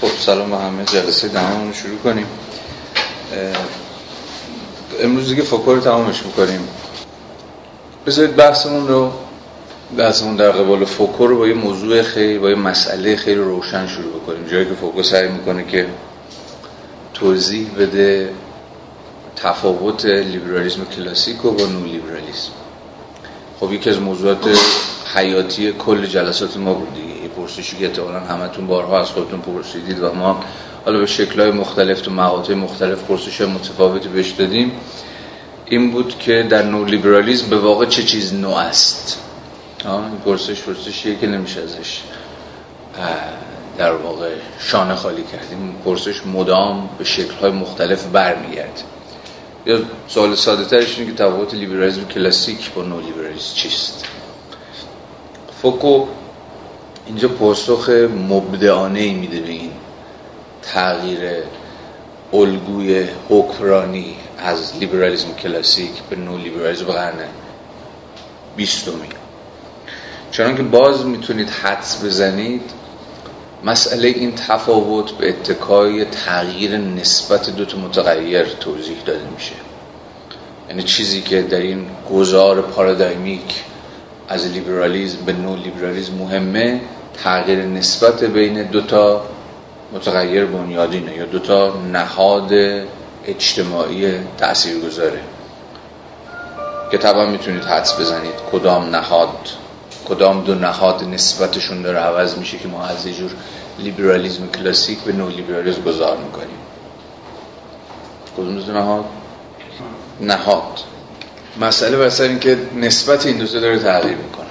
خب سلام همه. جلسه دهمون شروع کنیم. امروز دیگه فوکو رو تمامش می‌کنیم. بذارید بحثمون رو بحثمون در قبال فوکو رو با یه موضوع خیلی با یه مسئله خیلی روشن شروع بکنیم. جایی که فوکو سعی می‌کنه که توضیح بده تفاوت لیبرالیسم کلاسیک و با نو لیبرالیسم. خب یکی از موضوعات حیاتی کل جلسات ما بود دیگه. یه پرسشی که احتمالاً همتون بارها از خودتون پرسیدید و ما حالا به شکل‌های مختلف تو مقاطع مختلف پرسش متفاوتی بهش دادیم. این بود که در نو لیبرالیسم به واقع چه چیز نو است؟ این پرسش پرسشیه که نمیشه ازش در واقع شانه خالی کردیم پرسش مدام به شکل‌های مختلف برمیگرده یا سوال ساده ترش اینه که تفاوت لیبرالیسم کلاسیک با نو لیبرالیسم چیست؟ فوکو اینجا پاسخ مبدعانه ای میده به این تغییر الگوی حکمرانی از لیبرالیسم کلاسیک به نو لیبرالیسم. قرن بیستمی چون که باز می‌تونید حدس بزنید مسئله این تفاوت به اتکای تغییر نسبت دو تا متغیر توضیح داده میشه. یعنی چیزی که در این گذار پارادایمیک از لیبرالیزم به نو لیبرالیزم مهمه تغییر نسبت بین دو تا متغیر بنیادینه یا دو تا نهاد اجتماعی تأثیر گذاره که طبعا می‌تونید حدس بزنید کدام نهاد کدام دو نهاد نسبتشون داره عوض میشه که ما از جور لیبرالیزم کلاسیک به نو لیبرالیزم گذار می‌کنیم. کدوم دو نهاد؟ نهاد. مسئله بسر این که نسبت این دوتا داره تغییر می‌کنه.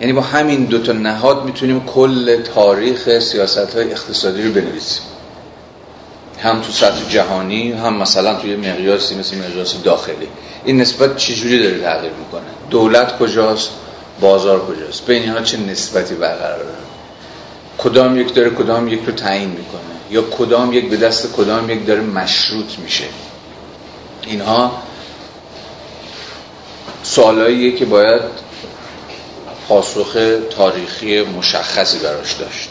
یعنی با همین دوتا نهاد می‌تونیم کل تاریخ سیاست های اقتصادی رو بنویسیم. هم تو سطح جهانی هم مثلا توی مقیاسی مثل مقیاس داخلی. این نسبت چجوری داره تغییر می‌کنه؟ دولت کجاست؟ بازار کجاست؟ بین اینها چه نسبتی برقرار داره کدام یک داره کدام یک رو تعیین می‌کنه؟ یا کدام یک به دست کدام یک داره مشروط میشه؟ اینها سوالاییه که باید پاسخ تاریخی مشخصی براش داشت.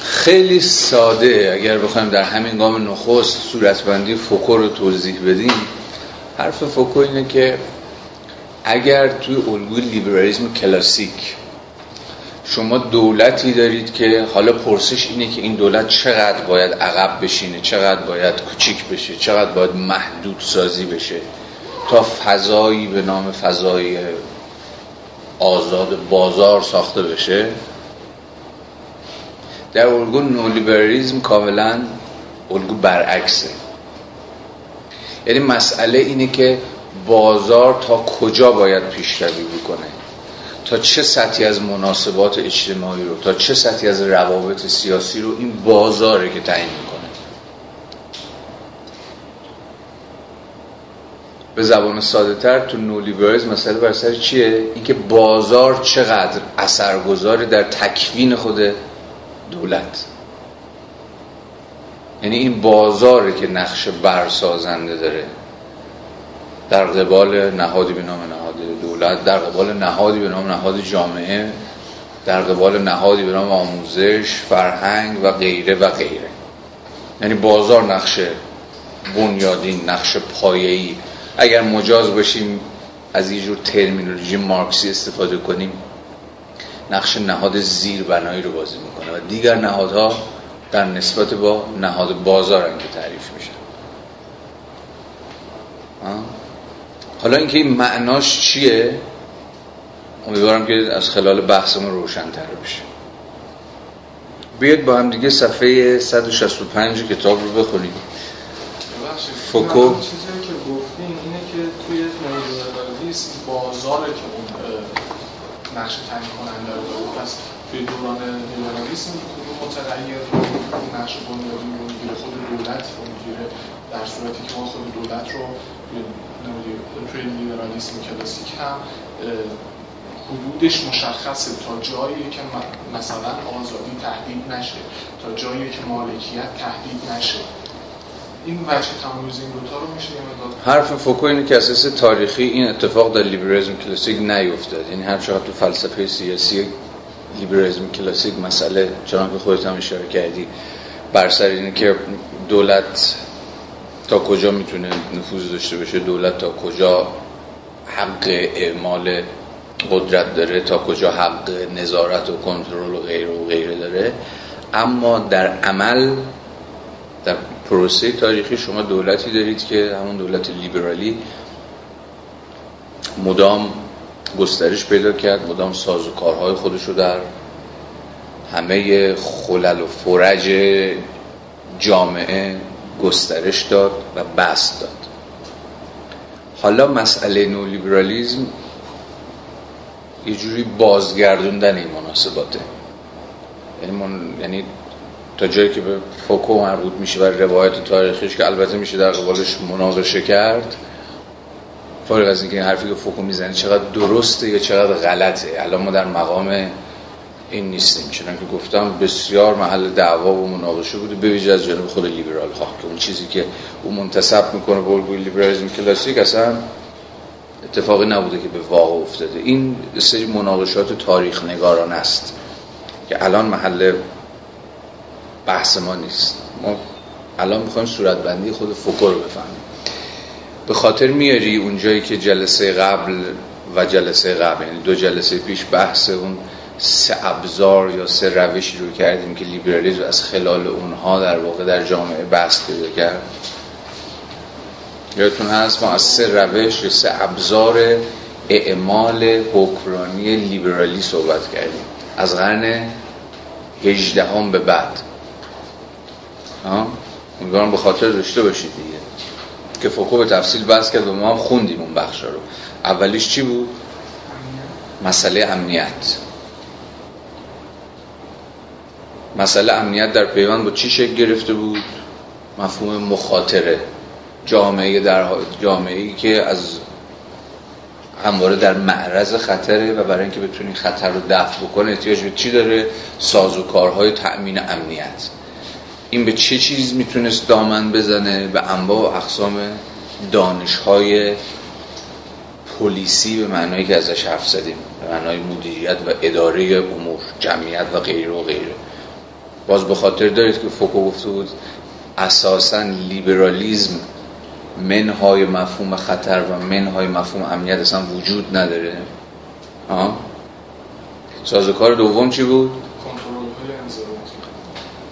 خیلی ساده اگر بخوایم در همین گام نخست صورتبندی فوکو رو توضیح بدیم حرف فوکو اینه که اگر توی الگوی لیبرالیسم کلاسیک شما دولتی دارید که حالا پرسش اینه که این دولت چقدر باید عقب بشینه چقدر باید کوچیک بشه چقدر باید محدود سازی بشه تا فضایی به نام فضای آزاد بازار ساخته بشه. در الگو نولیبرالیزم کاملا الگو برعکسه. یعنی مسئله اینه که بازار تا کجا باید پیشروی بکنه تا چه سطحی از مناسبات اجتماعی رو تا چه سطحی از روابط سیاسی رو این بازاره که تعیین می‌کنه؟ به زبان ساده تر تو نولیبرالیسم مسئله بر سر چیه؟ اینکه بازار چقدر اثرگذاره در تکوین خود دولت. یعنی این بازاره که نقش برسازنده داره در قبال نهادی به نام نهاد دولت در قبال نهادی به نام نهاد جامعه در قبال نهادی به نام آموزش فرهنگ و غیره و غیره. یعنی بازار نقش بنیادین نقش پایه‌ای. اگر مجاز باشیم از یه جور ترمینولوژی مارکسی استفاده کنیم نقش نهاد زیر بنایی رو بازی می‌کنه و دیگر نهادها در نسبت با نهاد بازار هم تعریف میشن حالا اینکه این معناش چیه؟ امیدوارم که از خلال بحثمون روشنتر بشه. بیاید با هم دیگه صفحه 165 کتاب رو بخونیم. فوکو چیزی که گفتیم اینه که توی نولیبرالیسم بازار که اون نقش تعیین کننده رو داره پس توی دوران لیبرالیسم کدوم متغیر نقش بنیادی رو می‌گیره خود دولت رو می‌گیره. در صورتی که ما خود دولت رو توی لیبرالیسم کلاسیک هم حدودش مشخصه تا جایی که مثلا آزادی تهدید نشه تا جایی که مالکیت تهدید نشه. این وجه تمایز این دوتا رو میشه حرف فوکو اینه که اساس تاریخی این اتفاق در لیبرالیسم کلاسیک نیفتاد. یعنی هر چقدر تو فلسفه سیاسی لیبرالیسم کلاسیک مسئله چنان که خودت هم اشاره کردی. بر سر اینه که دولت تا کجا می‌تونه نفوذ داشته باشه؟ دولت تا کجا حق اعمال قدرت داره؟ تا کجا حق نظارت و کنترل و غیره و غیره داره؟ اما در عمل در پروسه تاریخی شما دولتی دارید که همون دولت لیبرالی مدام گسترش پیدا کرد مدام ساز و کارهای خودش رو در همه خلل و فرج جامعه گسترش داد و بست داد. حالا مسئله نولیبرالیزم یه جوری بازگردوندن این مناسباته. یعنی, یعنی تا جایی که به فوکو مربوط میشه و روایت تاریخیش که البته میشه در قبالش مناقشه کرد فارغ از اینکه این حرفی که فوکو می‌زنه چقدر درسته یا چقدر غلطه. الان ما در مقام این نیستیم. چنان که گفتم بسیار محل دعوا و مناقشه بوده به ویژه از جانب خود لیبرال ها که اون چیزی که او منتصب می‌کنه به الگوی لیبرالیسم کلاسیک اصلا اتفاقی نبوده که به واقع افتاده. این سری مناقشات تاریخ نگاران است که الان محل بحث ما نیست. ما الان می‌خوایم صورتبندی خود فوکو رو بفهمیم. به خاطر میاری اونجایی که جلسه قبل و جلسه قبل یعنی دو جلسه پیش بحث اون سه ابزار یا سه روشی رو کردیم که لیبرالیسم از خلال اونها در واقع در جامعه بحث پیدا کرد. یادتون هست ما از سه روش یا سه ابزار اعمال حکمرانی لیبرالی صحبت کردیم. از قرن هجدهم به بعد. امیدوارم به خاطر داشته باشید دیگه. که فوکو به تفصیل بحث کرد و ما هم خوندیم اون بخش رو. اولیش چی بود؟ مسئله امنیت. مسئله امنیت در پیوند با چی شکل گرفته بود؟ مفهوم مخاطره. جامعه در جامعه که از همواره در معرض خطره و برای اینکه بتونی خطر رو دفع بکنه احتیاج به چی داره؟ سازوکارهای تأمین امنیت. این به چه چیز می‌تونست دامن بزنه؟ به انواع و اقسام دانشهای پلیسی به معنایی که ازش حرف زدیم به معنای مدیریت و اداره امور جمعیت و غیره و غیره. باز به خاطر دارید که فوکو گفته بود اساسا لیبرالیزم منهای مفهوم خطر و منهای مفهوم امنیت اصلا وجود نداره. ها سازوکار دوم چی بود؟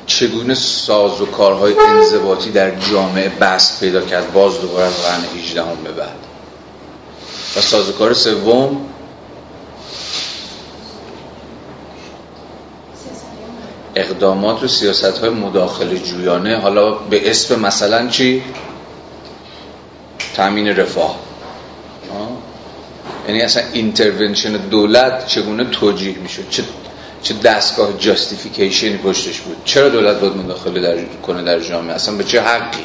چگونه ساز و کارهای انضباطی در جامعه بست پیدا کرد؟ باز دوباره از قرن 18 هم به بعد. و سازوکار سوم؟ اقدامات و سیاست های مداخل جویانه. حالا به اسم مثلا چی؟ تامین رفاه. یعنی اصلا intervention دولت چگونه توجیه می‌شد؟ چه چه دستگاه justification ی پشتش بود. چرا دولت باید مداخله در کنه در جامعه؟ اصلا به چه حقی؟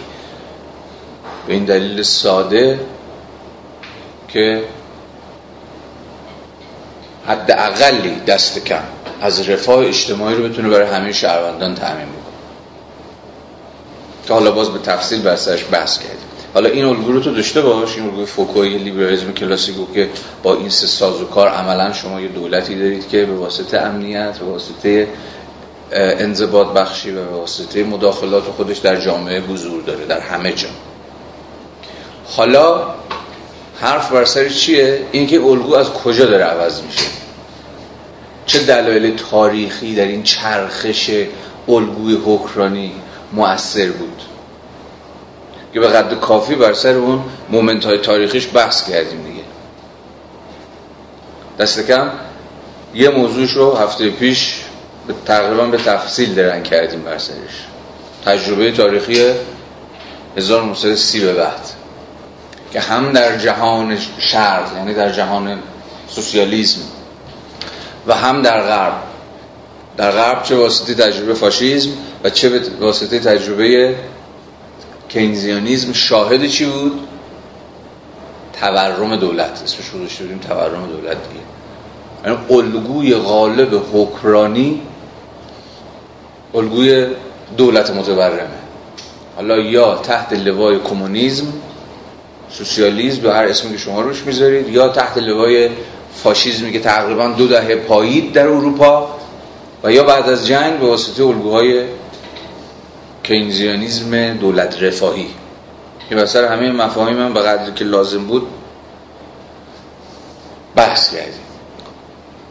به این دلیل ساده که حد اقلی دست کم از رفاه اجتماعی رو بتونه برای همه شهروندان تامین بکنه. که حالا باز به تفصیل بسرش بحث کردیم. حالا این الگو رو تو داشته باش این الگوی فوکوی لیبرالیسم کلاسیکو که با این سه سازوکار عملا شما یه دولتی دارید که به واسطه امنیت به واسطه انضباط بخشی و به واسطه مداخلات خودش در جامعه بزرگ داره در همه جا. حالا حرف بر سر چیه؟ اینکه الگو از کجا داره عوض میشه؟ چه دلایل تاریخی در این چرخش الگوی حکرانی مؤثر بود؟ که به قد کافی بر سر اون مومنت های تاریخیش بحث کردیم دیگه. دست کم یه موضوع رو هفته پیش تقریبا به تفصیل درن کردیم بر سرش. تجربه تاریخی 1930 به بعد. که هم در جهان شرق یعنی در جهان سوسیالیسم و هم در غرب. در غرب چه واسطه تجربه فاشیسم و چه واسطه تجربه کینزیانیزم شاهد چی بود؟ تورم دولت. اسمش رو داشته تورم دولت دیگه. یعنی الگوی غالب حکرانی الگوی دولت متورمه. حالا یا تحت لوای کمونیسم سوسیالیسم یا هر اسمی که شما روش می‌ذارید یا تحت لوای فاشیزمی که تقریبا دو دهه پایید در اروپا و یا بعد از جنگ به واسطه الگوهای کینزیانیزم دولت رفاهی. که بسر همه مفاهیم من به قدری که لازم بود بحث کردیم.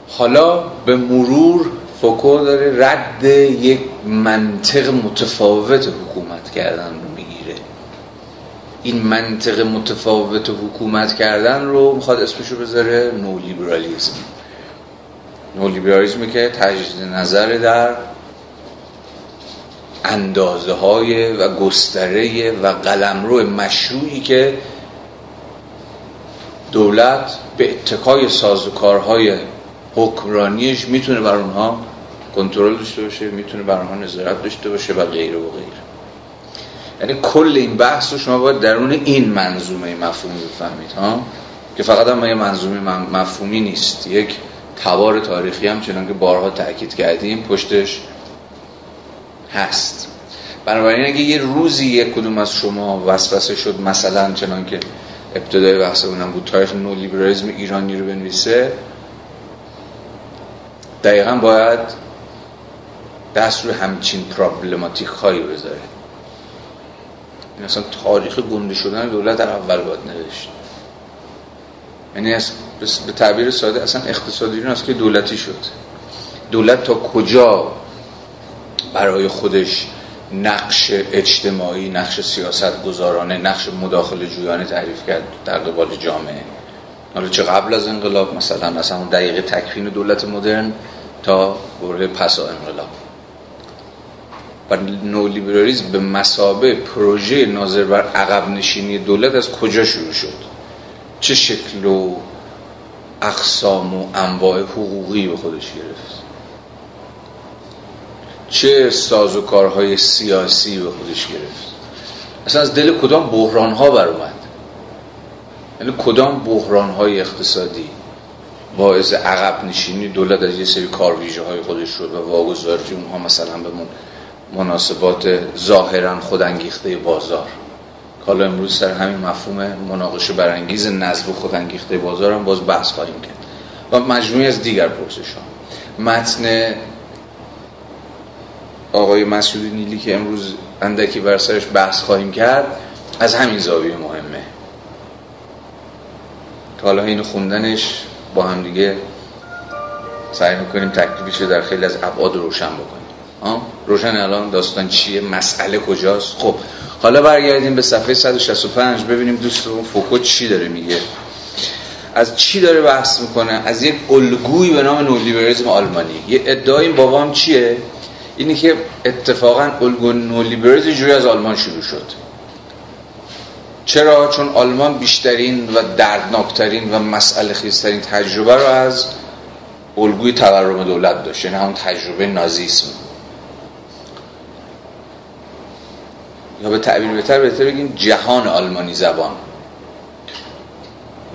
حالا به مرور فوکو داره رد یک منطق متفاوت حکومت کردن رو می‌گیره. این منطق متفاوت حکومت کردن رو می‌خواد اسمشو بذاره نولیبرالیزم. نولیبرالیزمی که تجدید نظر در اندازه های و گستره و قلمرو مشروعی که دولت به اتکای سازوکارهای حکمرانیش می‌تونه بر اونها کنترل داشته باشه می‌تونه بر اونها نظارت داشته باشه و غیره و غیره. یعنی کل این بحث رو شما باید درون این منظومه مفهومی بفهمید ها؟ که فقط هم یه منظومه مفهومی نیست. یک توار تاریخی هم چنان که بارها تاکید کردیم پشتش هست. بنابراین اگه یه روزی یک کدوم از شما وسوسه شد مثلا چنان که ابتدای بحث اونم بود تاریخ نولیبرالیسم ایرانی رو بنویسه دقیقا باید دست روی همچین پرابلماتیک هایی بذاره. این اصلا تاریخ گنده شدن دولت در اول باید نوشت. یعنی به تعبیر ساده اصلا اقتصادی است که دولتی شد. دولت تا کجا برای خودش نقش اجتماعی نقش سیاست گذارانه نقش مداخله جویانه تعریف کرد در قبال جامعه. حالا چه قبل از انقلاب؟ مثلا مثلا اون دقیقه تکفین دولت مدرن تا برای پسا انقلاب. و نولیبرالیزم به مسابه پروژه ناظر بر عقب نشینی دولت از کجا شروع شد؟ چه شکل و اقسام و انواع حقوقی به خودش گرفت؟ چه ساز و کارهای سیاسی به خودش گرفت؟ اصلا از دل کدام بحران ها بر اومد؟ یعنی کدام بحران های اقتصادی باعث عقب نشینی دولت از یه سری کارویژه های خودش شد و واگذاری اونها مثلا به مناسبات ظاهرا خودانگیخته بازار. حالا امروز سر همین مفهوم مناقشه برانگیز نظم خودانگیخته بازار هم باز بحث خواهیم کرد. و مجموعی از دیگر پرسش ها متن آقای مسعود نیلی که امروز اندکی بر سرش بحث خواهیم کرد از همین زاویه مهمه. که حالا این خوندنش با هم دیگه سعی می‌کنیم تکلیفش رو در خیلی از ابعاد روشن بکنیم. روشن الان داستان چیه؟ مسئله کجاست؟ خب حالا برگردیم به صفحه 165 ببینیم دوستمون فوکو چی داره میگه. از چی داره بحث می‌کنه؟ از یک الگویی به نام نولیبرالیسم آلمانی. یه ادعای بابام چیه؟ اینی که اتفاقا الگو نولیبرالیسم جوری از آلمان شروع شد. چرا؟ چون آلمان بیشترین و دردناکترین و مسئله خیزترین تجربه رو از الگوی تورم دولت داشت یعنی همون تجربه نازیسم. یا به تعبیر بهتر بهتر بگیم جهان آلمانی زبان.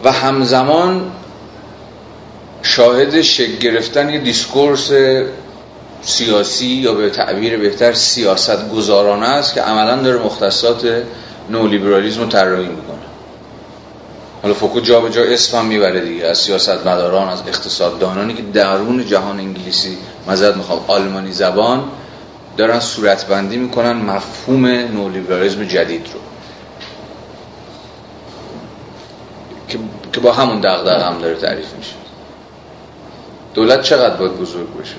و همزمان شاهد شکل گرفتن یه دیسکورس سیاسی یا به تعبیر بهتر سیاست گذارانه است که عملا داره مختصات نولیبرالیزم رو طراحی می‌کنه. حالا فوکو جا به جا اسم هم می‌بره دیگه از سیاست مداران از اقتصاددانانی که درون جهان انگلیسی مزد می‌خوام آلمانی زبان دارن صورتبندی می‌کنن مفهوم نولیبرالیزم جدید رو. که با همون دغدغه هم داره تعریف میشه. دولت چقدر باید بزرگ باشه؟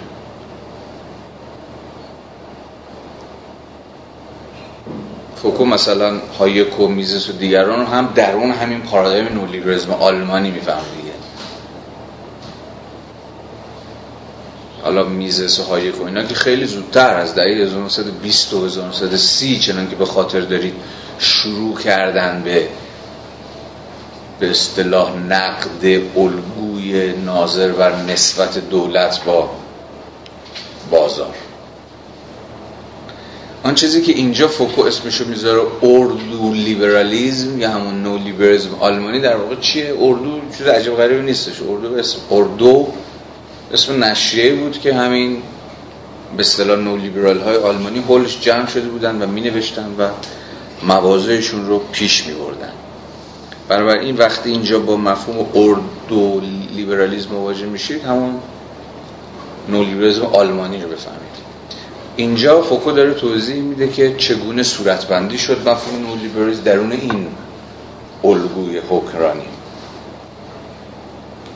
فوکو مثلا هایک و میزس و دیگران هم درون همین پارادایم نولیبرالیسم آلمانی می‌فهمه دیگه. حالا میزس و هایک و اینا که خیلی زودتر از دهه 1920 و 1930 چنان که به خاطر دارید شروع کردن به به اصطلاح نقد الگوی ناظر بر نسبت دولت با بازار. آن چیزی که اینجا فوکو اسمشو می‌ذاره اردو لیبرالیزم یا همون نو لیبرالیزم آلمانی در واقع چیه؟ اردو چیز عجب غریبی نیستش. اردو اسم اردو اسم نشریه بود که همین به اصطلاح نو لیبرال های آلمانی هولش جمع شده بودن و می نوشتن و موازهشون رو پیش می بردن بنابراین وقتی اینجا با مفهوم اردو لیبرالیزم مواجه میشید همون نولیبرالیسم آلمانی رو بفهمید. اینجا فوکو داره توضیح میده که چگونه صورتبندی شد مفهوم نولیبرالیسم درون این الگوی حکرانی.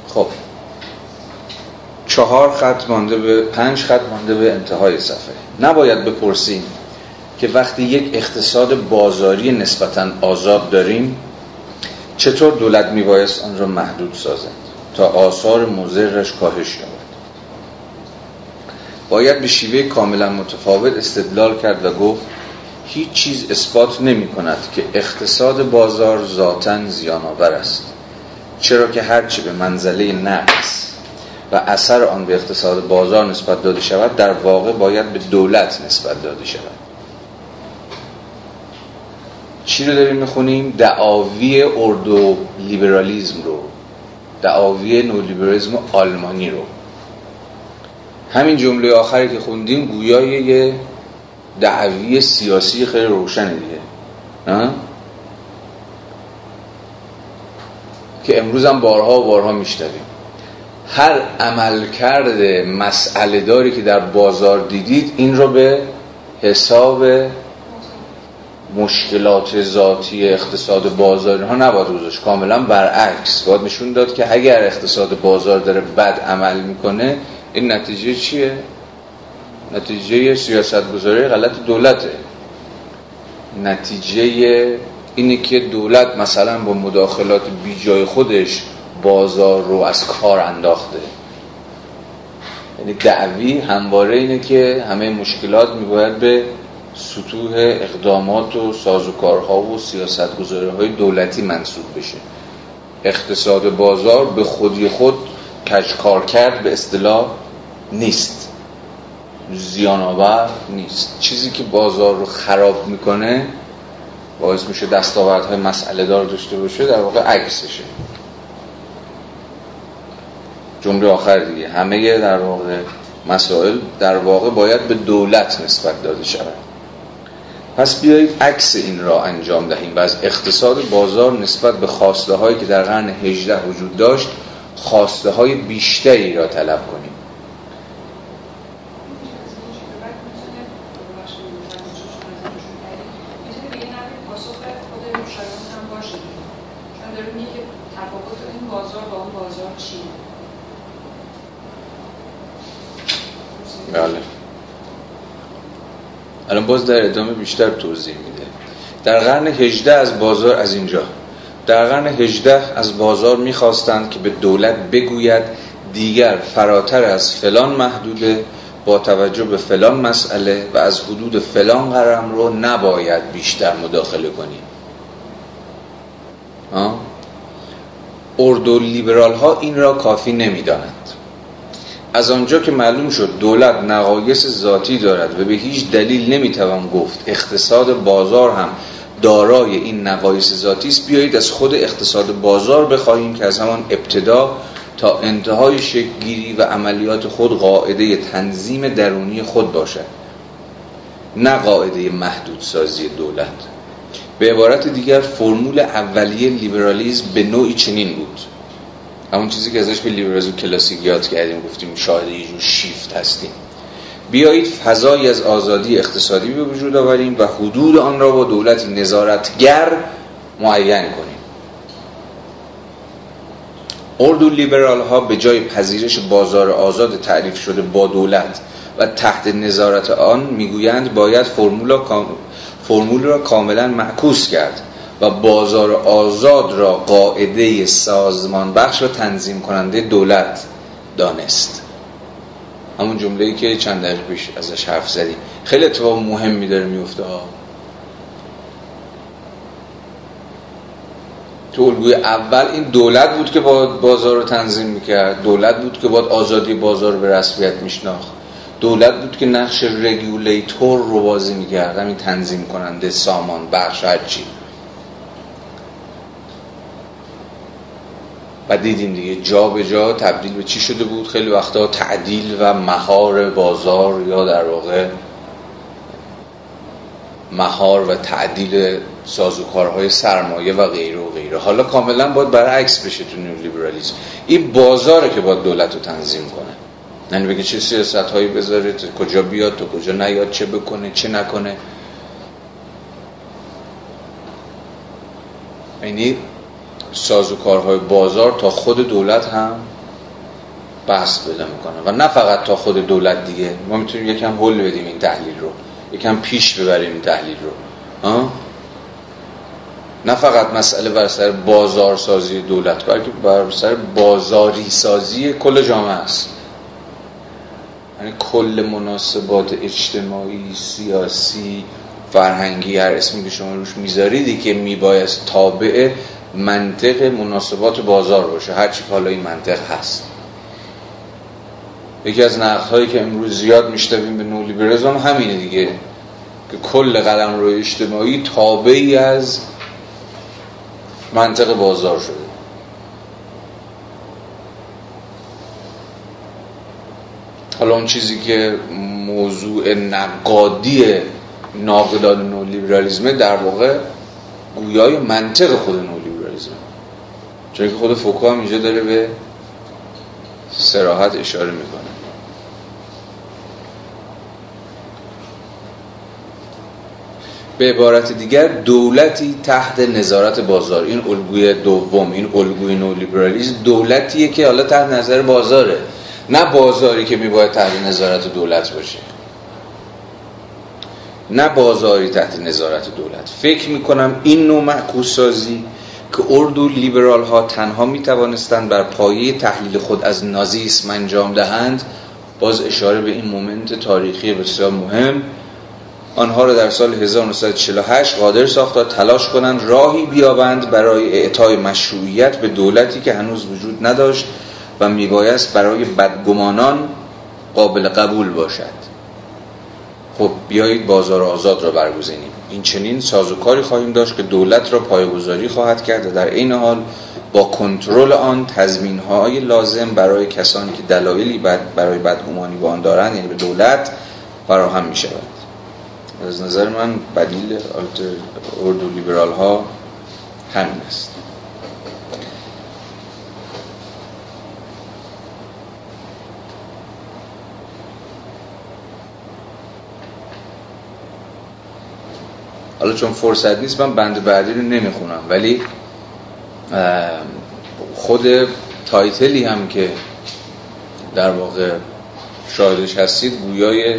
خب. چهار خط مانده به پنج خط مانده به انتهای صفحه. نباید بپرسیم که وقتی یک اقتصاد بازاری نسبتا آزاد داریم چطور دولت میبایست آن را محدود سازد؟ تا آثار مضرش کاهش یابد. باید به شیوه کاملا متفاوت استدلال کرد و گفت هیچ چیز اثبات نمی کند که اقتصاد بازار ذاتا زیان آور است چرا که هرچی به منزله نقص و اثر آن به اقتصاد بازار نسبت داده شود در واقع باید به دولت نسبت داده شود. چی رو داریم می‌خونیم؟ دعاوی اردو لیبرالیزم رو. دعاوی نولیبرالیزم آلمانی رو. همین جمله آخری که خوندیم گویای یه دعوی سیاسی خیلی روشنه دیگه. که امروز هم بارها و بارها میشتریم هر عمل کرده مسئله داری که در بازار دیدید این رو به حساب مشکلات ذاتی اقتصاد بازار ها نباید روزش کاملا برعکس. باید نشون داد که اگر اقتصاد بازار داره بد عمل می‌کنه این نتیجه چیه؟ نتیجه سیاست گذاری غلط دولته. نتیجه اینه که دولت مثلا با مداخلات بی جای خودش بازار رو از کار انداخته. یعنی دعوی همواره اینه که همه مشکلات میباید به سطوح اقدامات و سازوکارها و سیاست گذاری های دولتی منصوب بشه. اقتصاد بازار به خودی خود کار کرد به اصطلاح نیست. زیان آور نیست. چیزی که بازار رو خراب می‌کنه باعث میشه دستاوردهای مسئله دار داشته باشه در واقع عکسشه. جمله آخر دیگه. همه در واقع مسائل در واقع باید به دولت نسبت داده شود. پس بیایید عکس این را انجام دهیم و از اقتصاد بازار نسبت به خواسته هایی که در قرن 18 وجود داشت خواسته های بیشتری را طلب کنیم. الان باز در ادامه بیشتر توضیح میده. در قرن 18 از بازار از اینجا. در قرن 18 از بازار می‌خواستند که به دولت بگوید دیگر فراتر از فلان محدوده با توجه به فلان مسئله و از حدود فلان قرم رو نباید بیشتر مداخله کنیم اردو لیبرال ها این را کافی نمی‌دانند. از آنجا که معلوم شد دولت نقایص ذاتی دارد و به هیچ دلیل نمی‌توان گفت اقتصاد بازار هم دارای این نقایص ذاتی است بیایید از خود اقتصاد بازار بخواهیم که از همان ابتدا تا انتهای شکلگیری و عملیات خود قاعده تنظیم درونی خود باشد نه قاعده محدودسازی دولت. به عبارت دیگر فرمول اولیه لیبرالیزم به نوعی چنین بود. همون چیزی که ازش به لیبرالیسم کلاسیک یاد کردیم گفتیم شاهد یه جور شیفت هستیم. بیایید فضایی از آزادی اقتصادی به وجود آوریم و حدود آن را با دولت نظارتگر معین کنیم. اردو لیبرال ها به جای پذیرش بازار آزاد تعریف شده با دولت و تحت نظارت آن می‌گویند باید فرمول را کاملا معکوس کرد. و بازار آزاد را قاعده سازمان بخش و تنظیم کننده دولت دانست. همون جمله که چند دقیقه پیش ازش حرف زدیم. خیلی اتفاق مهمی داره میفته تو الگوی اول این دولت بود که باید بازار رو تنظیم می‌کرد. دولت بود که باید آزادی بازار به رسمیت میشناخت. دولت بود که نقش رگولیتور رو بازی می‌کرد. همین تنظیم کننده سامان بخش هرچی. دیدیم دیگه جا به جا تبدیل به چی شده بود. خیلی وقتا تعدیل و مهار بازار یا در واقع مهار و تعدیل سازوکارهای سرمایه و غیره و غیره. حالا کاملا باید برعکس بشه تو نیولیبرالیسم. این بازاره که باید دولت رو تنظیم کنه. یعنی بگه چه سیاست هایی بذاره کجا بیاد تو کجا نیاد چه بکنه چه نکنه. یعنی سازوکارهای بازار تا خود دولت هم بحث بده می‌کنه. و نه فقط تا خود دولت دیگه. ما می‌تونیم یکم حل بدیم این تحلیل رو. یکم پیش ببریم این تحلیل رو. نه فقط مسئله بر سر بازار سازی دولت بلکه بر سر بازاری سازی کل جامعه است. یعنی کل مناسبات اجتماعی سیاسی فرهنگی هر اسمی که شما روش میذاریدی که میبایست تابع منطق مناسبات بازار باشه. هرچی حالا این منطق هست. یکی از نقد هایی که امروز زیاد میشتویم به نولیبرزم همینه دیگه. که کل قلم روی اجتماعی تابعی از منطق بازار شده. حالا اون چیزی که موضوع نقادی ناقدان نولیبرالیزمه در واقع گویای منطق خود چون که خود فوکو هم اینجا داره به سراحت اشاره می‌کنه. به عبارت دیگر دولتی تحت نظارت بازار. این الگوی دوم این الگوی نولیبرالیسم دولتیه که حالا تحت نظر بازاره. نه بازاری که میباید تحت نظارت دولت باشه. نه بازاری تحت نظارت دولت. فکر می‌کنم این نوع معکوس سازی که اردو لیبرال ها تنها می توانستند بر پایه تحلیل خود از نازیسم انجام دهند باز اشاره به این مومنت تاریخی بسیار مهم. آنها را در سال 1948 قادر ساخت تا تلاش کنند راهی بیابند برای اعطای مشروعیت به دولتی که هنوز وجود نداشت و میبایست برای بدگمانان قابل قبول باشد. خب بیایید بازار آزاد را برگزینیم. این چنین سازوکاری خواهیم داشت که دولت را پایگذاری خواهد کرد و در این حال با کنترل آن تضمین های لازم برای کسانی که دلایلی برای بدگمانی با آن دارند یعنی به دولت فراهم می شود از نظر من بدیل اردو لیبرال ها همین است. حالا چون فرصت نیست من بند بعدی رو نمی‌خونم. ولی خود تایتلی هم که در واقع شاهدش هستید گویای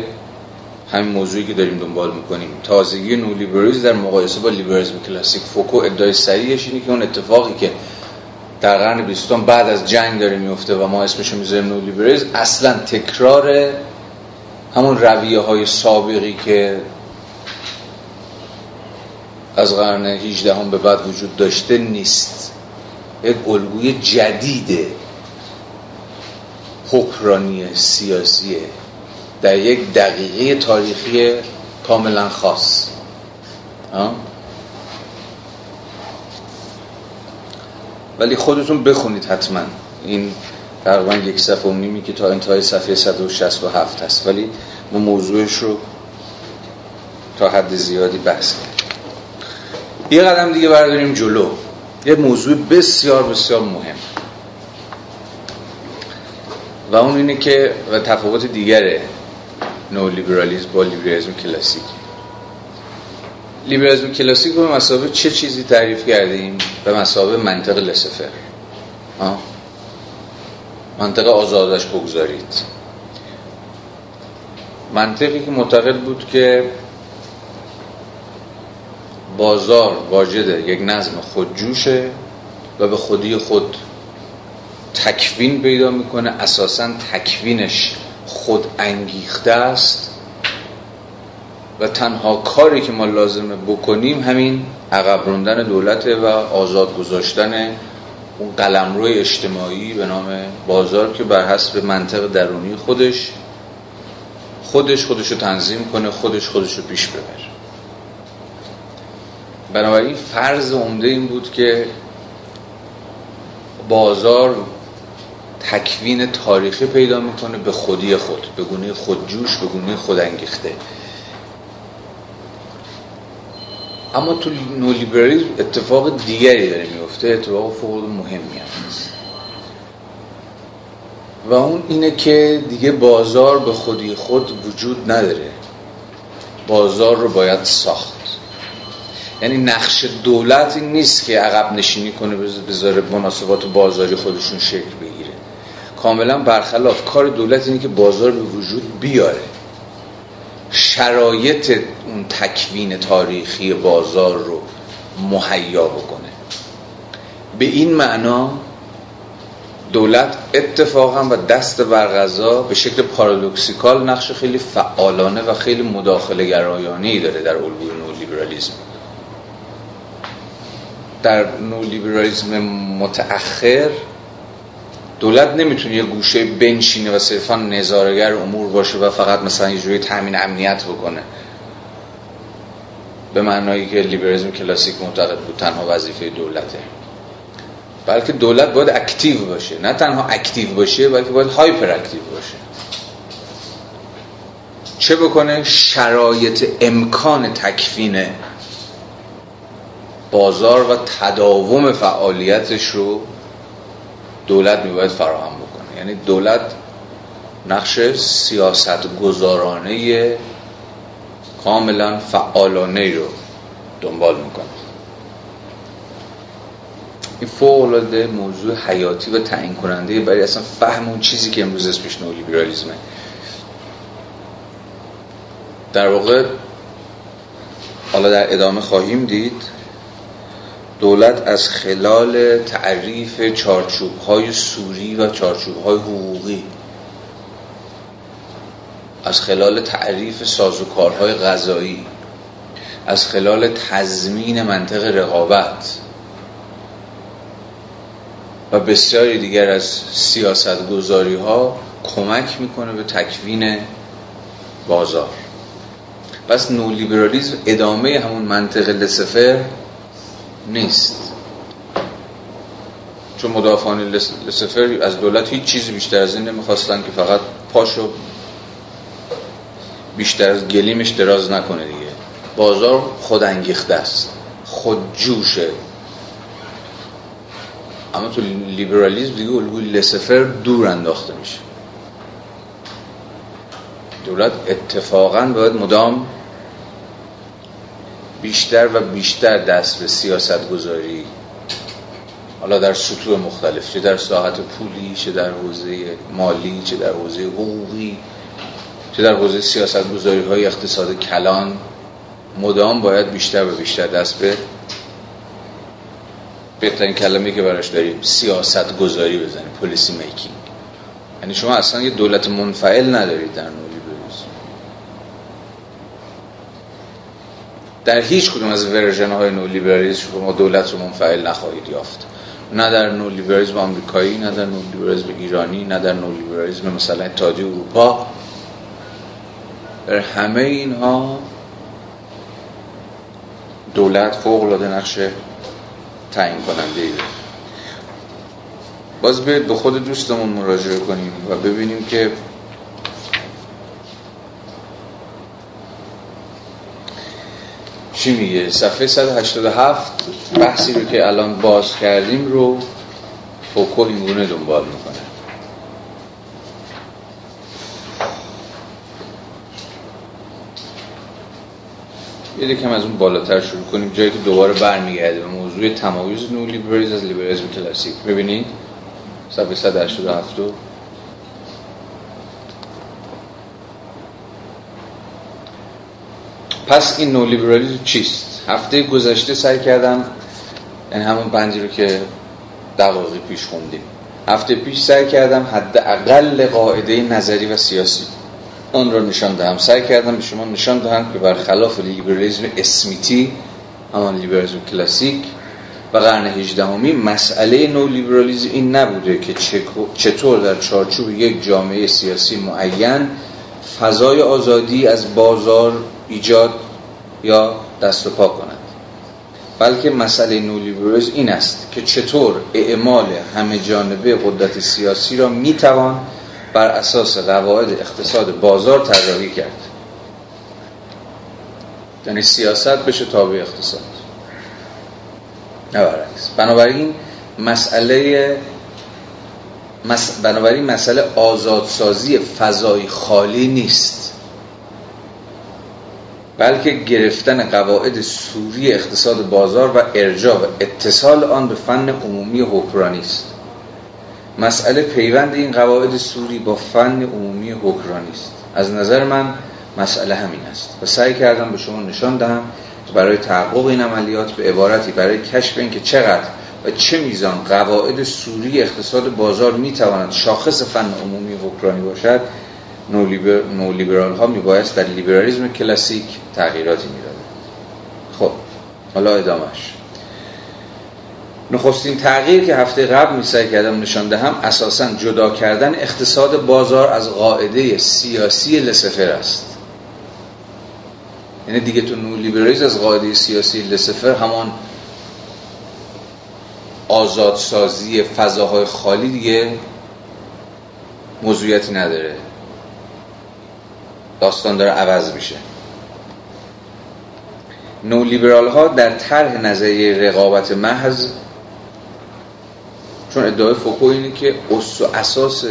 همین موضوعی که داریم دنبال می‌کنیم. تازگی نولیبرالیسم در مقایسه با لیبرالیسم کلاسیک. فوکو ادعای سریعش اینه که اون اتفاقی که در قرن بیستم بعد از جنگ داره میفته و ما اسمشو می‌ذاریم نولیبرالیسم اصلا تکرار همون رویه های سابقی که از قرن 18 هم به بعد وجود داشته نیست. یک الگوی جدید حکرانی سیاسیه در یک دقیقه تاریخی کاملا خاص. ولی خودتون بخونید حتما. این تقریبا یک صفحه و نیمی که تا انتهای صفحه 167 هست. ولی ما موضوعش رو تا حد زیادی بحث کنیم یه قدم دیگه برداریم جلو. یه موضوع بسیار بسیار مهم. و اون اینه که و تفاوت دیگره. نو لیبرالیزم با لیبرالیزم کلاسیک. لیبرالیزم کلاسیک به مسابقه چه چیزی تعریف کردیم؟ به مسابقه منطق لسفر. منطق آزادش بگذارید. منطقی که معتقد بود که بازار واجد یک نظم خودجوشه و به خودی خود تکوین پیدا می‌کنه. اساسا تکوینش خود انگیخته است و تنها کاری که ما لازمه بکنیم همین عقب روندن دولته و آزاد گذاشتن اون قلمرو اجتماعی به نام بازار که بر حسب منطق درونی خودش خودش خودش رو تنظیم کنه خودش خودش رو پیش ببره. بنابراین فرض عمده این بود که بازار تکوین تاریخی پیدا می‌کنه به خودی خود به گونه خودجوش به گونه خودانگیخته اما تو نولیبرالیسم اتفاق دیگری داره میفته اتفاق فوق مهمی هست. و اون اینه که دیگه بازار به خودی خود وجود نداره. بازار رو باید ساخت. یعنی نقش دولت این نیست که عقب نشینی کنه بذاره مناسبات بازاری خودشون شکل بگیره. کاملا برخلاف کار دولت اینه که بازار به وجود بیاره. شرایط اون تکوین تاریخی بازار رو مهیا بکنه. به این معنا دولت اتفاقا و دست برغذا به شکل پارادوکسیکال نقش خیلی فعالانه و خیلی مداخله گرایانه داره در الگوی نولیبرالیسم. در نولیبرالیسم متأخر دولت نمی‌تونه یه گوشه بنشینه و صرفا نظارگر امور باشه و فقط مثلا یه جوری تامین امنیت بکنه. به معنایی که لیبرالیسم کلاسیک معتقد بود تنها وظیفه دولته. بلکه دولت باید active باشه. نه تنها active باشه بلکه باید hyperactive باشه. چه بکنه؟ شرایط امکان تکوین بازار و تداوم فعالیتش رو دولت میباید فراهم بکنه. یعنی دولت نقش سیاست گذارانه کاملا فعالانه رو دنبال می‌کنه. این فوق موضوع حیاتی و تعیین کننده برای اصلا فهم اون چیزی که امروز اسمش نولیبرالیسمه در واقع حالا در ادامه خواهیم دید دولت از خلال تعریف چارچوب های سوری و چارچوب های حقوقی از خلال تعریف سازوکارهای غذایی از خلال تضمین منطق رقابت و بسیاری دیگر از سیاست گذاری ها کمک می‌کنه به تکوین بازار. پس نولیبرالیزم ادامه همون منطق لسفر نیست. چون مدافعان لسفر از دولت هیچ چیزی بیشتر از این نمی‌خواستن که فقط پاشو بیشتر از گلیمش دراز نکنه دیگه. بازار خود انگیخته است. خود جوشه اما تو لیبرالیزم دیگه الگوی لسفر دور انداخته میشه. دولت اتفاقا باید مدام بیشتر و بیشتر دست به سیاست گذاری حالا در سطوح مختلف چه در ساحت پولی چه در حوزه مالی چه در حوزه حقوقی چه در حوزه سیاست گذاری های اقتصاد کلان مدام باید بیشتر و بیشتر دست به بهترین کلمه که براش داریم سیاست گذاری بزنیم پلیسی میکینگ یعنی شما اصلا یه دولت منفعل ندارید در نوع در هیچ کدوم از ورژن های نولیبرالیسم شما دولت رو منفعل نخواهید یافت. نه در نولیبرالیسم آمریکایی نه در نولیبرالیسم ایرانی نه در نولیبرالیسم مثلا اتحادیه اروپا. در همه اینها دولت فوق العاده نقش تعیین کننده ای باز به خود دوستمون مراجعه کنیم و ببینیم که چی میگه؟ صفحه 187 بحثی رو که الان باز کردیم رو فوکو اینگونه دنبال می‌کنه. یه کم از اون بالاتر شروع کنیم. جایی که دوباره برمیگرده به موضوع تمایز نو لیبرالیز از لیبرالیزم کلاسیک. ببینید صفحه 187 پس این نولیبرالیزم چیست؟ هفته گذشته سعی کردم یعنی همون بندی رو که دقایقی پیش خوندیم. هفته پیش سعی کردم حداقل قاعده نظری و سیاسی آن را نشان دهم. سعی کردم به شما نشان دهم که برخلاف لیبرالیزم اسمیتی همان لیبرالیزم کلاسیک و قرن هجدهمی مسئله نو لیبرالیزم این نبوده که چطور در چارچوب یک جامعه سیاسی معین فضای آزادی از بازار ایجاد یا دست و پا کند. بلکه مسئله نولیبرالیسم این است که چطور اعمال همه جانبه قدرت سیاسی را می‌توان بر اساس قواعد اقتصاد بازار طراحی کرد. یعنی سیاست بشه تابع اقتصاد. نه برعکس. بنابراین مسئله بنابراین مسئله آزادسازی فضای خالی نیست. بلکه گرفتن قواعد سوری اقتصاد بازار و ارجاع و اتصال آن به فن عمومی حکرانی است. مسئله پیوند این قواعد سوری با فن عمومی حکرانی است. از نظر من مسئله همین است و سعی کردم به شما نشان دهم که برای تحقق این عملیات به عبارتی برای کشف اینکه چقدر و چه میزان قواعد سوری اقتصاد بازار می‌تواند شاخص فن عمومی حکرانی باشد نولیبرال ها میبایست در لیبرالیزم کلاسیک تغییراتی می‌داد. خب حالا ادامهش نخستین تغییر که هفته قبل می سعی کردم نشان دهم اساسا جدا کردن اقتصاد بازار از قاعده سیاسی لسفر است. یعنی دیگه تو نولیبرالیزم از قاعده سیاسی لسفر همان آزادسازی فضاهای خالی دیگه موضوعیتی نداره. داستان داره عوض میشه. نولیبرال ها در طرح نظریه رقابت محض چون ادعای فوکو اینه که اساس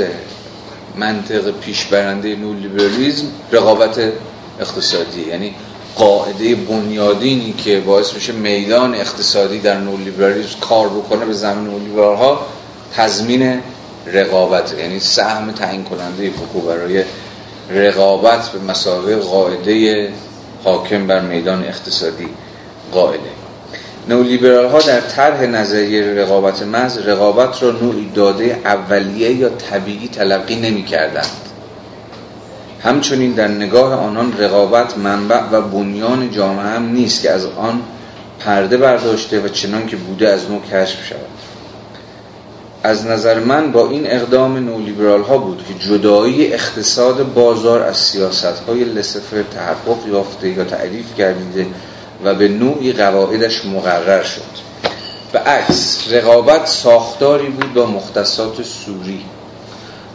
منطق پیشبرنده نولیبرالیزم رقابت اقتصادی یعنی قاعده بنیادینی که باعث میشه میدان اقتصادی در نولیبرالیسم کار بکنه به زمین نولیبرال ها تضمین رقابت یعنی سهم تعیین کننده فوکو برای رقابت به مسابقه قاعده حاکم بر میدان اقتصادی قائله نولیبرال ها در طرح نظریه رقابت محض رقابت را نوعی داده اولیه یا طبیعی تلقی نمی کردند همچنین در نگاه آنان رقابت منبع و بنیان جامعه هم نیست که از آن پرده برداشته و چنان که بوده از نو کشف شود. از نظر من با این اقدام نولیبرال ها بود که جدایی اقتصاد بازار از سیاست های لسفر تحقق یافته یا تعریف گردیده و به نوعی قواعدش مقرر شد. به عکس رقابت ساختاری بود با مختصات سوری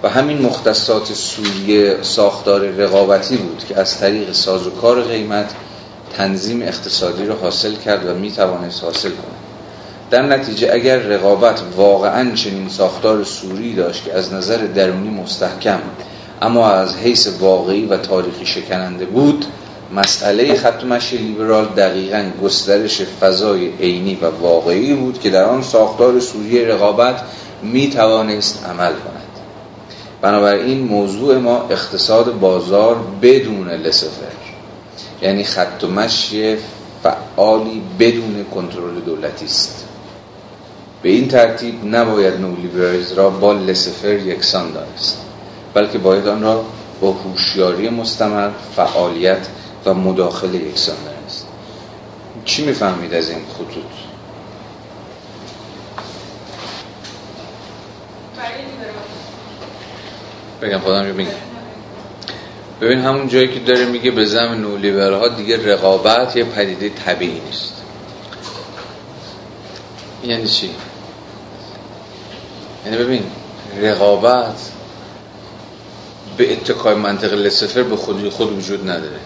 و همین مختصات سوری ساختار رقابتی بود که از طریق سازوکار قیمت تنظیم اقتصادی را حاصل کرد و می توانست حاصل کند. در نتیجه اگر رقابت واقعا چنین ساختار سوری داشت که از نظر درونی مستحکم اما از حیث واقعی و تاریخی شکننده بود مسئله خط مشی لیبرال دقیقا گسترش فضای عینی و واقعی بود که در آن ساختار سوری رقابت می توانست عمل کند. بنابراین موضوع ما اقتصاد بازار بدون لسفر یعنی خط مشی فعالی بدون کنترل دولتی است. به این ترتیب نباید نولیبرالیز را با لسفر یکسان دانست بلکه باید آن را با هوشیاری مستمر فعالیت و مداخله یکسان دانست. چی می‌فهمید از این خطوط؟ بگم خودم رو بگم ببین همون جایی که داره میگه به زمین نولیبرال ها دیگه رقابت یه پدیده طبیعی نیست. یعنی چی؟ یعنی ببین رقابت به اتکای منطق لسفر به خودی خود وجود نداره.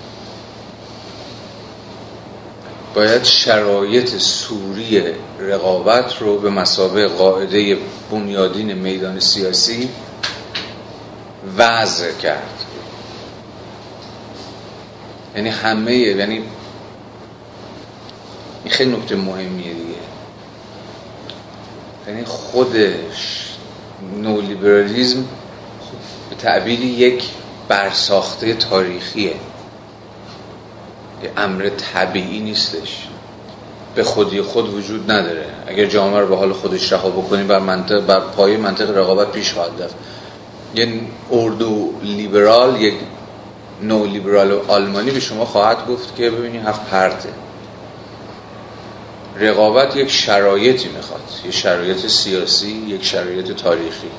باید شرایط سوری رقابت رو به مسابقه قاعده بنیادین میدان سیاسی وضع کرد. یعنی همه یعنی این خیلی نکته مهمیه دیگه. یعنی خودش نولیبرالیزم به تعبیری یک برساخته تاریخیه. یه امر طبیعی نیستش. به خودی خود وجود نداره. اگر جامعه رو به حال خودش رها بکنیم بر منطق بر پای منطق رقابت پیش خواهد رفت. یه اردو لیبرال یک نو لیبرال آلمانی به شما خواهد گفت که ببینید هفت پرته. رقابت یک شرایطی می‌خواد. یک شرایط سیاسی یک شرایط تاریخی.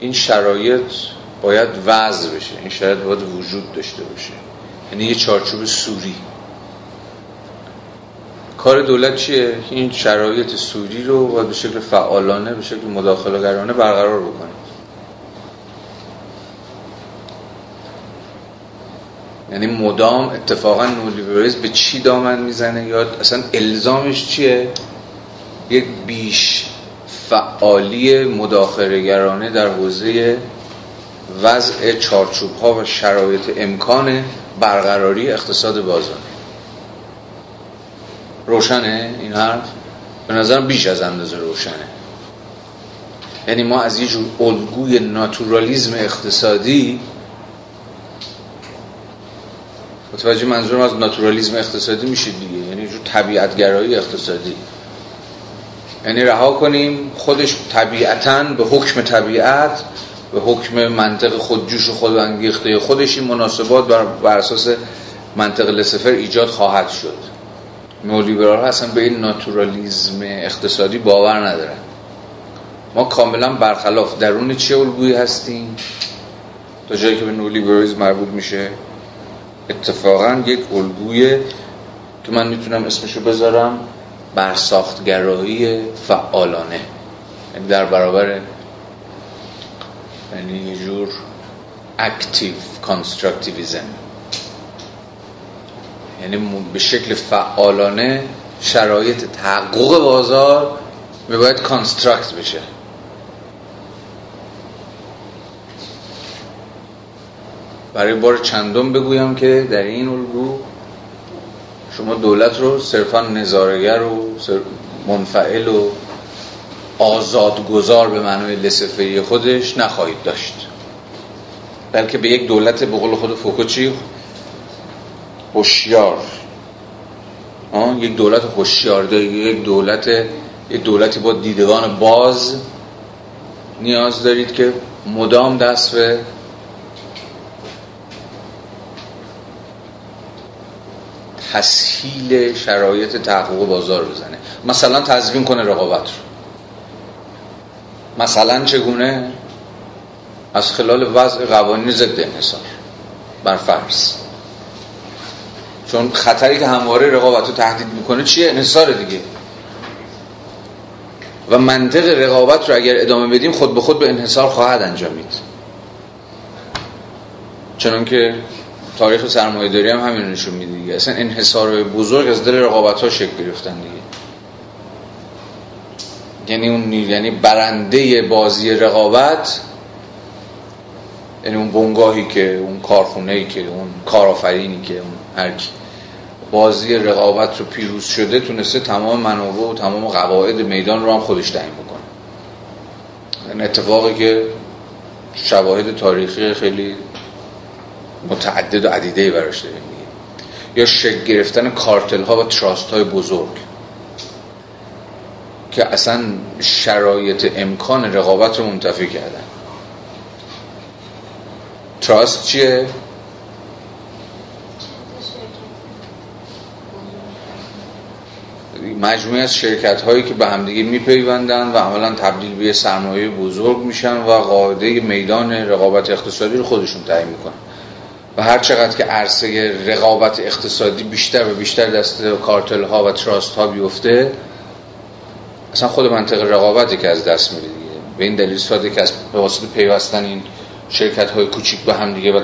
این شرایط باید وضع بشه. این شرایط باید وجود داشته باشه. یعنی یه چارچوب سوری. کار دولت چیه؟ این شرایط سوری رو باید به شکل فعالانه به شکل مداخلهگرانه برقرار بکنه. یعنی مدام اتفاقا نولیبرالیسم به چی دامن می‌زنه یا اصلا الزامش چیه؟ یک بیش فعالی مداخلهگرانه در حوزه وضع چارچوب ها و شرایط امکان برقراری اقتصاد بازار. روشنه این حرف؟ به نظرم بیش از اندازه روشنه. یعنی ما از یه جور الگوی ناتورالیزم اقتصادی متوجه منظورم از ناتورالیزم اقتصادی میشه دیگه. یعنی جور طبیعتگرایی اقتصادی. یعنی رها کنیم خودش طبیعتا به حکم طبیعت به حکم منطق خودجوش و خود انگیخته خودش این مناسبات بر, بر اساس منطق لسفر ایجاد خواهد شد. نولیبرال اصلا به این ناتورالیزم اقتصادی باور ندارن. ما کاملا برخلاف درون چه الگویی هستیم؟ تا جایی که به نولیبرالیسم مربوط میشه. اتفاقا یک الگوی که من می‌تونم اسمشو بذارم برساختگرایی فعالانه. یعنی در برابر یعنی یه جور active constructivism یعنی به شکل فعالانه شرایط تحقق بازار باید construct بشه. برای بار چندم بگویم که در این الگو شما دولت رو صرفا نظارگر و منفعل و آزادگذار به معنای لسفری خودش نخواهید داشت. بلکه به یک دولت به قول خود فوکوچی هوشیار. یک دولت هوشیار یک دولت یک دولتی با دیدگان باز نیاز دارید که مدام دست به تسهیل شرایط تحقق بازار بزنه. مثلا تضمین کنه رقابت رو. مثلا چگونه؟ از خلال وضع قوانین ضد انحصار. بر فرض. چون خطری که همواره رقابت رو تهدید می‌کنه چیه؟ انحصار دیگه. و منطق رقابت رو اگر ادامه بدیم خود به خود به انحصار خواهد انجامید. چنان که تاریخ سرمایه داری هم همین نشون میده دیگه. اصلا انحصار بزرگ از دل رقابت ها شکل گرفتن دیگه. یعنی اون یعنی برنده بازی رقابت یعنی اون بنگاهی که اون کارخونه که اون کارآفرینی که اون هر بازی رقابت رو پیروز شده تونسته تمام منابع و تمام قواعد میدان رو هم خودش تعیین بکنه. این اتفاقی که شواهد تاریخی خیلی متعدد و عدیده براش داریم یا شکل گرفتن کارتل ها و تراست های بزرگ که اصلا شرایط امکان رقابت رو منتفی کردن. تراست چیه؟ مجموعی از شرکت هایی که به همدیگه میپیوندن و عملا تبدیل به سرمایه بزرگ میشن و قاعده میدان رقابت اقتصادی رو خودشون تعیین می‌کنن. و هر چقدر که عرصه رقابت اقتصادی بیشتر و بیشتر دست کارتل ها و تراست ها بیفته اصلا خود منطق رقابتی که از دست میره دیگه. به این دلیل ساده که از به پیوستن این شرکت های کوچیک به هم دیگه و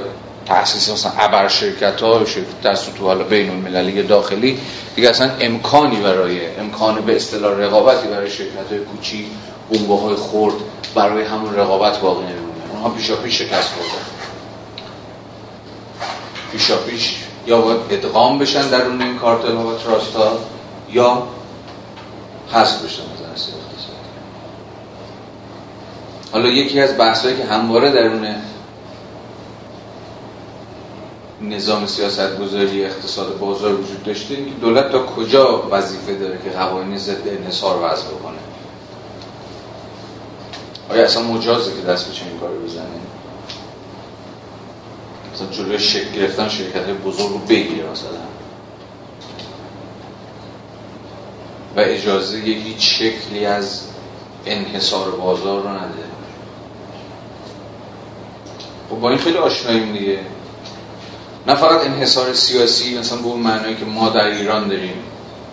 تأسیس مثلا ابر شرکت ها شرکت در سطوح حالا بین المللی داخلی دیگه اصلا امکانی برای امکان به اصطلاح رقابتی برای شرکت های کوچیک بنگاه های خرد برای همون رقابت باقی نمیمونه. اونها پیشا پیش شکست خوردن پیشا پیش یا باید ادغام بشن در اون این کارتل و تراست ها یا حذف بشن از حالا یکی از بحثایی که همواره درون نظام سیاست گذاری اقتصاد بازار وجود داشته که دولت تا کجا وظیفه داره که قوانین ضد انحصار وضع بکنه؟ آیا اصلا مجازه که دست به چنین کاری بزنه؟ مثلا جلوی شکل گرفتن شرکت های بزرگ رو بگیره مثلا. و اجازه هیچ شکلی از انحصار بازار رو نده. خب با این خیلی آشناییم دیگه. نه فقط انحصار سیاسی مثلا به اون معنایی که ما در ایران داریم.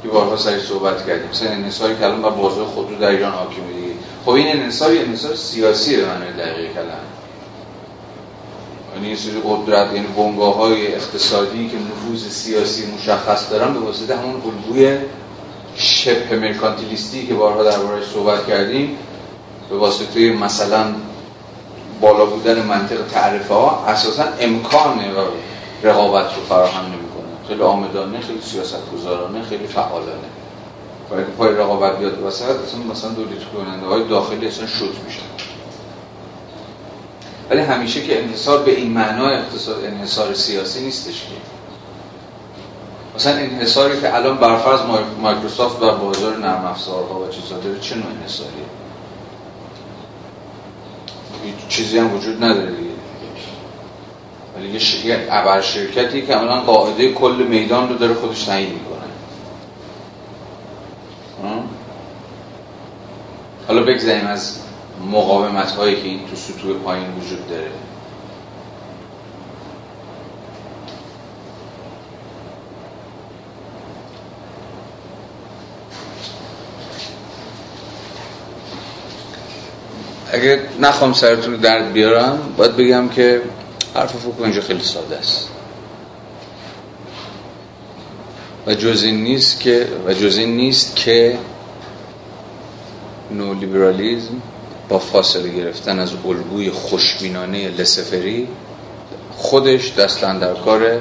که بارها سری صحبت کردیم. مثلا انحصاری الان بر بازار خودرو در ایران حاکمه دیگه. خب این انحصار انحصار سیاسی به معنای دقیق کلمه. یعنی این سری قدرت یعنی بنگاه های اقتصادی که نفوذ سیاسی مشخص دارن به واسطه همون الگوی شبه مرکانتیلیستی که بارها دربارش صحبت کردیم به واسطه مثلا بالا بودن منطق تعرفه ها اساسا امکان رقابت رو فراهم نمی‌کنه. خیلی آمدانه خیلی سیاست گذارانه خیلی فعالانه. برای پای رقابت بیاد وسط مثلا دولت کننده های داخلی اصلا شد میشن. ولی همیشه که انحصار به این معنا اقتصاد انحصار سیاسی نیستش که. مثلا انحصاری که الان برفرض مایکروسافت بر بازار نرم افزارها و چیزا داره چه نوع انحصاریه؟ چیزی هم وجود نداره دیگه. ولی یه ش... ابر شرکتی که الان قاعده کل میدان رو داره خودش تعیین می‌کنه. حالا بگذاریم از مقاومت هایی که این تو سطوح پایین وجود داره. اگه نخوام سرتون رو درد بیارم باید بگم که حرف فوکو اینجا خیلی ساده است. و جز این نیست که و جز این نیست که نولیبرالیزم با فاصله گرفتن از الگوی خوشبینانه لسفری خودش دستن در کار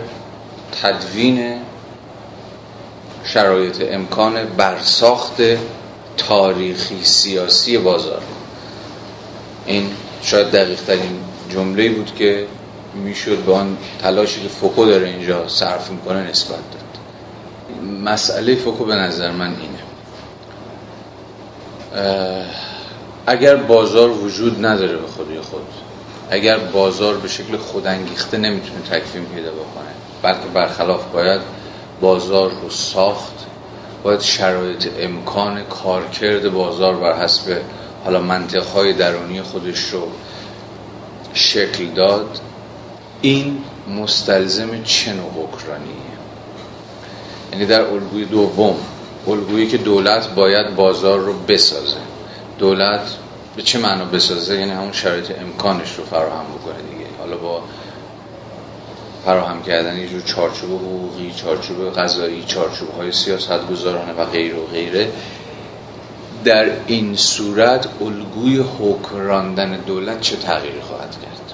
تدوین شرایط امکان برساخت تاریخی سیاسی بازار. این شاید دقیق ترین جمله بود که می‌شد به آن تلاشی که فوکو داره اینجا صرف می‌کنه نسبت داد. مسئله فوکو به نظر من اینه. اگر بازار وجود نداره به خودی خود اگر بازار به شکل خودانگیخته نمی‌تونه تکفیم پیدا بکنه بلکه برخلاف باید بازار رو ساخت باید شرایط امکان کارکرد بازار بر حسب حالا منطقهای درونی خودش رو شکل داد این مستلزم چه نوع حکرانیه یعنی در الگوی دوم الگویی که دولت باید بازار رو بسازه. دولت به چه معنا بسازه؟ یعنی همون شرایط امکانش رو فراهم بکنه دیگه. حالا با فراهم کردن یه جور چارچوب حقوقی چارچوب قضایی چارچوب های سیاست گذارانه و غیره و غیره در این صورت الگوی حکراندن دولت چه تغییری خواهد کرد؟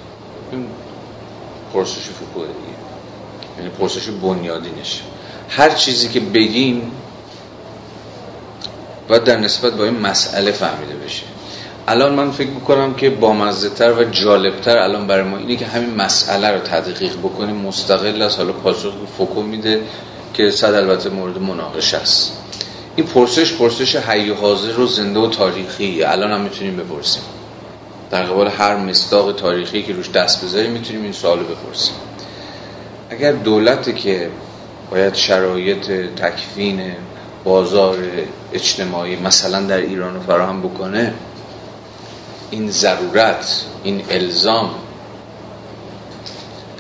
این پرسش فوکوه دیگه. یعنی پرسش بنیادینش. هر چیزی که بگیم باید در نسبت با این مسئله فهمیده بشه. الان من فکر می‌کنم که با تر و جالبتر الان برای ما اینه که همین مسئله رو تدقیق بکنیم. مستقل از حالا پاسخ فوکو میده که صد البته مورد مناقشه است. این پرسش پرسش حی و حاضر و زنده و تاریخی. الان هم می‌تونیم بپرسیم. در قبال هر مصداق تاریخی که روش دست بذاریم می‌تونیم این سوالو بپرسیم. اگر دولتی که باید شرایط تکفین بازار اجتماعی مثلا در ایران رو فراهم بکنه این ضرورت این الزام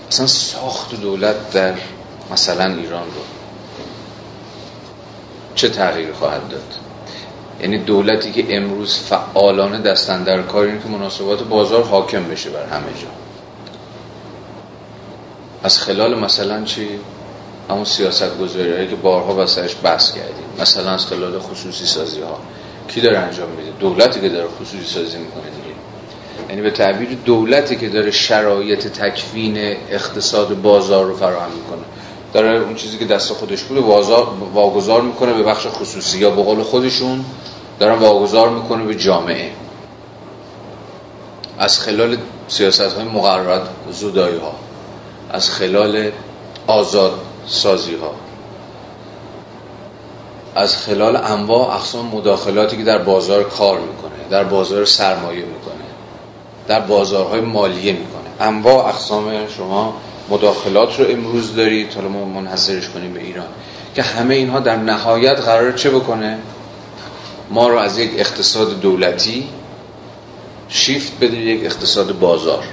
اصلا ساخت دولت در مثلا ایران رو چه تغییر خواهد داد؟ یعنی دولتی که امروز فعالانه دستن در کار اینه که مناسبات بازار حاکم بشه بر همه جا. از خلال مثلا چی؟ همون سیاست گذاری هایی که بارها واسهش بحث کردیم. مثلا از خلال خصوصی سازی ها کی داره انجام میده؟ دولتی که داره خصوصی سازی می‌کنه دیگه. یعنی به تعبیر دولتی که داره شرایط تکفین اقتصاد بازار رو فراهم می‌کنه. داره اون چیزی که دست خودش بوده واگذار می‌کنه به بخش خصوصی. یا به قول خودشون دارن واگذار می‌کنه به جامعه. از خلال سیاست های مقررات زودایی ها از خلال آزاد سازی ها از خلال انواع اقسام مداخلاتی که در بازار کار می‌کنه در بازار سرمایه می‌کنه در بازارهای مالیه می‌کنه. انواع اقسام شما مداخلات رو امروز دارید حالا ما منحصرش کنیم به ایران که همه اینها در نهایت قرار چه بکنه؟ ما رو از یک اقتصاد دولتی شیفت بده یک اقتصاد بازار.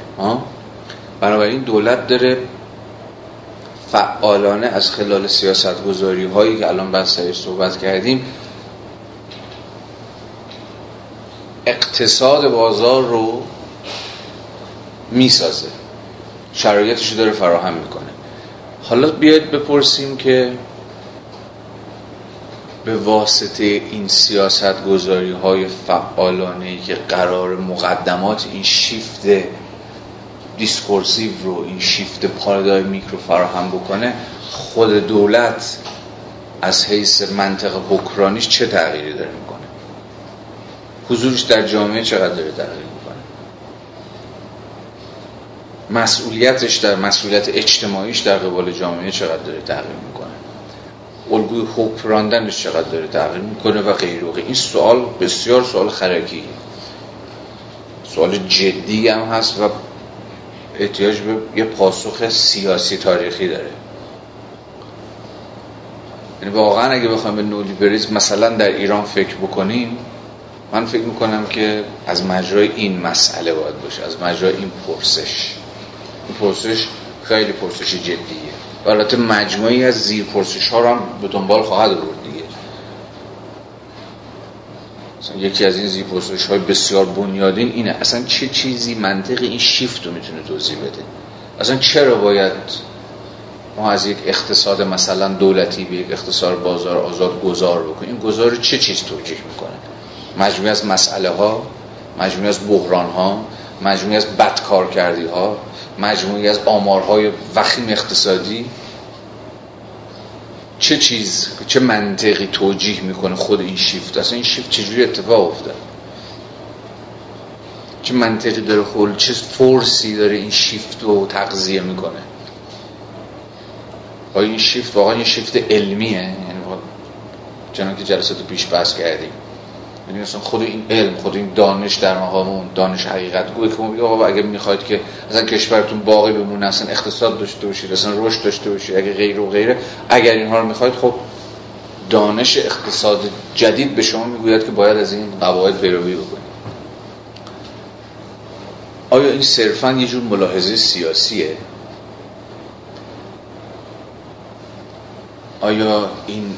بنابراین دولت داره فعالانه از خلال سیاست گذاری هایی که الان بحثش صحبت کردیم اقتصاد بازار رو می‌سازه. شرایطش داره فراهم می‌کنه. حالا بیاید بپرسیم که به واسطه این سیاست گذاری های فعالانه که قرار مقدمات این shift discursive رو این شیفت پارادایمیک رو فراهم بکنه خود دولت از حیث منطق حکمرانیش چه تغییری داره می‌کنه؟ حضورش در جامعه چقدر داره تغییر می‌کنه؟ مسئولیتش در مسئولیت اجتماعیش در قبال جامعه چقدر داره تغییر می‌کنه؟ الگوی حکم راندنش چقدر داره تغییر می‌کنه و غیر و این سوال بسیار سوال خرکی سوال جدی هم هست و احتیاج به یه پاسخ سیاسی تاریخی داره. یعنی واقعا اگه بخوایم به نولیبریزم مثلا در ایران فکر بکنیم من فکر می‌کنم که از مجرای این مسئله باید باشه از مجرای این پرسش. این پرسش خیلی پرسش جدیه. و البته مجموعی از زیر پرسش ها رو هم به دنبال خواهد بود دیگه یکی از این زیر پرسش های بسیار بنیادین اینه. اصلا چه چیزی منطق این شیفت رو می‌تونه توضیح بده؟ اصلا چرا باید ما از یک اقتصاد مثلا دولتی به یک اقتصاد بازار آزاد گذار بکنیم؟ این گذار چه چیز توجیه می‌کنه؟ مجموعی از مسئله ها مجموعی از بحران ها مجموعی از بدکار کردی ها مجموعی از آمارهای وخیم اقتصادی چه چیز چه منطقی توجیه می‌کنه خود این شیفت اصلا این شیفت چجوری اتفاق افتاد؟ چه منطقی داره خود چه فورسی داره این شیفت رو تغذیه می‌کنه؟ آیا این شیفت واقعا این شیفت علمیه؟ یعنی چنان که جلسات پیش بحث کردیم. یعنی اصلا خود این علم خود این دانش در مقام اون دانش حقیقت. گوه که ما آقا اگه می‌خواید که اصلا کشورتون باقی بمونه اصلا اقتصاد داشته باشید اصلا رشد داشته باشید اگه غیر و غیره اگر اینها رو می‌خواید خب دانش اقتصاد جدید به شما می‌گوید که باید از این قواعد پیروی بکنید. آیا این صرفا یه جور ملاحظه سیاسیه؟ آیا این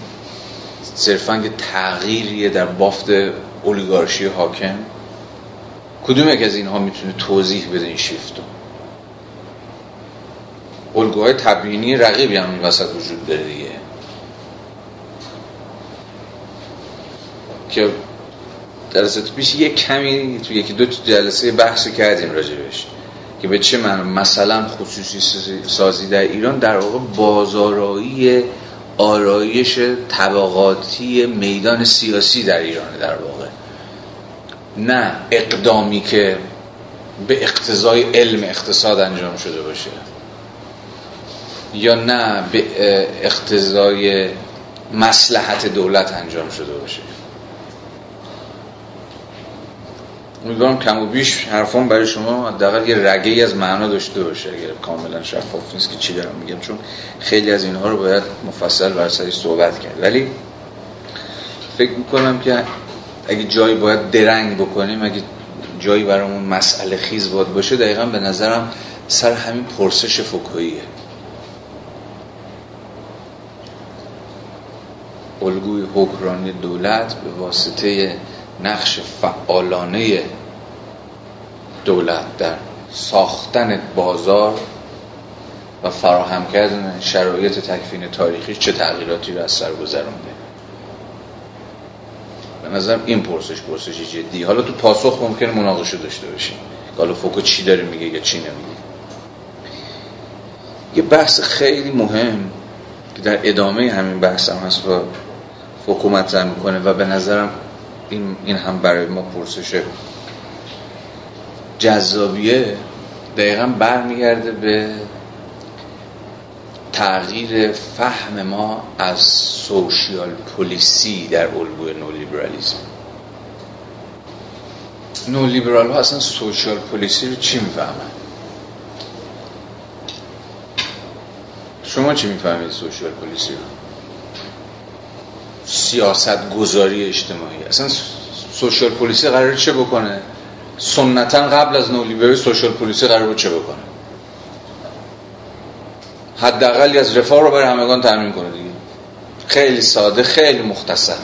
صرفا یه تغییریه در بافت اولیگارشی حاکم. کدوم یک از اینها می‌تونه توضیح بده این شیفتو الگوهای تبیینی رقیبی هم این وسط وجود داره دیگه. که جلسه پیش یک کمی تو یکی دو جلسه بحثی کردیم راجبش که به چه من مثلا خصوصی سازی در ایران در واقع بازارایی آرایش طبقاتی میدان سیاسی در ایران در واقع. نه اقدامی که به اقتضای علم اقتصاد انجام شده باشه. یا نه به اقتضای مسلحت دولت انجام شده باشه. امیدوارم کم و بیش حرفان برای شما حداقل یه رگه از معنا داشته باشه اگر کاملا شفاف نیست که چی دارم میگم چون خیلی از اینها رو باید مفصل بر سری صحبت کرد. ولی فکر می‌کنم که اگه جایی باید درنگ بکنیم اگه جایی برامون مسئله خیز باید باشه دقیقا به نظرم سر همین پرسش فکوییه الگوی حکرانی دولت به واسطه نقش فعالانه دولت در ساختن بازار و فراهم کردن شرایط تکفین تاریخی چه تغییراتی رو از سر گذرونده. به نظرم این پرسش پرسشی جدی. حالا تو پاسخ ممکنه مناقشه داشته باشیم. حالا فوکو چی داره میگه یا چی نمیگه؟ یه بحث خیلی مهم که در ادامه همین بحث هم هست و فوکو مطرح می‌کنه و به نظرم این, این هم برای ما پرسش جذابیه. دقیقا برمیگرده به تغییر فهم ما از سوشیال پولیسی در الگوی نولیبرالیزم نولیبرال ها اصلا سوشیال پولیسی رو چی می‌فهمن؟ شما چی می‌فهمید سوشیال پولیسی رو؟ سیاست گذاری اجتماعی. اصلا سوشال پلیسی قرار چه بکنه؟ سنتا قبل از نولیبری سوشال پلیسی قرار چه بکنه؟ حداقلی از رفاه رو برای همگان تامین کنه دیگه. خیلی ساده خیلی مختصر.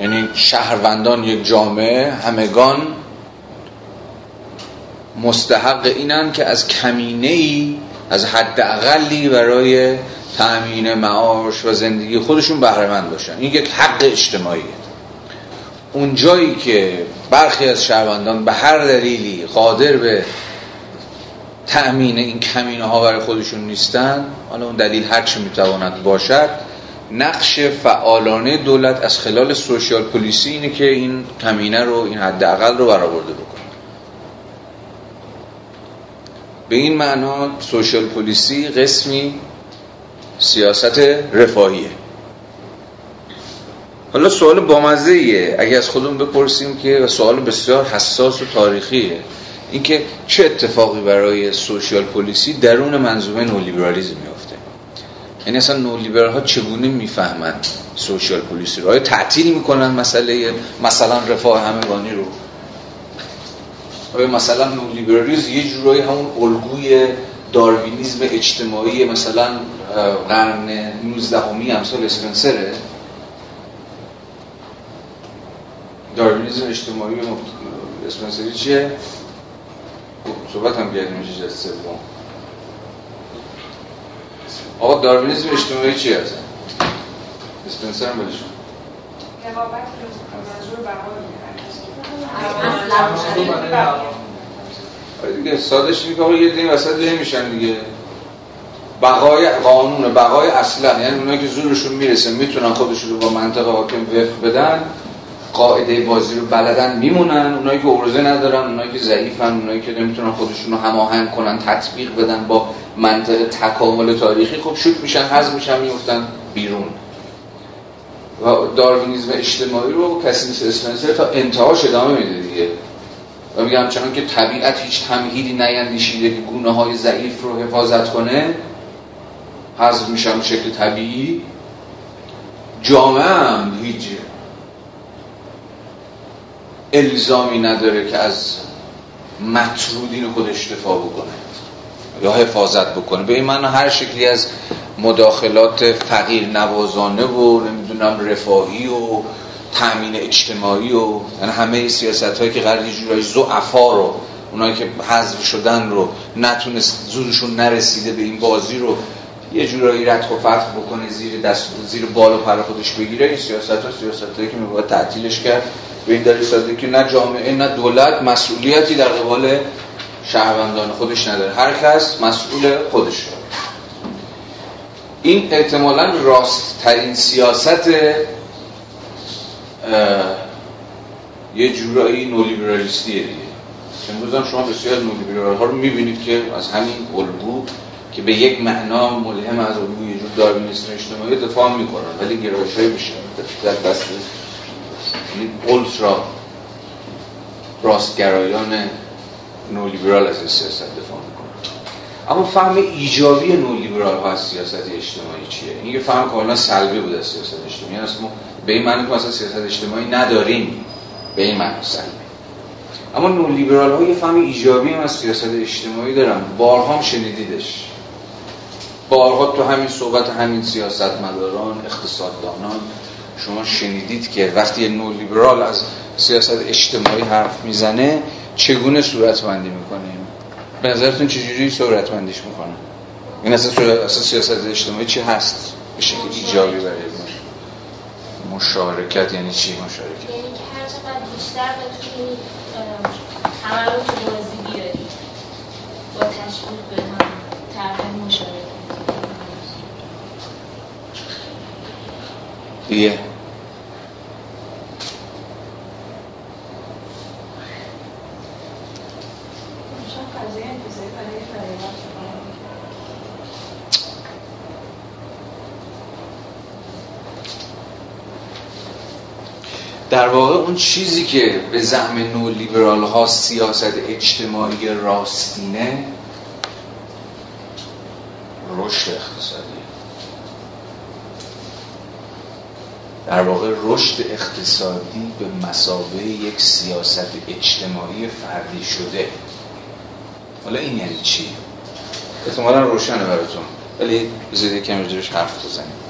یعنی شهروندان یک جامعه همگان مستحق اینن که از کمینه ای از حد اقلی برای تأمین معاش و زندگی خودشون بهرهمند باشن. این یک حق اجتماعیه. اون جایی که برخی از شهروندان به هر دلیلی قادر به تأمین این کمینه ها برای خودشون نیستن حالا اون دلیل هر چی می‌تواند باشد نقش فعالانه دولت از خلال سوشیال پلیسی اینه که این کمینه رو این حداقل رو برآورده بکنه. به این معنا سوشیال پلیسی قسمی سیاست رفاهیه. حالا سوال بامزه ایه اگه از خودمون بپرسیم که سوال بسیار حساس و تاریخیه اینکه چه اتفاقی برای سوشیال پلیسی درون منظومه نولیبرالیزم میفته یعنی اصلا نولیبرال ها چگونه می‌فهمند سوشیال پلیسی رو؟ آیا تعطیل می‌کنن مسئله مثلا رفاه همگانی رو؟ آیا مثلا نولیبرالیزم یه جورایی همون الگوی داروینیزم اجتماعی مثلا قرن 19 همی امثال اسپنسره داروینیزم اجتماعی اسپنسری چیه؟ صحبت هم کردیم میشه جلسه سوم آقا داروینیزم اجتماعی چی هست؟ اسپنسر هم بلشون آره دیگه سادش که آقا یه دین وسط له میشن دیگه. بقای قانون بقای اصلا یعنی اونایی که زورشون می‌رسه می‌تونن خودشون رو با منطق حاکم وفق بدن قاعده بازی رو بلدن میمونن. اونایی که ارزه ندارن اونایی که ضعیفن اونایی که نمی‌تونن خودشون رو هماهنگ کنن تطبیق بدن با منطق تکامل تاریخی خب شوت میشن حذف میشن میفتن بیرون. و داروینیزم اجتماعی رو کسی مثل اسپنسر تا انتهاش ادامه میده دیگه. و میگم چنان که طبیعت هیچ تمهیدی نیندیشیده که گونه های ضعیف رو حفاظت کنه حذف میشن شکل طبیعی. جامعه هم هیچ الزامی نداره که از مطرودین خود اشتفا بکنه. یا حفاظت بکنه. به این من هر شکلی از مداخلات فقیر نوازانه و نمی‌دونم رفاهی و تامین اجتماعی و یعنی همه سیاست هایی که قرار یه جورایی زعفا رو اونایی که حذف شدن رو نتونست زورشون نرسیده به این بازی رو یه جورایی رد و فتح بکنه زیر دست زیر بال و پر خودش بگیره این سیاست ها سیاست هایی که میباید تعطیلش کرد. به این دلیل که نه جامعه نه دولت مسئولیتی در قبال شهروندان خودش نداره. هر کس مسئول خودش این احتمالا راست ترین سیاست یه جورایی نولیبرالیستیه دیگه. امروز هم شما بسیار نولیبرال ها رو می‌بینید که از همین الگو که به یک معنا ملهم از الگوی جور داروینیسم اجتماعی دفاع می‌کنن ولی گرایش های بیشتر در دست اولترا راستگرایان نولیبرال از سیاست دفاع می‌کنن اما فهم ایجابی نولیبرال ها از سیاست اجتماعی چیه؟ این یه فهم کاملا سلبی بود از سیاست اجتماعی. یعنی ما به این معنی که سیاست اجتماعی نداریم به این معنی سلبی اما نولیبرال ها یه فهم ایجابی هم از سیاست اجتماعی دارن. بارها هم شنیدیدش. بارها تو همین صحبت همین سیاست مداران اقتصاددانان شما شنیدید که وقتی نولیبرال از سیاست اجتماعی حرف می‌زنه چگونه صورت بندی می‌کنیم؟ به نظرتون چجوری صورت بندیش می‌کنه؟ این اصلا, سیاست اجتماعی چی هست؟ به شکل ایجابی برای مشارکت یعنی چی مشارکت؟ یعنی که هر چقدر بیشتر بتونید همه رو تو بازی بیارید با تشویق به هم طرح مشارکت. دیگه در واقع اون چیزی که به زعم نو لیبرال ها سیاست اجتماعی راستینه رشد اقتصادی. در واقع رشد اقتصادی به مسابه یک سیاست اجتماعی فردی شده. حالا این یعنی چی؟ احتمالا روشنه براتون. ولی بذارید کمی حرف بزنیم.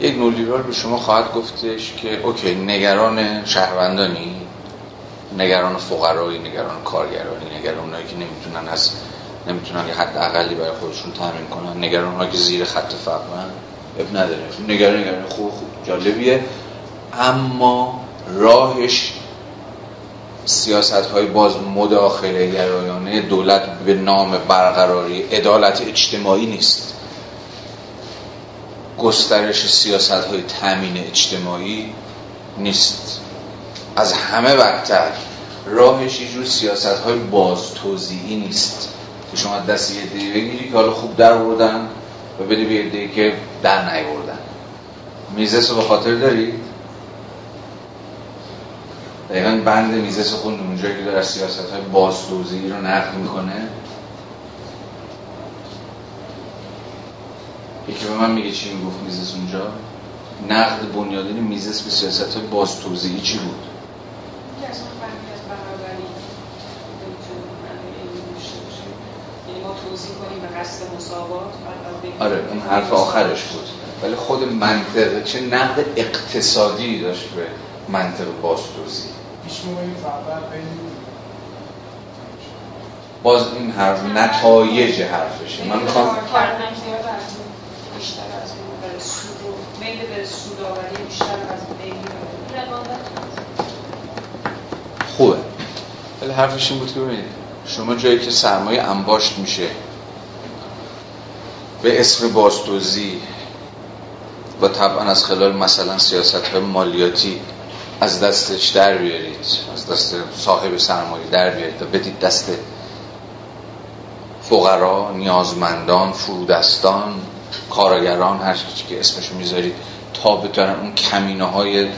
یک نولیبرال به شما خواهد گفتش که اوکی نگران شهروندانی نگران فقرایی نگران کارگرانی نگران اونایی که نمی‌تونن از نمی‌تونن یه حد اقلی برای خودشون تامین کنن نگران ها که زیر خط فقرن اب نداره. نگران نگران خوب خوب جالبیه. اما راهش سیاست های باز مداخله گرایانه دولت به نام برقراری عدالت اجتماعی نیست. گسترش سیاست های تامین اجتماعی نیست. از همه بدتر. راهش یه جور سیاست های باز توضیحی نیست. که شما دست یه دیگه بگیری که حالا خوب در بردن و بده به یه که در بردن میزس رو به خاطر دارید دقیقا بند میزس خون اونجا که داره سیاست های باز توضیحی رو نقل می‌کنه. یکی به من میگه چی می‌گفت میزس اونجا؟ نقد بنیادین میزس به سیاست های باز توضیحی چی بود مساوات آره اون حرف آخرش بود. ولی خود منطق چه نقد اقتصادی داشت به منطق باز توضیح باز این حرف نتایج حرفشه. من می‌خوام بیشتر از میل سود میل به سوداوری بیشتر از میل خوبه. ولی حرفش این بود که ببینید شما جایی که سرمایه انباشت میشه به اسم بازدوزی و طبعا از خلال مثلا سیاست های مالیاتی از دستش در بیارید از دست صاحب سرمایه در بیارید و بدید دست فقرا نیازمندان فرودستان کارگران هر چیزی که اسمشو می‌ذارید تا بتونن اون کمینه های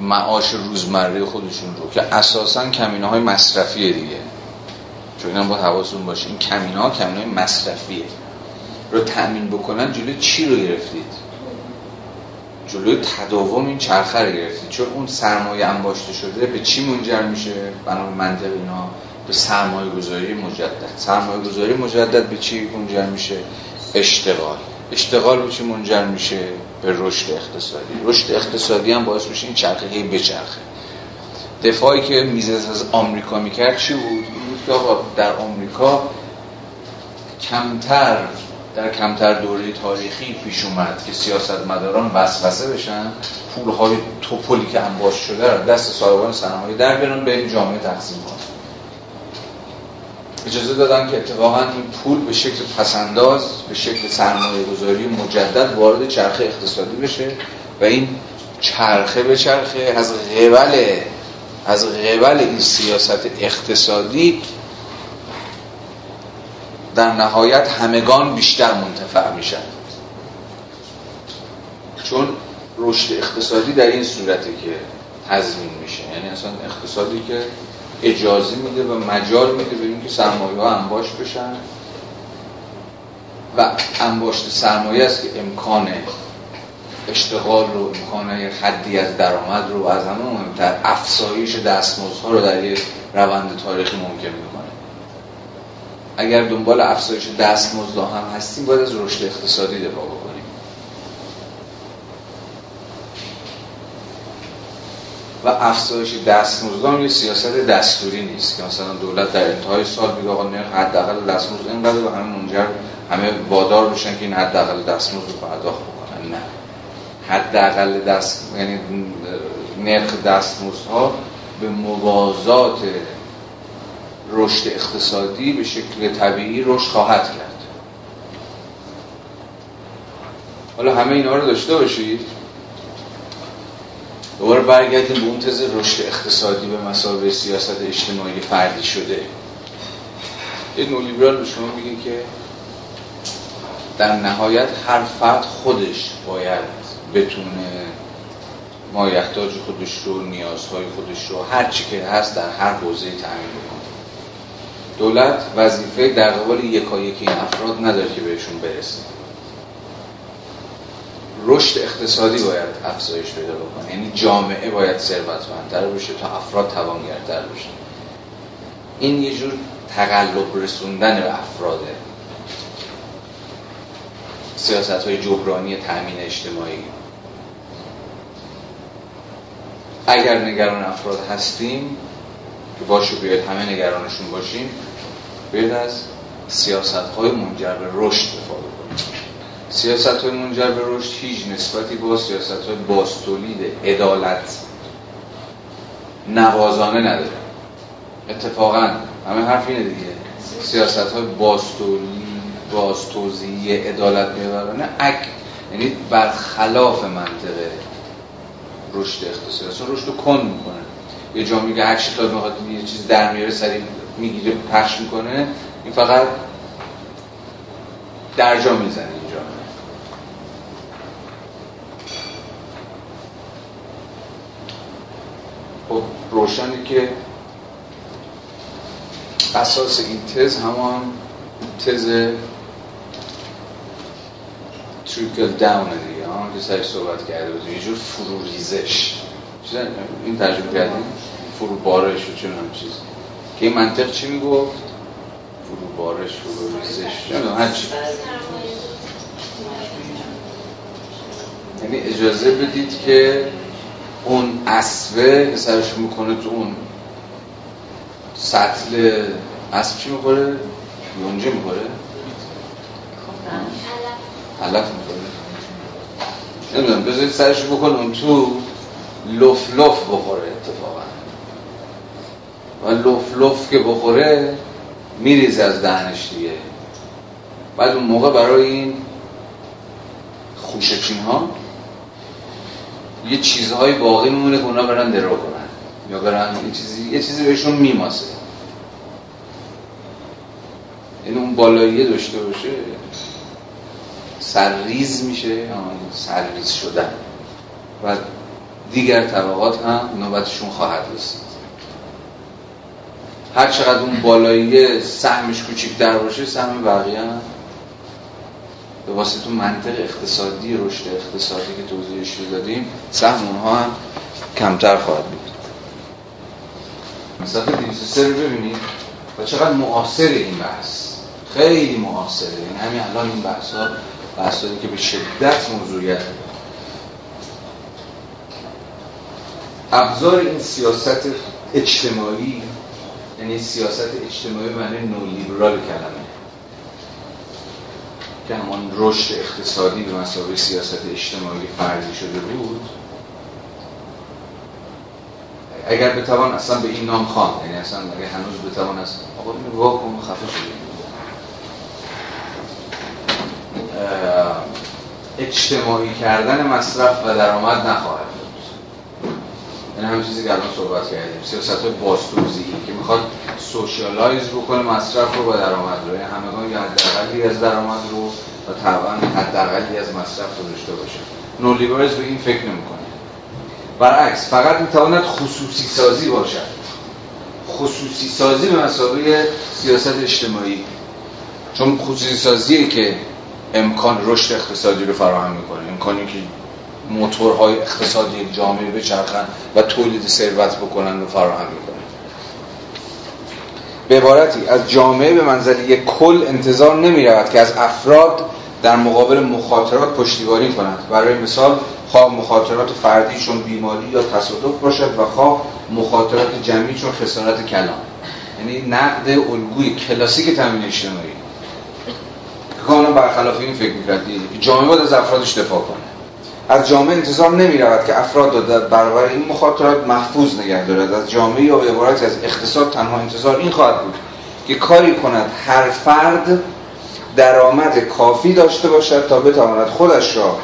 معاش روزمره خودشون رو که اساسا کمینه های مصرفیه دیگه. چون اینا با حواستون باشه این کمینه ها کمینه های مصرفیه. رو تأمین بکنن جلوی چی رو گرفتید؟ جلوی تداوم این چرخه رو گرفتید. چون اون سرمایه انباشته شده به چی منجر میشه؟ بنا منطق اینا به سرمایه گذاری مجدد. سرمایه گذاری مجدد به چی منجر میشه؟ اشتغال. اشتغال به چی منجر میشه؟ به رشد اقتصادی. رشد اقتصادی هم باعث میشه این چرخه هی بچرخه. دفاعی که میزز از آمریکا می‌کرد چی بود؟ این بود که در آمریکا کمتر در کمتر دوره تاریخی پیش اومد که سیاستمداران وسوسه بشن پولهای توپلی که انباش شده رو دست صاحبان سرمایه در بیارن به جامعه تقسیم کنن. اجازه دادن که اتفاقا این پول به شکل پسنداز به شکل سرمایه گذاری مجدد وارد چرخه اقتصادی بشه و این چرخه به چرخه از قبل از قبل این سیاست اقتصادی در نهایت همگان بیشتر منتفع میشن. چون رشد اقتصادی در این صورته که تضمین میشه. یعنی اصلا اقتصادی که اجازه میده و مجال میده به اینکه سرمایه ها انباش بشن. و انباشت سرمایه است که امکان اشتغال رو امکان حدی از درآمد رو از همه مهمتر افزایش دستمزدها رو در یک روند تاریخی ممکن می‌کنه اگر دنبال افزایش دستمزدها هم هستیم باید از رشد اقتصادی دفاع بکنیم. و افزایش دستمزد یه سیاست دستوری نیست که مثلا دولت در انتهای سال بگه آقا نه حداقل دستمزد اینقدر و همه منجر همه وادار بشن که این حداقل دستمزد رو پرداخت بکنن. نه. حداقل دست یعنی نرخ دستمزدها به موازات رشد اقتصادی به شکل طبیعی رشد خواهد کرد. حالا همه اینا رو داشته باشید؟ دوباره برگردیم به اون تز رشد اقتصادی به مسابقه سیاست اجتماعی فردی شده. یه نولیبرال به شما میگه که در نهایت هر فرد خودش باید بتونه مایحتاج خودش رو نیازهای خودش رو هر چی که هست در هر حوزه تعمین بکنه. دولت وظیفه در قبال یکایی این افراد نداره که بهشون برسه. رشد اقتصادی باید افزایش پیدا بکنه. یعنی جامعه باید ثروتمندتر بشه تا افراد توانگرتر بشه این یه جور تقلب رسوندن به افراده سیاست های جبرانی تأمین اجتماعی. اگر نگران افراد هستیم که باشه بیاید همه نگرانشون باشیم بیاید از سیاست های منجر به رشد کنیم. سیاست های منجر به رشد هیچ نسبتی با سیاست های باستولید عدالت نوازانه نداره. اتفاقا همه حرف اینه دیگه. سیاست های باستولی باستوزی عدالت میبرانه اک یعنی برخلاف منطقه رشد اقتصادی رشد رو کن می‌کنه. یه جا میگه هر چی می‌خواد یه چیز در میاره سری می‌گیره پخش می‌کنه. این فقط درجا می‌زنه اینجا خب روشنه که اساس این تز همان تز تریکل داون دیگه. ها که سرش صحبت کرده بود. یه جور فرو ریزش. این ترجمه کردیم. فرو بارش و هم چیز. که این منطق چی می‌گفت؟ فرو بارش فرو ریزش. هر یعنی اجازه بدید که اون اصفه سرش می‌کنه تو اون سطل اسب چی می‌خوره؟ یونجه می‌خوره؟ علف می‌خوره نمی‌دونم بذارید سرش بکن اون تو لف لف بخوره اتفاقا و لف لف که بخوره میریزه از دهنش دیگه بعد اون موقع برای این خوشچین ها یه چیزهای باقی میمونه که اونا برن درو کنن. یا برن یه چیزی, یه چیزی بهشون میماسه. یعنی اون بالاییه داشته باشه سرریز میشه سرریز شدن. و دیگر طبقات هم نوبتشون خواهد رسید. هر چقدر اون بالایی سهمش در باشه سهم بقیه هم به واسطه منطق اقتصادی رشد اقتصادی که توضیحش رو دادیم سهم اونها هم کمتر خواهد بود. صفحه 203 رو ببینید و چقدر معاصر این بحث. خیلی معاصره. یعنی همین الان این بحث ها بحث که به شدت موضوعیت ابزار این سیاست اجتماعی یعنی سیاست اجتماعی معنی نولیبرال کلمه. که همان رشد اقتصادی به مسابقه سیاست اجتماعی فرضی شده بود اگر بتوان اصلا به این نام خواند یعنی اصلا اگر هنوز بتوان از آقا این واکن خفه شده اجتماعی کردن مصرف و درآمد نخواهد همین چیزی که الان صحبت کردیم. سیاست های باستوزی که می‌خواد سوشیالایز بکنه مصرف رو با درآمد رو همگان یه حداقلی از درآمد رو و طبعا حداقلی از مصرف رو داشته باشه نولیبرالز به این فکر نمی‌کنه. برعکس فقط می‌تواند خصوصی سازی باشد. خصوصی سازی به مسابقه سیاست اجتماعی. چون خصوصی سازیه که امکان رشد اقتصادی رو فراهم می‌کنه. امکانی که موتورهای اقتصادی جامعه بچرخن و تولید ثروت بکنن رو فراهم می‌کنه به عبارتی از جامعه به منزل یک کل انتظار نمی رود که از افراد در مقابل مخاطرات پشتیبانی کنند. برای مثال خواه مخاطرات فردی چون بیماری یا تصادف باشد و خواه مخاطرات جمعی چون خسارت کلام یعنی نقد الگوی کلاسیک تامین اجتماعی. کاملا برخلاف این فکر می‌کردی. که جامعه باید از افرادش دفاع کنه. از جامعه انتظار نمی رود که افراد در برابر این مخاطرات محفوظ نگه دارد. از جامعه یا به عبارت از اقتصاد تنها انتظار این خواهد بود که کاری کند هر فرد درآمد کافی داشته باشد تا بتواند خودش را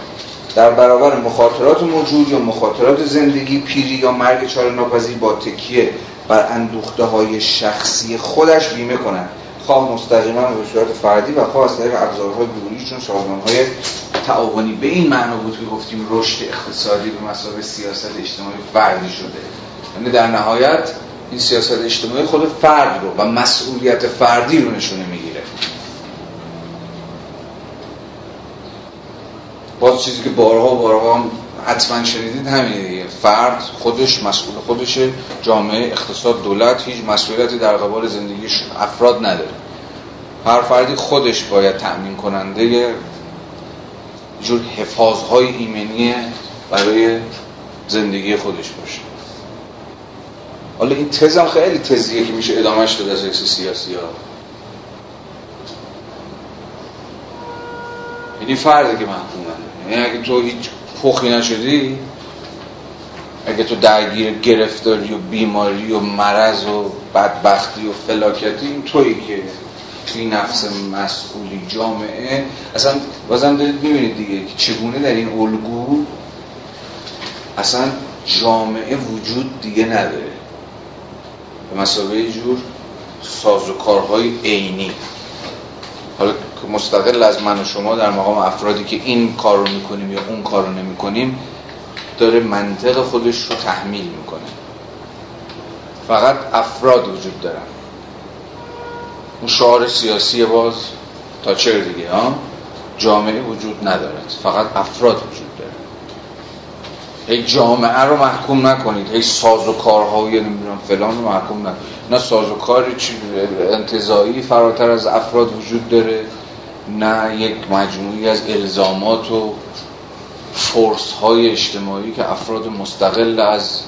در برابر مخاطرات موجود یا مخاطرات زندگی پیری یا مرگ چاره ناپذیر با تکیه بر اندوخته های شخصی خودش بیمه کند. خواه مستقیما به صورت فردی و خواه از طریق ابزارهای بیرونی چون سازمانهای تعاونی به این معنا بود که گفتیم رشد اقتصادی به مسابقه سیاست اجتماعی فردی شده. یعنی در نهایت این سیاست اجتماعی خود فرد رو و مسئولیت فردی رو نشونه می‌گیره. باز چیزی که بارها و بارها حتما شنیدید همینه دیگه فرد خودش مسئول خودشه جامعه اقتصاد دولت هیچ مسئولیتی در قبال زندگیش افراد نداره. هر فردی خودش باید تأمین کننده جور حفاظهای ایمنی برای زندگی خودش باشه. حالا این تزم خیلی تزیه که میشه ادامهش داد از حیث سیاسی ها. یعنی فرده که محکومه. یعنی اگه تو هیچ پخی نشدی؟ اگه تو درگیر گرفتاری و بیماری و مرض و بدبختی و فلاکتی این تویی که توی نفس مسئولی جامعه؟ اصلا بازم دارید می‌بینید دیگه که چگونه در این الگو اصلا جامعه وجود دیگه نداره. به مسابقه جور سازوکارهای عینی. حالا مستقل از من و شما در مقام افرادی که این کار رو می‌کنیم یا اون کار رو نمی‌کنیم داره منطق خودش رو تحمیل می‌کنه. فقط افراد وجود دارن. اون شعار سیاسی باز تا چه دیگه ها؟ جامعه وجود ندارد. فقط افراد وجود هی جامعه رو محکوم نکنید. هی ساز و کارهای نمی‌دونم فلان رو محکوم نکنید. نه ساز و کاری چی انتظایی فراتر از افراد وجود داره نه یک مجموعی از الزامات و فورس های اجتماعی که افراد مستقل از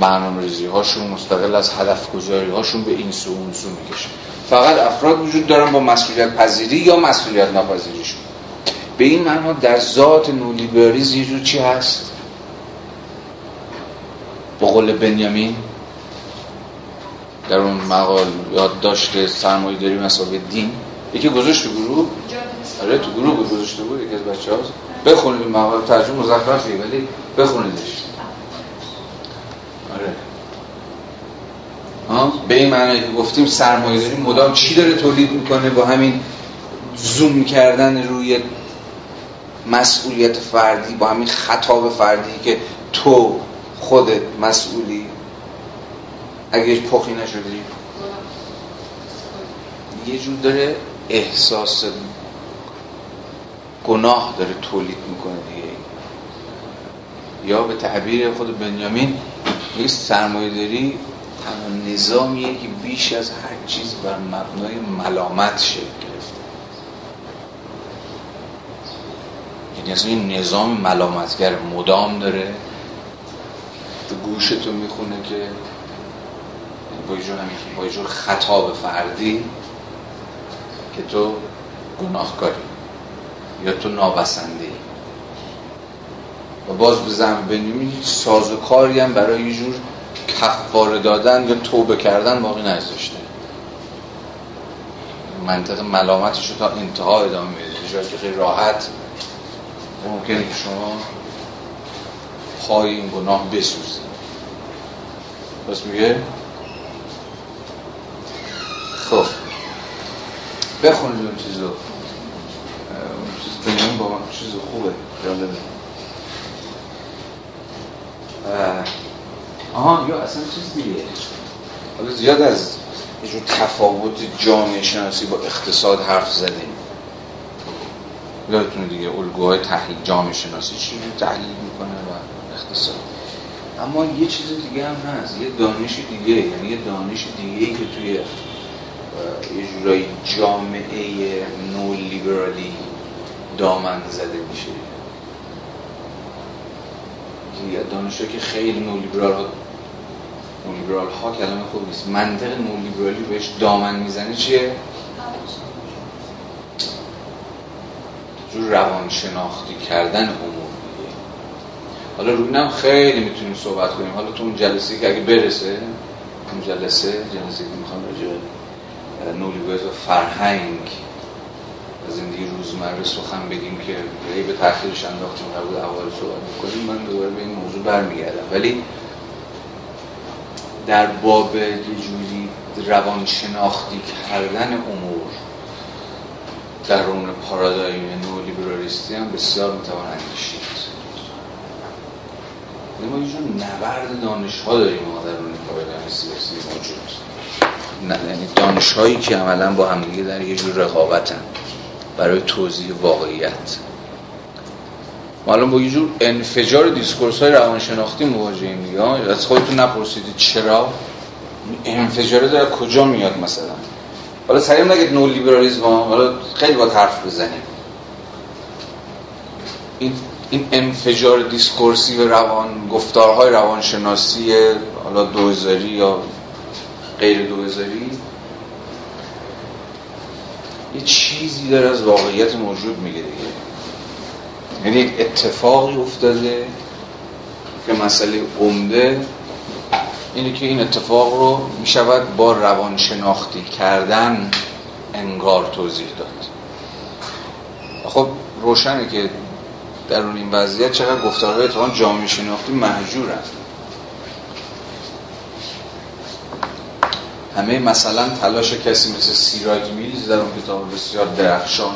برنامه ریزی هاشون مستقل از هدف گذاری هاشون به این سو اون سو می‌کشن. فقط افراد وجود دارن با مسئولیت پذیری یا مسئولیت نپذیریشون به این معنا در ذات نولیبرالیسم یه چی هست؟ قول بنیامین در اون مقال یاد داشته سرمایه داری مسابقه دین. یکی گذاشت تو گروه؟ آره تو گروه بود گذاشته بود یکی از بچه هاست بخونید مقال ترجمه مزخرفیه ولی بخونیدش. آره. به این معنی که گفتیم سرمایه داری مدام چی داره تولید می‌کنه؟ با همین زوم کردن روی مسئولیت فردی با همین خطاب فردی که تو خودت مسئولی. اگه پخی نشدی یه جور داره احساس گناه داره تولید می‌کنه دیگه. یا به تعبیر خود بنیامین یه سرمایه داری تنها نظامیه که بیش از هر چیز بر مبنای ملامت شکل گرفته. یعنی از این نظام ملامتگر مدام داره. تو گوشتو می‌خونه که با یه جور, با جور خطاب فردی که تو گناهکاری یا تو نابسنده ای و باز به زن بنیامین ساز و کاری هم برای یه جور کفاره دادن یا توبه کردن باقی نذاشته. منطق ملامتش رو تا انتها ادامه میده. که خیلی راحت. ممکنه که شما پای این گناه بسوزید بس میگه؟ خب. بخونید اون چیزو. اون چیز با من چیز خوبه. جالبه آها یا اصلا چیز دیگه. حالا زیاد از یه جور تفاوت جامعه شناسی با اقتصاد حرف زدیم. یادتونه دیگه الگوهای تحلیل جامعه شناسی چی تحلیل می‌کنه و اقتصاد. اما یه چیز دیگه هم هست یه دانش دیگه یعنی یه دانش دیگه که توی یه جورایی جامعه نو لیبرالی دامن زده میشه. یه دانشگاه که خیلی نو لیبرال ها نو لیبرال ها کلمه خوب نیست. منطق نو لیبرالی بهش دامن می‌زنه چیه؟ جور روانشناختی کردن امور حالا روی نم خیلی می‌تونیم صحبت کنیم. حالا تو اون جلسه که اگه برسه اون جلسه جلسه که می‌خوام راجع نولیبرز و فرهنگ و زندگی روزمره سخن بگیم که ای به تاخیرش انداختیم قبول اول صحبت می‌کنیم من دوباره به این موضوع برمیگردم. ولی در باب یه جوری روانشناختی کردن امور در اون پارادایم نولیبرالیستی هم بسیار می‌توان اندیشید. ما یه جور نبرد دانش ها داریم ما در اون سیاسی موجود یعنی دانش هایی که عملا با همدیگه در یه جور رقابتن برای توضیح واقعیت. ما الان با یه جور انفجار discourse های روانشناختی مواجهیم دیگه. از خودتون نپرسیدید چرا؟ انفجاره داره کجا میاد مثلا؟ حالا سریع نگید نو لیبرالیسم حالا خیلی باید حرف بزنیم. این این انفجار discourse ی و روان گفتارهای روانشناسی حالا دوزاری یا غیر دوزاری یه چیزی داره از واقعیت موجود میگه دیگه. یعنی اتفاقی افتاده که مسئله عمده اینه که این اتفاق رو می‌شود با روانشناختی کردن انگار توضیح داد. خب روشنه که در اون این وضعیت چقدر گفتارهای اتفاقا جامعه شناختی محجور هست همه مثلا تلاش کسی مثل سی رایت میلز در اون کتاب بسیار درخشان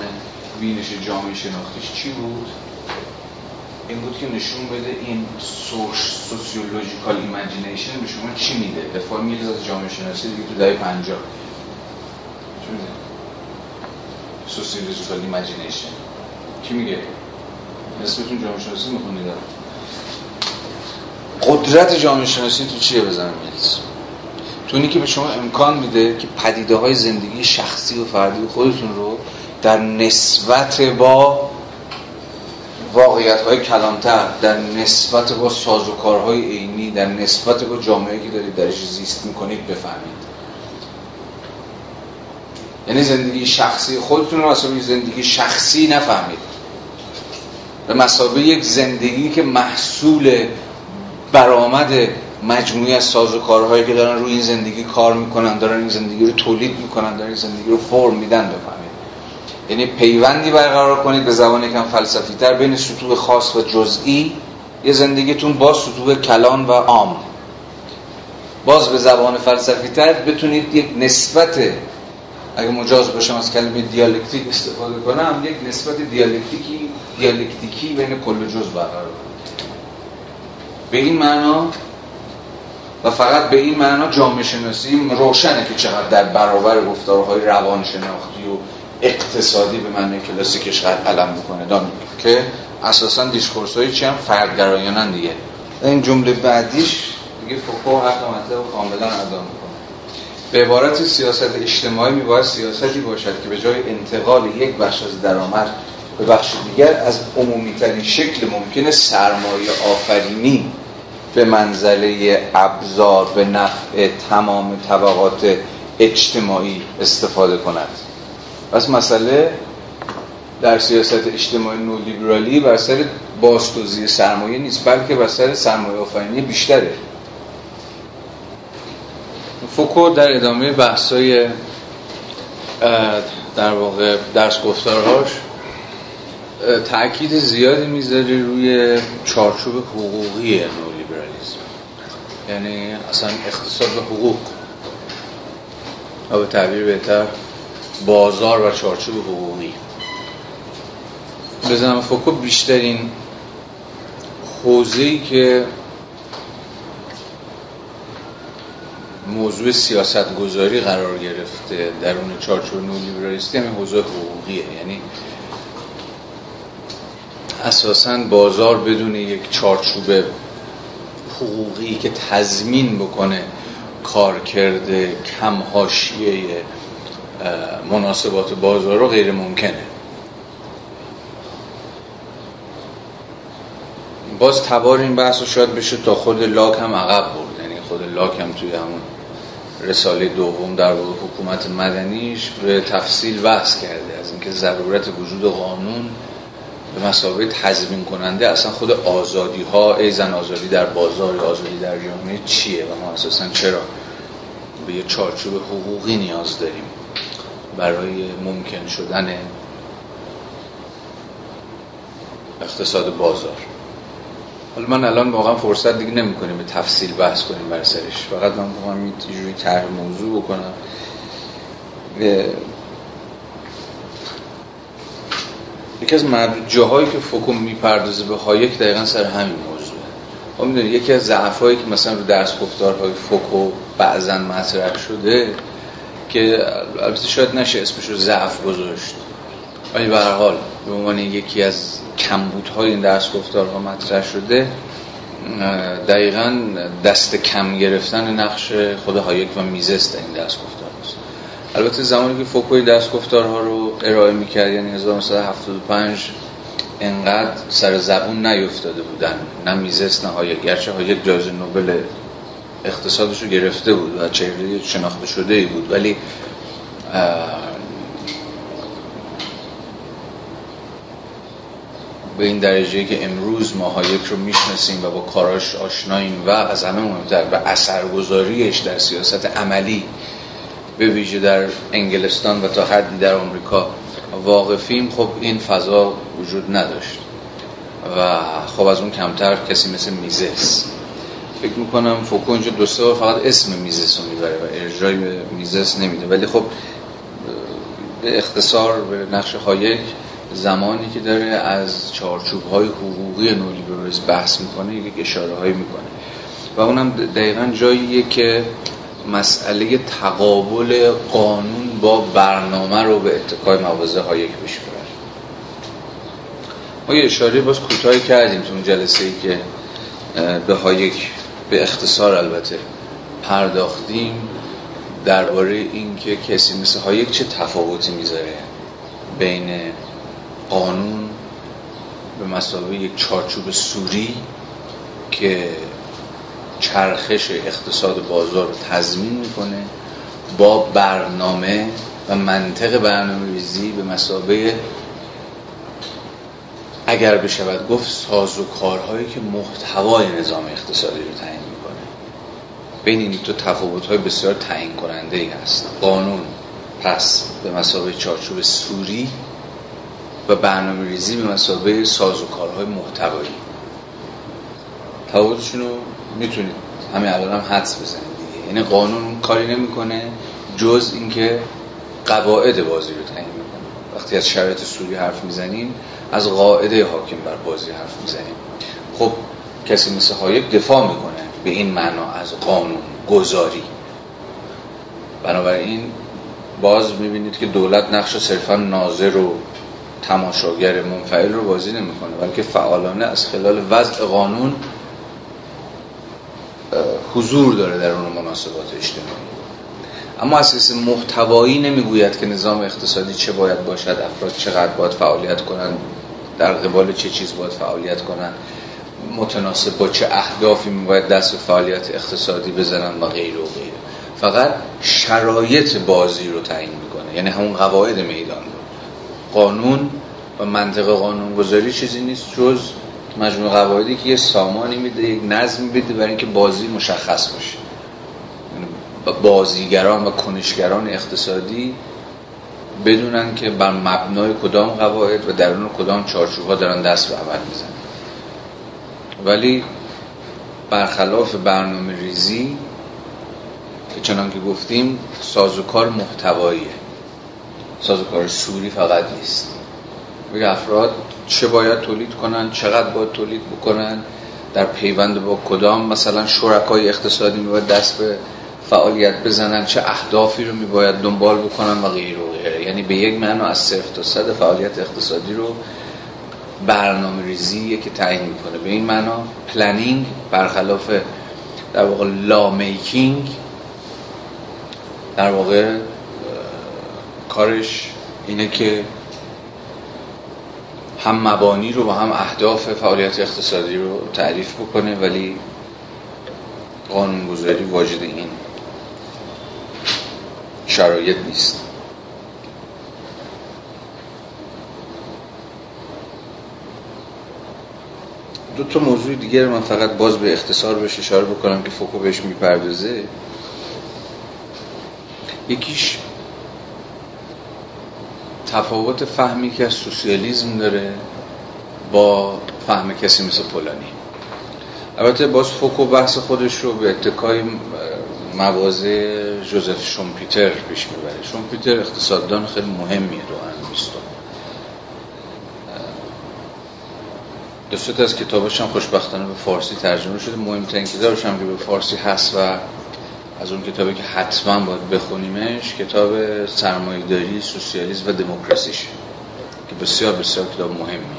بینش جامعه شناختیش چی بود؟ این بود که نشون بده این سوش sociological imagination به شما چی میده؟ دفاع میلز از جامعه شناسی دیگه تو دهه 50 چی میده؟ sociological imagination کی میگه؟ نسبتون جامعه شناسی می‌خونید قدرت جامعه شناسی تو چیه بزنم میلز؟ تو که به شما امکان میده که پدیده های زندگی شخصی و فردی خودتون رو در نسبت با واقعیت های کلانتر در نسبت با سازوکارهای عینی در نسبت با جامعه که دارید درش زیست می‌کنید بفهمید. یعنی زندگی شخصی خودتون رو مثلا زندگی شخصی نفهمید. به مسابقه یک زندگی که محصول برآمد مجموعی از کارهایی که دارن روی این زندگی کار می‌کنن دارن این زندگی رو تولید می‌کنن دارن این زندگی رو فرم میدن بفهمید. یعنی پیوندی برقرار کنید به زبان یکم فلسفی تر بین سطوح خاص و جزئی یه زندگیتون با سطوح کلان و عام. باز به زبان فلسفی تر بتونید یک نسبت اگه مجاز باشم از کلمه دیالکتیک استفاده کنم یک نسبت دیالکتیکی دیالکتیکی بین کل و جز برقرار به این معنا و فقط به این معنا جامعه شناسی روشنه که چقدر در برابر گفتارهای روان شناختی و اقتصادی به معنی کلاسیکش علم می‌کنه. دام که اساسا discourse های چی هم؟ فردگرایانن دیگه. این جمله بعدیش دیگه فوکو حق مطلب کاملا ادا می‌کنه. به عبارت سیاست اجتماعی میباید سیاستی باشد که به جای انتقال یک بخش از درآمد به بخش دیگر از عمومی ترین شکل ممکن سرمایه آفرینی به منزله ابزار به نفع تمام طبقات اجتماعی استفاده کند. پس مسئله در سیاست اجتماعی نولیبرالی بر سر بازتوزیع سرمایه نیست بلکه بر سر سرمایه آفرینی بیشتره. فوکو در ادامه بحثای در واقع درس گفتارهاش تاکید زیادی می‌ذاره روی چارچوب حقوقی نولیبرالیسم. یعنی اصلا اقتصاد و حقوق. و به تعبیر بهتر بازار و چارچوب حقوقی. بزنم فوکو بیشترین حوزه‌ای که موضوع سیاست گذاری قرار گرفته در اون چارچوب نولیبرالیستی همین حوزه حقوقیه. یعنی اساسا بازار بدون یک چارچوب حقوقی که تضمین بکنه کارکرد کم حاشیه مناسبات بازار رو غیر ممکنه. باز تبار این بحث رو شاید بشه تا خود لاک هم عقب برد. یعنی خود لاک هم توی همون رساله دوم در حکومت مدنیش به تفصیل بحث کرده از اینکه ضرورت وجود قانون به مسابقه تضمین کننده اصلا خود آزادی ها ای زن آزادی در بازار آزادی در جامعه چیه و ما اساسا چرا به یه چارچوب حقوقی نیاز داریم برای ممکن شدن اقتصاد بازار؟ حالا من الان واقعا فرصت دیگه نمی کنیم به تفصیل بحث کنیم بر سرش. فقط من می‌خوام یه طرح موضوع بکنم. یکی از جاهایی که فوکو می‌پردازه به هایک دقیقا سر همین موضوع. ما می‌دونید یکی از ضعفایی که مثلا رو درس گفتارهای فوکو بعضا مطرح شده که البته شاید نشه اسمش رو ضعف گذاشت. ولی به حال به عنوان یکی از کمبودهای این درس گفتارها مطرح شده دقیقا دست کم گرفتن نقش خود هایک و میزس در این درس گفتارهاست. البته زمانی که فوکو این درس گفتارها رو ارائه می‌کرد یعنی 1975 انقدر سر زبون نیفتاده بودن. نه میزس نه هایک. گرچه هایک جایزه نوبل اقتصادش رو گرفته بود و چهره شناخته شده ای بود ولی به این درجه که امروز ما هایک رو می‌شناسیم و با کاراش آشناییم و از همه مهمتر و اثرگذاریش در سیاست عملی به ویژه در انگلستان و تا حدی در آمریکا واقفیم خب این فضا وجود نداشت و خب از اون کمتر کسی مثل میزس. فکر می‌کنم فوکو اینجا دو سه فقط اسم میزس رو می‌بره و ارجای میزس نمیده. ولی خب به اختصار به نقش هایک زمانی که داره از چارچوب های حقوقی نولیبرالیسم بحث می‌کنه یک اشاره هایی می‌کنه. و اونم دقیقا جاییه که مسئله تقابل قانون با برنامه رو به اتکای مواضع هایک بشه ما یه اشاره باز کوتاهی کردیم تو اون جلسه ای که به هایک به اختصار البته پرداختیم درباره اینکه کسی مثل هایک چه تفاوتی می‌ذاره بین قانون به مسابقه یک چارچوب سوری که چرخش اقتصاد بازار رو تضمین می‌کنه با برنامه و منطق برنامه ریزی به مسابقه اگر بشود گفت ساز و کارهایی که محتوای نظام اقتصادی رو تعیین می‌کنه. بین این دو تفاوت های بسیار تعیین کننده ای هست. قانون پس به مسابقه چارچوب سوری و برنامه ریزی به مسابقه ساز و کارهای محتوایی. تفاوتشون رو می‌تونید همین الان هم حدس بزنید دیگه. یعنی قانون کاری نمی‌کنه جز اینکه قواعد بازی رو تعیین می‌کنه. وقتی از شرایط سوری حرف می‌زنیم از قاعده حاکم بر بازی حرف می‌زنیم خب کسی مثل هایک دفاع می‌کنه به این معنا از قانون گذاری. بنابراین باز می‌بینید که دولت نقش صرفا ناظر و تماشاگر منفعل رو بازی نمی‌کنه بلکه فعالانه از خلال وضع قانون حضور داره در اون مناسبات اجتماعی. اما اساس محتوایی نمی‌گوید که نظام اقتصادی چه باید باشد افراد چقدر باید فعالیت کنند در قبال چه چیز باید فعالیت کنند متناسب با چه اهدافی باید دست به فعالیت اقتصادی بزنن و غیره و غیره. فقط شرایط بازی رو تعیین می‌کنه یعنی همون قواعد میدان. قانون و منطق قانون گذاری چیزی نیست جز مجموع قواعدی که یه سامانی میده یک نظم میده برای اینکه بازی مشخص باشه. یعنی بازیگران و کنشگران اقتصادی بدونن که بر مبنای کدام قواعد و درون کدام چارچوبها دارن دست به عمل می‌زنن. ولی برخلاف برنامه ریزی چنان که گفتیم سازوکار محتواییه. سازوکار سوری فقط نیست. بگه افراد چه باید تولید کنن چقدر باید تولید بکنن در پیوند با کدام مثلا شرکای اقتصادی میباید دست به فعالیت بزنن چه اهدافی رو میباید دنبال بکنن و غیر و غیره. یعنی به یک معنا از صفر تا صد فعالیت اقتصادی رو برنامه ریزی که تعیین می‌کنه. به این معنا planning برخلاف در واقع law making در واقع کارش اینه که هم مبانی رو و هم اهداف فعالیت اقتصادی رو تعریف بکنه ولی قانونگذاری واجد این شرایط نیست. دو تا موضوع دیگر من فقط باز به اختصار بهش اشاره بکنم که فوکو بهش می‌پردازه. یکیش تفاوت فهمی که از سوسیالیزم داره با فهم کسی مثل پولانی البته باز فوکو بحث خودش رو به اتکای مواضع جوزف شومپیتر پیش می‌بره. شومپیتر اقتصاددان خیلی مهمیه دو بیستم دوست از کتابش هم خوشبختانه به فارسی ترجمه شده. مهمترین کتابش هم که به فارسی هست و از اون کتابی که حتما باید بخونیمش کتاب سرمایه‌داری سوسیالیسم و دموکراسیش که بسیار بسیار کتاب مهمی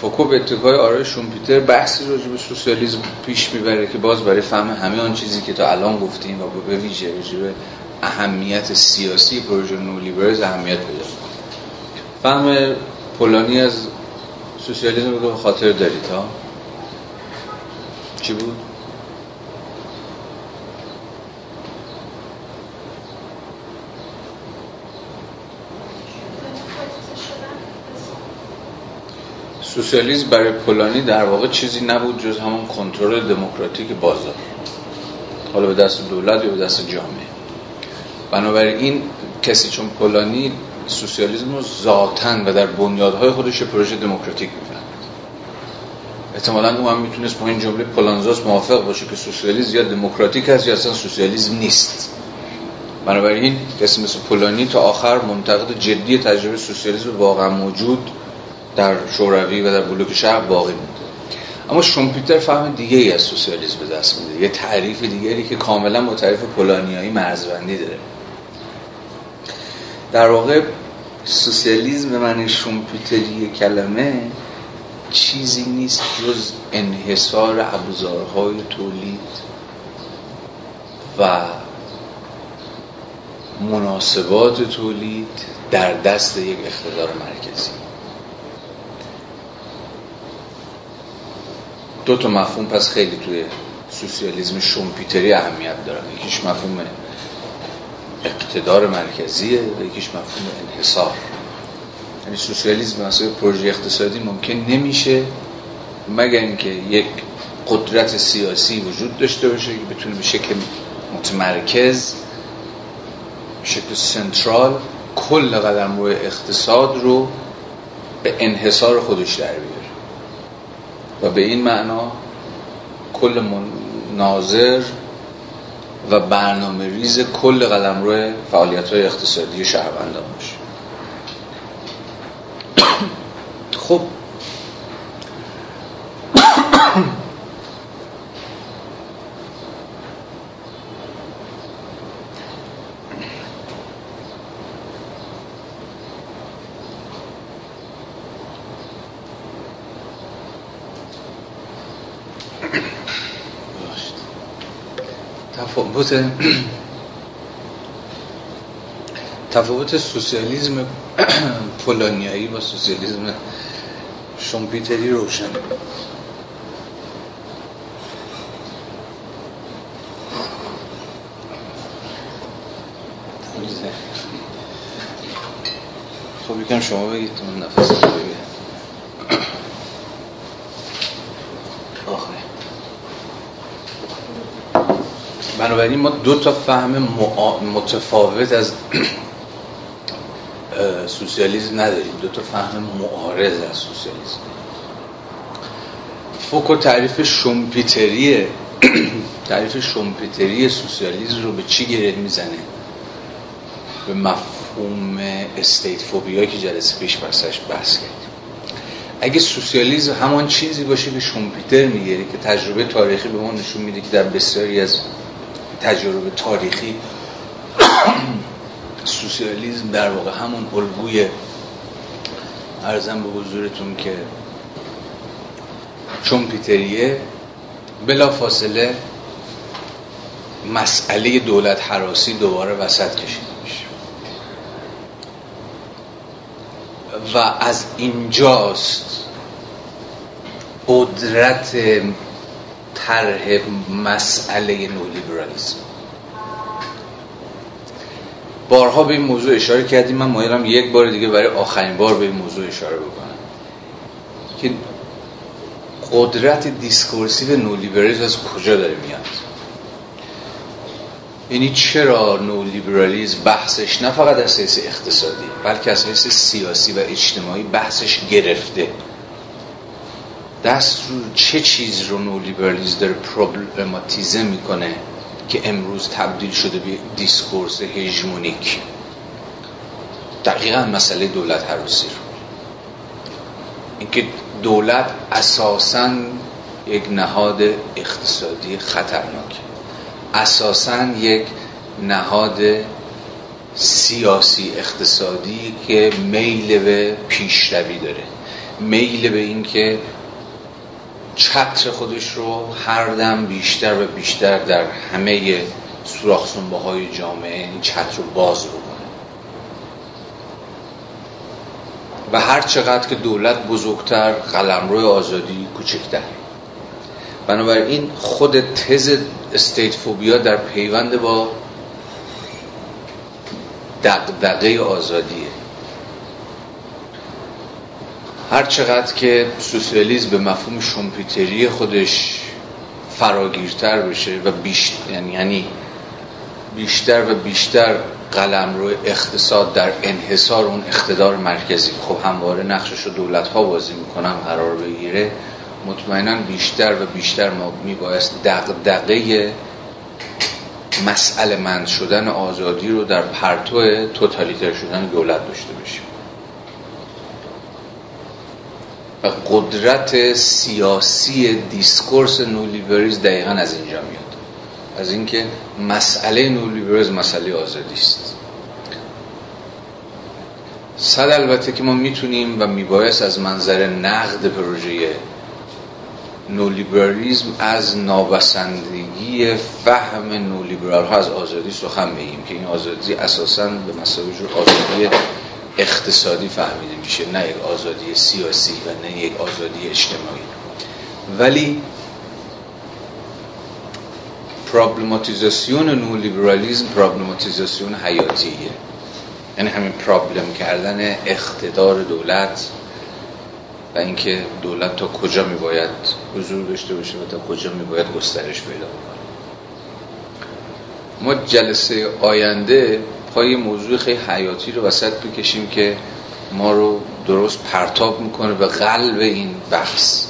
فوکو به اتکای آرای شومپیتر بحثی راجع به سوسیالیسم پیش می‌بره که باز برای فهم همه آن چیزی که تا الان گفتیم و به ویژه به اهمیت سیاسی پروژه نولیبرز اهمیت پیدا فهم پولانی از سوسیالیسم رو به خاطر دارید ها؟ چی بود؟ سوسیالیسم برای پولانی در واقع چیزی نبود جز همون کنترل دموکراتیک بازار. حالا به دست دولت یا به دست جامعه. بنابراین کسی چون پولانی سوسیالیسم رو ذاتن و در بنیادهای خودش پروژه دموکراتیک می‌فهمد احتمالا او هم می‌تونست با این جمله پولانزاس موافق باشه که سوسیالیسم یا دموکراتیک است یا اصلا سوسیالیسم نیست. بنابراین کسی مثل پولانی تا آخر منتقد جدی تجربه سوسیالیسم واقعا موجود در شوروی و در بلوک شهر باقی مونده. اما شومپیتر فهم دیگه ای از سوسیالیسم به دست میده. یه تعریف دیگری که کاملا با تعریف پولانیایی مرزبندی داره. در واقع سوسیالیسم به معنی شومپیتری کلمه چیزی نیست جز انحصار ابزارهای تولید و مناسبات تولید در دست یک اقتدار مرکزی. دو تا مفهوم پس خیلی توی سوسیالیسم شومپیتری اهمیت دارن. یکیش مفهوم اقتدار مرکزیه و یکیش مفهوم انحصار. یعنی سوسیالیسم مثلا پروژه اقتصادی ممکن نمیشه مگر اینکه یک قدرت سیاسی وجود داشته باشه که بتونه به شکل متمرکز به شکل سنترال کل قدم روی اقتصاد رو به انحصار خودش در بیاره و به این معنا کل ناظر و برنامه ریز کل قدم روی فعالیت های اقتصادی شهروندان باشه. خب. تفاوت تفاوت سوسیالیسم پولانیایی با سوسیالیسم شومپیتری روشن. خب یکم شما بگید من نفس بگید بنابراین ما دو تا فهم متفاوت از سوسیالیسم نداریم. دو تا فهم معارض از سوسیالیسم. فوکو تعریف شومپیتری تعریف شومپیتری سوسیالیسم رو به چی گره می‌زنه؟ به مفهوم استیت فوبیا که جلسه پیش پسش بحث کردیم. اگه سوسیالیسم همان چیزی باشه که شومپیتر میگه که تجربه تاریخی به ما نشون میده که در بسیاری از تجربه تاریخی سوسیالیسم در واقع همون الگوی ارزم به حضورتون که چون پیتریه بلا فاصله مسئله دولت حراسی دوباره وسط کشیده میشه. و از اینجاست قدرت طرح مسئله نولیبرالیسم. بارها به این موضوع اشاره کردیم. من مایلم یک بار دیگه برای آخرین بار به این موضوع اشاره بکنم. که قدرت دیسکورسیو نولیبرالیسم از کجا داره میاد؟ یعنی چرا نولیبرالیسم بحثش نه فقط از حیث اقتصادی بلکه از حیث سیاسی و اجتماعی بحثش گرفته؟ دست رو چه چیز رو نولیبرالیسم داره پروبلماتیزه می‌کنه که امروز تبدیل شده به discourse هژمونیک؟ دقیقا مسئله دولت هراسی رو. اینکه دولت اساسا یک نهاد اقتصادی خطرناک. اساسا یک نهاد سیاسی اقتصادی که میل به پیشروی داره. میل به اینکه چتر خودش رو هر دم بیشتر و بیشتر در همه سوراخ های جامعه این چتر رو باز کنه و هر چقدر که دولت بزرگتر قلمرو آزادی کوچکتر. بنابراین خود تز استیت فوبیا در پیوند با دقدقه آزادیه. هر چقدر که سوسیالیسم به مفهوم شومپیتری خودش فراگیرتر بشه و بیشتر یعنی, یعنی بیشتر و بیشتر قلم روی اقتصاد در انحصار اون اقتدار مرکزی خب همواره نقشش رو دولت ها بازی می‌کنن قرار بگیره مطمئنا بیشتر و بیشتر ما میبایست دقدقه مسئله مند شدن آزادی رو در پرتو توتالیتر شدن دولت داشته باشیم. قدرت سیاسی discourse نولیبرالیسم دقیقا از اینجا میاد. از اینکه مسئله نولیبرالیسم مسئله آزادی است. صد البته که ما می‌تونیم و میبایست از منظر نقد پروژه نولیبرالیزم از نابسندگی فهم نولیبرال ها از آزادی سخن بگیم که این آزادی اساسا به مسابقه آزادی اقتصادی فهمیده میشه نه یک آزادی سیاسی و نه یک آزادی اجتماعی. ولی پرابلماتیزاسیون نولیبرالیزم پرابلماتیزاسیون حیاتیه. یعنی همین پرابلم کردن اقتدار دولت و اینکه دولت تا کجا میباید حضور داشته باشه و تا کجا میباید گسترش پیدا بکنه. ما جلسه آینده پای موضوع خیلی حیاتی رو وسط بکشیم که ما رو درست پرتاب می‌کنه به قلب این بحث.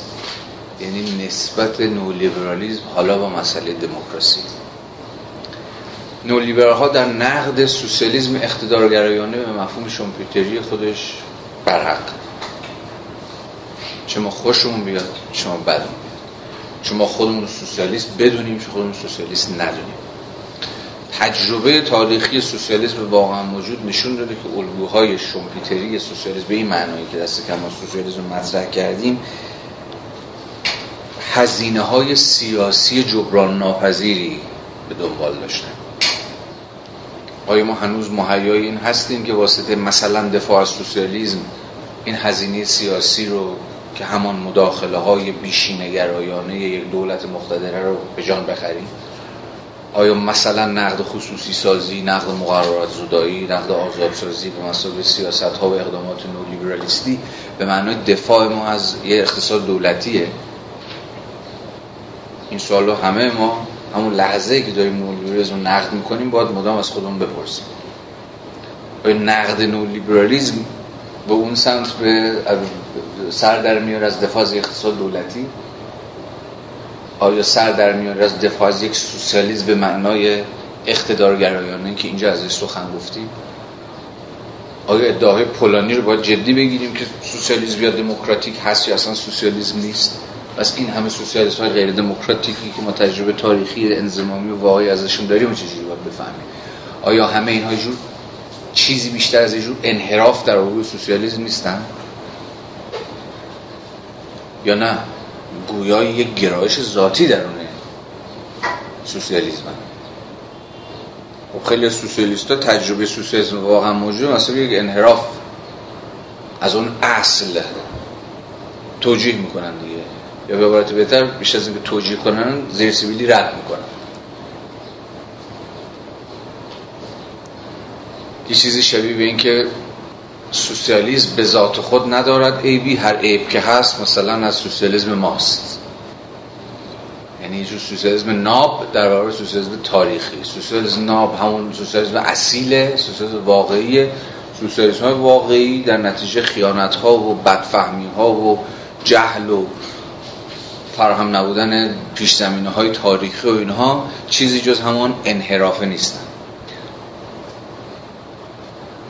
یعنی نسبت نولیبرالیزم حالا با مسئله دموکراسی. نولیبرال ها در نقد سوسیالیسم اقتدارگرایانه به مفهوم شومپیتری خودش برحق. چه ما خوشمون بیاد چه ما بدمون بیاد. چه ما خودمون سوسیالیست بدونیم چه خودمون سوسیالیست ندونیم. تجربه تاریخی سوسیالیسم واقعا موجود نشون داده که الگوهای شومپیتری سوسیالیسم به این معنایی که دست کم سوسیالیسم مطرح کردیم هزینه های سیاسی جبران ناپذیری به دنبال داشتن. آیا ما هنوز مهیای این هستیم که واسطه مثلا دفاع از سوسیالیسم این هزینه سیاسی رو که همان مداخله های بیشینگرایانه یک دولت مقتدره رو به جان بخریم؟ آیا مثلا نقد خصوصی سازی نقد مقررات زودایی نقد آزادسازی به مسابقه سیاست ها و اقدامات نولیبرالیستی به معنای دفاع ما از یه اقتصاد دولتیه؟ این سوالو همه ما همون لحظه که داریم نولیبرالیسم رو نقد می‌کنیم باید مدام از خودمون بپرسیم. آیا نقد نولیبرالیسم به اون سمت به سر در میار از دفاع از اقتصاد دولتی؟ آیا سر در میار از دفاع از یک سوسیالیسم به معنای اقتدارگرایانه که اینجا ازش سخن گفتیم؟ آیا ادعای پولانی رو باید جدی بگیریم که سوسیالیسم یا دموکراتیک هست یا اصلا سوسیالیسم نیست؟ پس این همه سوسیالیسم های غیر دموکراتیکی که ما تجربه تاریخی انضمامی و واقعی ازشون داریم چجوری باید بفهمیم؟ آیا همه اینها جور چیزی بیشتر از جور انحراف در الگوی سوسیالیسم نیستن؟ یا نه؟ گویای یک گرایش ذاتی درونه سوسیالیسم. خب خیلی سوسیالیست ها تجربه سوسیالیسم واقعا موجود مثلا یک انحراف از اون اصل توجیه می‌کنن دیگه. یا به عبارت بهتر بیشتر از اینکه توجیه کنن زیر سیبیلی رد می‌کنن. یه چیزی شبیه به این که سوسیالیسم به ذات خود ندارد. عیبی هر عیب که هست مثلا از سوسیالیسم ماست. یعنی جو سوسیالیسم ناب در برابر سوسیالیسم تاریخی. سوسیالیسم ناب همون سوسیالیسم اصیله سوسیالیسم واقعی سوسیالیسم واقعی در نتیجه خیانت ها و بدفهمی ها و جهل و فراهم نبودن پیش زمینه های تاریخی و اینها چیزی جز همان انحرافه نیستن.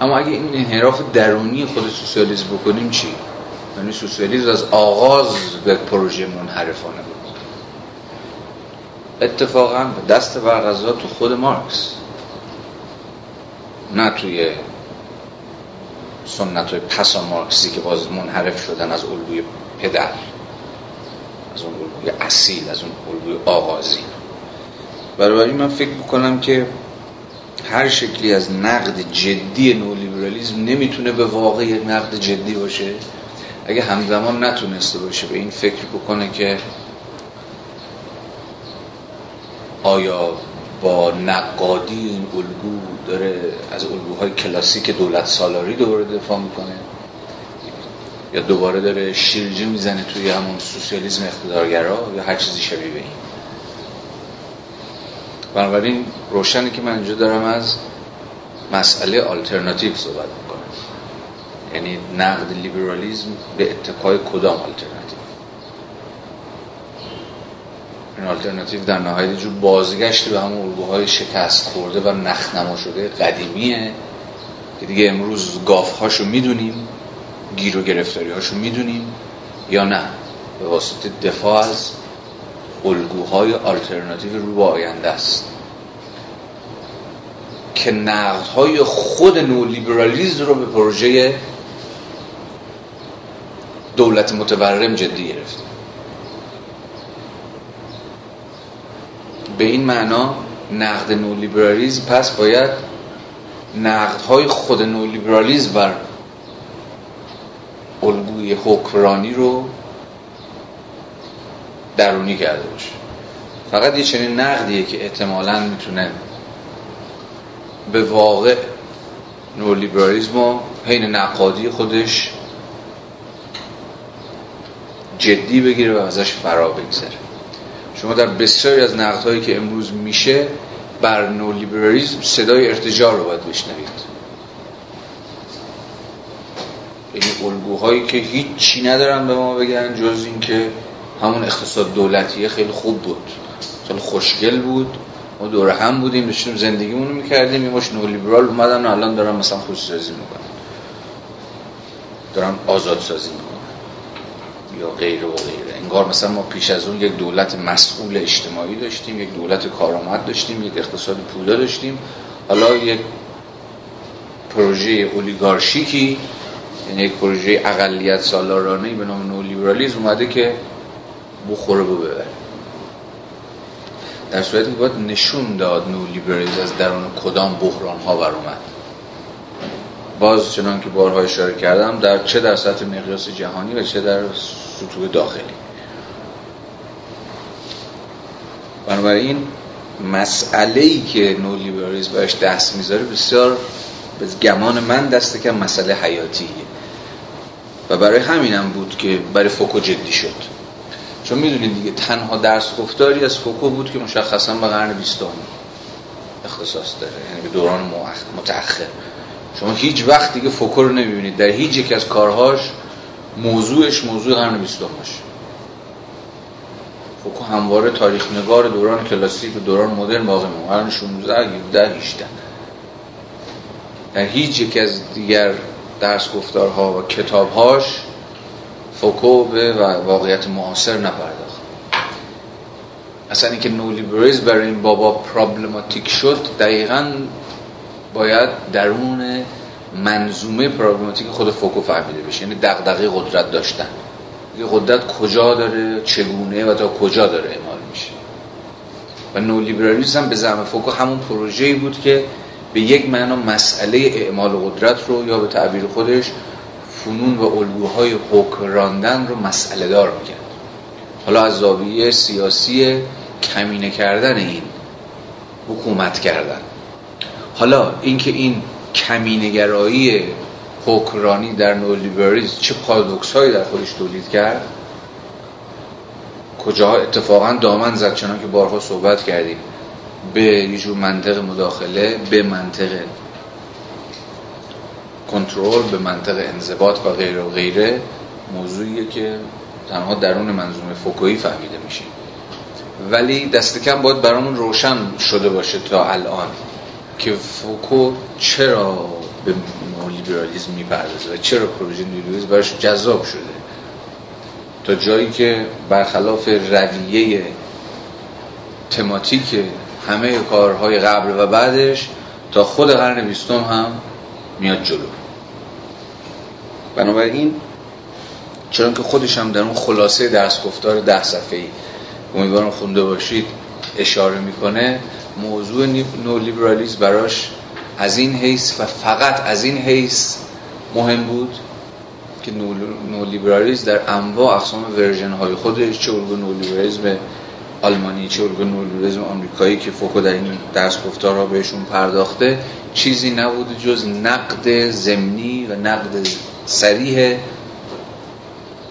اما اگه این انحراف درونی خود سوسیالیسم بکنیم چی؟ یعنی سوسیالیسم از آغاز به پروژه منحرفانه بود. اتفاقا دست برغذا تو خود مارکس. نه توی سنت های پسا مارکسی که باز منحرف شدن از الگوی پدر از اون الگوی اصیل از اون الگوی آغازی. برای من فکر می‌کنم که هر شکلی از نقد جدی نولیبرالیزم نمی‌تونه به واقع نقد جدی باشه. اگه همزمان نتونسته باشه به این فکر بکنه که آیا با نقادی این الگو داره از الگوهای کلاسیک دولت سالاری دوباره دفاع می‌کنه؟ یا دوباره داره شیرجه می‌زنه توی همون سوسیالیسم اقتدارگرا یا هر چیزی شبیه به این؟ بنابراین روشنی که من اینجا دارم از مسئله آلترناتیو صحبت می‌کنم. یعنی نقد لیبرالیزم به اتکای کدام آلترناتیو این آلترناتیو در نهایت جو بازگشت به همون الگوهای شکست خورده و نخنما شده قدیمیه که دیگه امروز گافهاشو می‌دونیم گیر و گرفتاری هاشو می‌دونیم یا نه؟ به واسطه دفاع از الگوهای آلترناتیو رو به آینده است. که نقدهای خود نولیبرالیزم رو به پروژه دولت متورم جدی گرفته به این معنا نقد نولیبرالیزم پس باید نقدهای خود نولیبرالیزم بر الگوی حکمرانی رو درونی کرده باشه. فقط یه چنین نقدیه که احتمالا می‌تونه به واقع نولیبرالیزم و حین نقادی خودش جدی بگیره و ازش فرا بگذره. شما در بسیاری از نقدهایی که امروز میشه بر نولیبرالیزم صدای ارتجاع رو باید بشنوید. یعنی الگوهایی که هیچی ندارن به ما بگن جز اینکه همون اقتصاد دولتیه خیلی خوب بود. خیلی خوشگل بود. ما دور هم بودیم داشتیم زندگیمون رو می‌کردیم. یه مش نولیبرال اومدن و الان دارن مثلا خصوصی می‌کنن. دارن آزاد سازی می‌کنن. یا غیر و غیره. انگار مثلا ما پیش از اون یک دولت مسئول اجتماعی داشتیم یک دولت کارآمد داشتیم یک اقتصاد پودا داشتیم. حالا یک پروژه اولیگارشیکی یعنی یک پروژه اقلیت سالارانه به نام نولیبرالیسم اومده که بخوره و ببره. در صورتی که باید نشون داد نولیبرالیسم از درون کدام بحران ها بر اومد. باز چنان که بارها اشاره کردم در چه در سطح مقیاس جهانی و چه در سطوح داخلی. بنابراین مسئله ای که نولیبرالیسم برش دست می‌ذاره بسیار به گمان من دست کم مسئله حیاتیه. و برای همینم بود که برای فوکو جدی شد. چون می‌دونید دیگه تنها درس گفتاری از فوکو بود که مشخصا به قرن بیستم اختصاص داره یعنی به دوران متأخر. شما هیچ وقت دیگه فوکو رو نمی‌بینید. در هیچ یک از کارهاش موضوعش موضوع قرن بیستم باشه فوکو همواره تاریخ نگار دوران کلاسیک و دوران مدرن باقی میمونه. قرن 16 17 18 در هیچ یک از دیگر درس گفتارها و کتابهاش فوکو به واقعیت معاصر نپرداخت. اصلا اینکه نولیبریز برای این بابا پرابلماتیک شد دقیقا باید درون منظومه پرابلماتیک خود فوکو فهمیده بشه. یعنی دغدغه قدرت داشتن. قدرت کجا داره چگونه و تا کجا داره اعمال میشه. و نولیبرالیسم به زعم فوکو همون پروژه‌ای بود که به یک معنا مسئله اعمال قدرت رو یا به تعبیر خودش فنون و الگوهای حکم راندن رو مسئله دار می‌کرد. حالا از زاویه سیاسی کمینه کردن این حکومت کردن. حالا اینکه این کمینگرایی حکرانی در نولیبرالیسم چه پارادوکس هایی در خودش تولید کرد؟ کجاها اتفاقا دامن زد چنان که بارها صحبت کردیم. به یه جور منطق مداخله به منطق کنترل به منطق انضباط و غیره و غیره موضوعیه که تنها درون منظومه فوکویی فهمیده میشه ولی دست کم باید برامون روشن شده باشه تا الان که فوکو چرا به لیبرالیزم می‌پردازه و چرا پروژه نیولیبرالیسم براش جذاب شده. تا جایی که برخلاف رویه تماتیک همه کارهای قبل و بعدش تا خود قرن بیستم هم میاد جلو. بنابراین چون که خودش هم در اون خلاصه درس گفتار ده صفحه‌ای امیدوارم خونده باشید اشاره می‌کنه موضوع نولیبرالیسم براش از این حیث و فقط از این حیث مهم بود که نولیبرالیسم در انواع اقسام version های خودش چه الگو نولیبرالیسم آلمانی چه الگو نولیبرالیسم آمریکایی که فوکو در این درس گفتارها بهشون پرداخته چیزی نبود جز نقد ضمنی و نقد صریح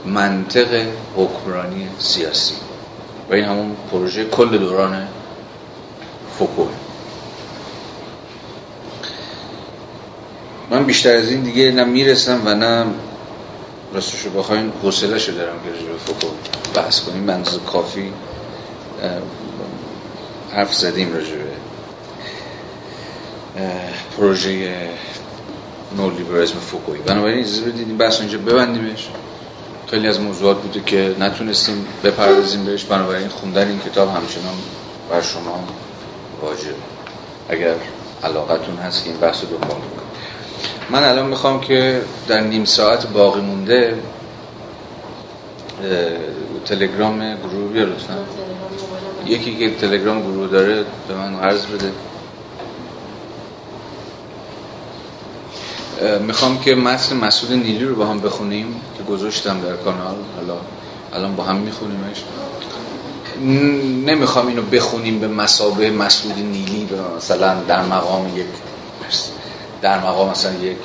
منطق حکمرانی سیاسی. و این همون پروژه کل دوران فوکو. من بیشتر از این دیگه نه می‌رسم و نه راستشو بخواین حوصله شو دارم که رجوع فوکو بحث کنیم. منظور کافی حرف زدیم راجع پروژه نو لیبرالیسم فوکوی. بنابراین اجازه بدید این بحث اینجا ببندیمش خیلی از موضوعات بوده که نتونستیم بپردازیم بهش. بنابراین خوندن این کتاب همچنان بر شما واجب اگر علاقتون هست که این بحث رو دنبال کنید من الان می‌خوام که در نیم ساعت باقی مونده تلگرام گروه بیا یکی که تلگرام گروه داره به من عرض بده. می‌خوام که متن مسعود نیلی رو با هم بخونیم که گذاشتم در کانال. حالا الان با هم میخونیمش. نمی‌خوام اینو بخونیم به مسابه مسعود نیلی به مثلا در مقام یک. در مقام مثلا یک.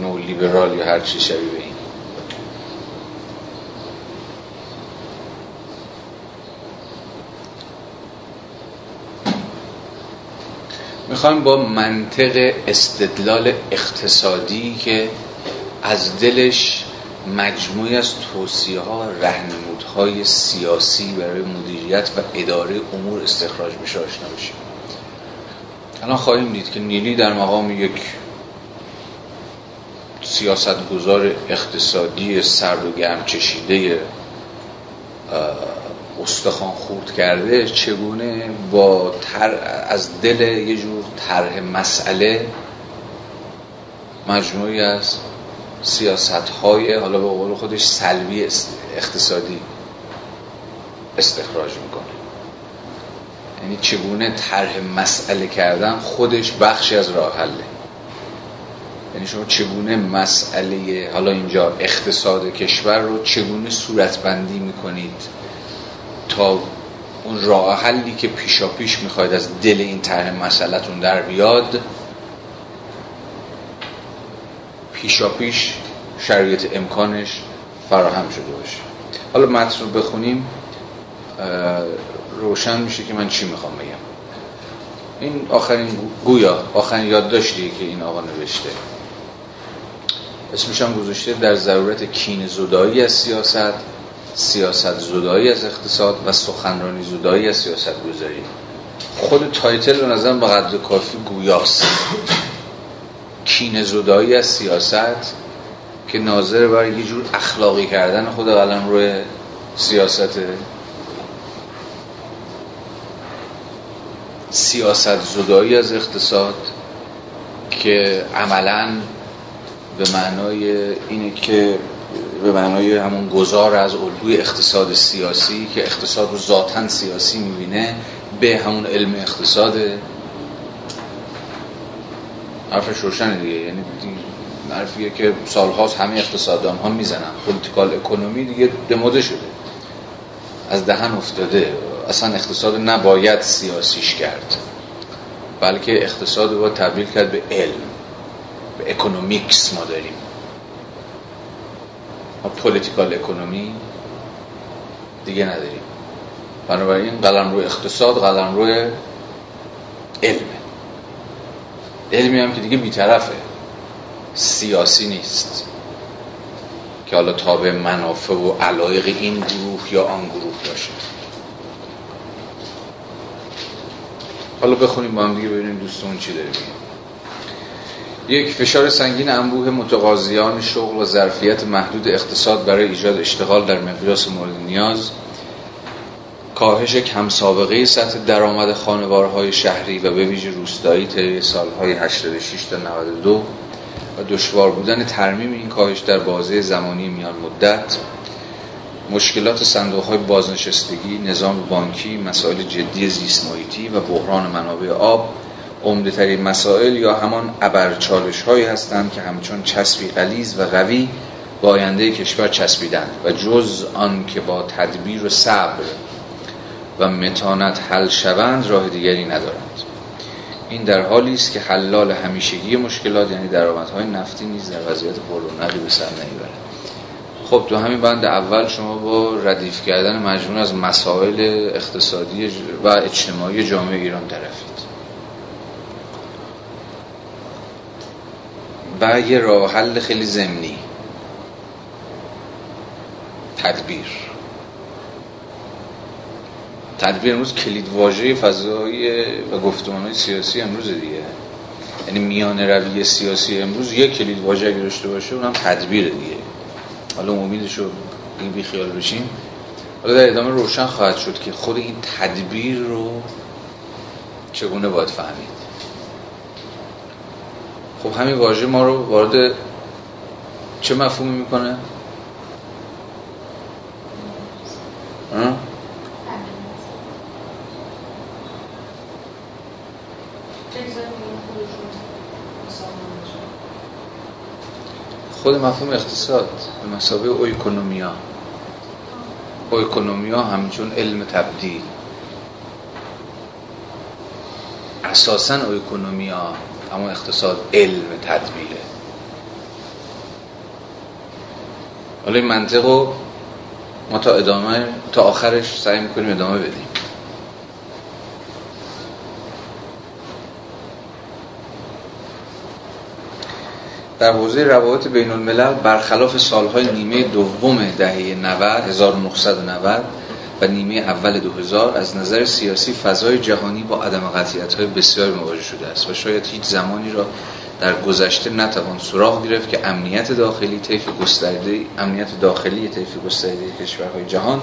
نو لیبرال یا هر چی شبیه این. می‌خوایم با منطق استدلال اقتصادی که از دلش مجموعی از توصیه ها های سیاسی برای مدیریت و اداره امور استخراج بشه آشنا بشیم. الان خواهیم دید که نیلی در مقام یک سیاستگزار اقتصادی سرد و گرم چشیده استخوان خورد کرده چگونه با تر از دل یه جور طرح مسئله مجموعی از سیاست های حالا به قول خودش سلبی اقتصادی استخراج می‌کنه. یعنی چگونه طرح مسئله کردن خودش بخشی از راه حله. یعنی شما چگونه مسئله حالا اینجا اقتصاد کشور رو چگونه صورتبندی می‌کنید؟ تا اون راه حلی که پیشا پیش می‌خواید از دل این طرح مسئلهتون در بیاد پیشا پیش شرایط امکانش فراهم شده باشه. حالا متن رو بخونیم. روشن میشه که من چی می‌خوام بگم. این آخرین گویا آخرین یادداشتی که این آقا نوشته. اسمش هم گذاشته در ضرورت کین زدایی از سیاست سیاست زدایی از اقتصاد و سخنرانی زدایی از سیاست گذاری خود title به نظرم به قدر کافی گویاست. کین زدایی از سیاست که ناظر بر یه جور اخلاقی کردن خود قلم روی سیاست. سیاست زدایی از اقتصاد که عملا به معنای اینه که به معنای همون گذار از الگوی اقتصاد سیاسی که اقتصاد رو ذاتا سیاسی می‌بینه به همون علم اقتصاد. حرفش روشنه دیگه یعنی حرفیه که سالهاست همه اقتصاددان ها می‌زنن. political economy دیگه دموده شده. از دهن افتاده. اصلا اقتصاد نباید سیاسیش کرد. بلکه اقتصاد رو تبدیل کرد به علم. به economics ما داریم. ما political economy دیگه نداریم. بنابراین قلمروی اقتصاد قلمروی علمه علمی هم که دیگه بیطرفه. سیاسی نیست. که حالا تابع منافع و علایق این گروه یا آن گروه باشه. حالا بخونیم با هم دیگه ببینیم دوستون چی داره یک فشار سنگین انبوه متقاضیان شغل و ظرفیت محدود اقتصاد برای ایجاد اشتغال در مقیاس مورد نیاز. کاهش کم سابقه سطح درآمد خانوارهای شهری و به ویژه روستایی طی سالهای 86 تا 92 و دشوار بودن ترمیم این کاهش در بازه زمانی میان مدت. مشکلات صندوق های بازنشستگی، نظام بانکی، مسائل جدی زیست و بحران منابع آب عمده ترین مسائل یا همان ابرچالش هایی هستند که همچون چسبی غلیز و قوی با آینده کشور چسبیدند و جز آن که با تدبیر و صبر و متانت حل شوند راه دیگری ندارند. این در حالی است که حلال همیشگی مشکلات یعنی درآمدهای نفتی نیز در وضعیت پررونقی به سر نمی‌برد. خب تو همین بند اول شما با ردیف کردن مجموع از مسائل اقتصادی و اجتماعی جامعه ایران طرفید. و یه راه حل خیلی زمینی تدبیر. تدبیر امروز کلید واژه فضایی و گفتمان سیاسی امروز دیگه. یعنی میان روی سیاسی امروز یک کلید واژه اگه داشته باشه اونم تدبیر دیگه. حالا امیدشو این بی خیال بشیم. حالا در ادامه روشن خواهد شد که خود این تدبیر رو چگونه باید فهمید؟ خب همین واژه ما رو وارد چه مفهومی می‌کنه؟ خود مفهوم اقتصاد به مسابقه اویکونومیا. اویکونومیا همچون علم تبدیل. اساسا اویکونومیا اما اقتصاد علم تدبیره. حالا این منطق رو ما تا ادامه تا آخرش سعی می‌کنیم ادامه بدیم. در حوزه روابط بین الملل برخلاف سالهای نیمه دوم دهه 90 1990 و نیمه اول 2000 از نظر سیاسی فضای جهانی با عدم قطعیت های بسیار مواجه شده است و شاید هیچ زمانی را در گذشته نتوان سراغ گرفت که امنیت داخلی طیف گسترده امنیت داخلی طیف گسترده کشورهای جهان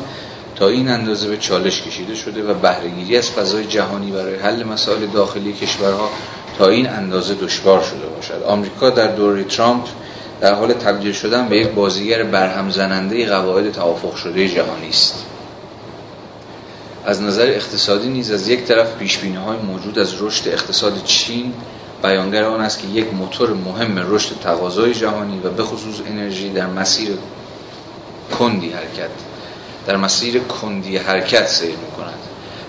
تا این اندازه به چالش کشیده شده و بهرهگیری از فضای جهانی برای حل مسائل داخلی کشورها تا این اندازه دشوار شده باشد. آمریکا در دوره ترامپ در حال تبدیل شدن به یک بازیگر برهم زننده قواعد توافق شده جهانی است. از نظر اقتصادی نیز از یک طرف پیش های موجود از رشد اقتصاد چین بیانگر آن است که یک موتور مهم رشد تقاضای جهانی و به خصوص انرژی در مسیر کندی حرکت در مسیر کندی حرکت سیر می کند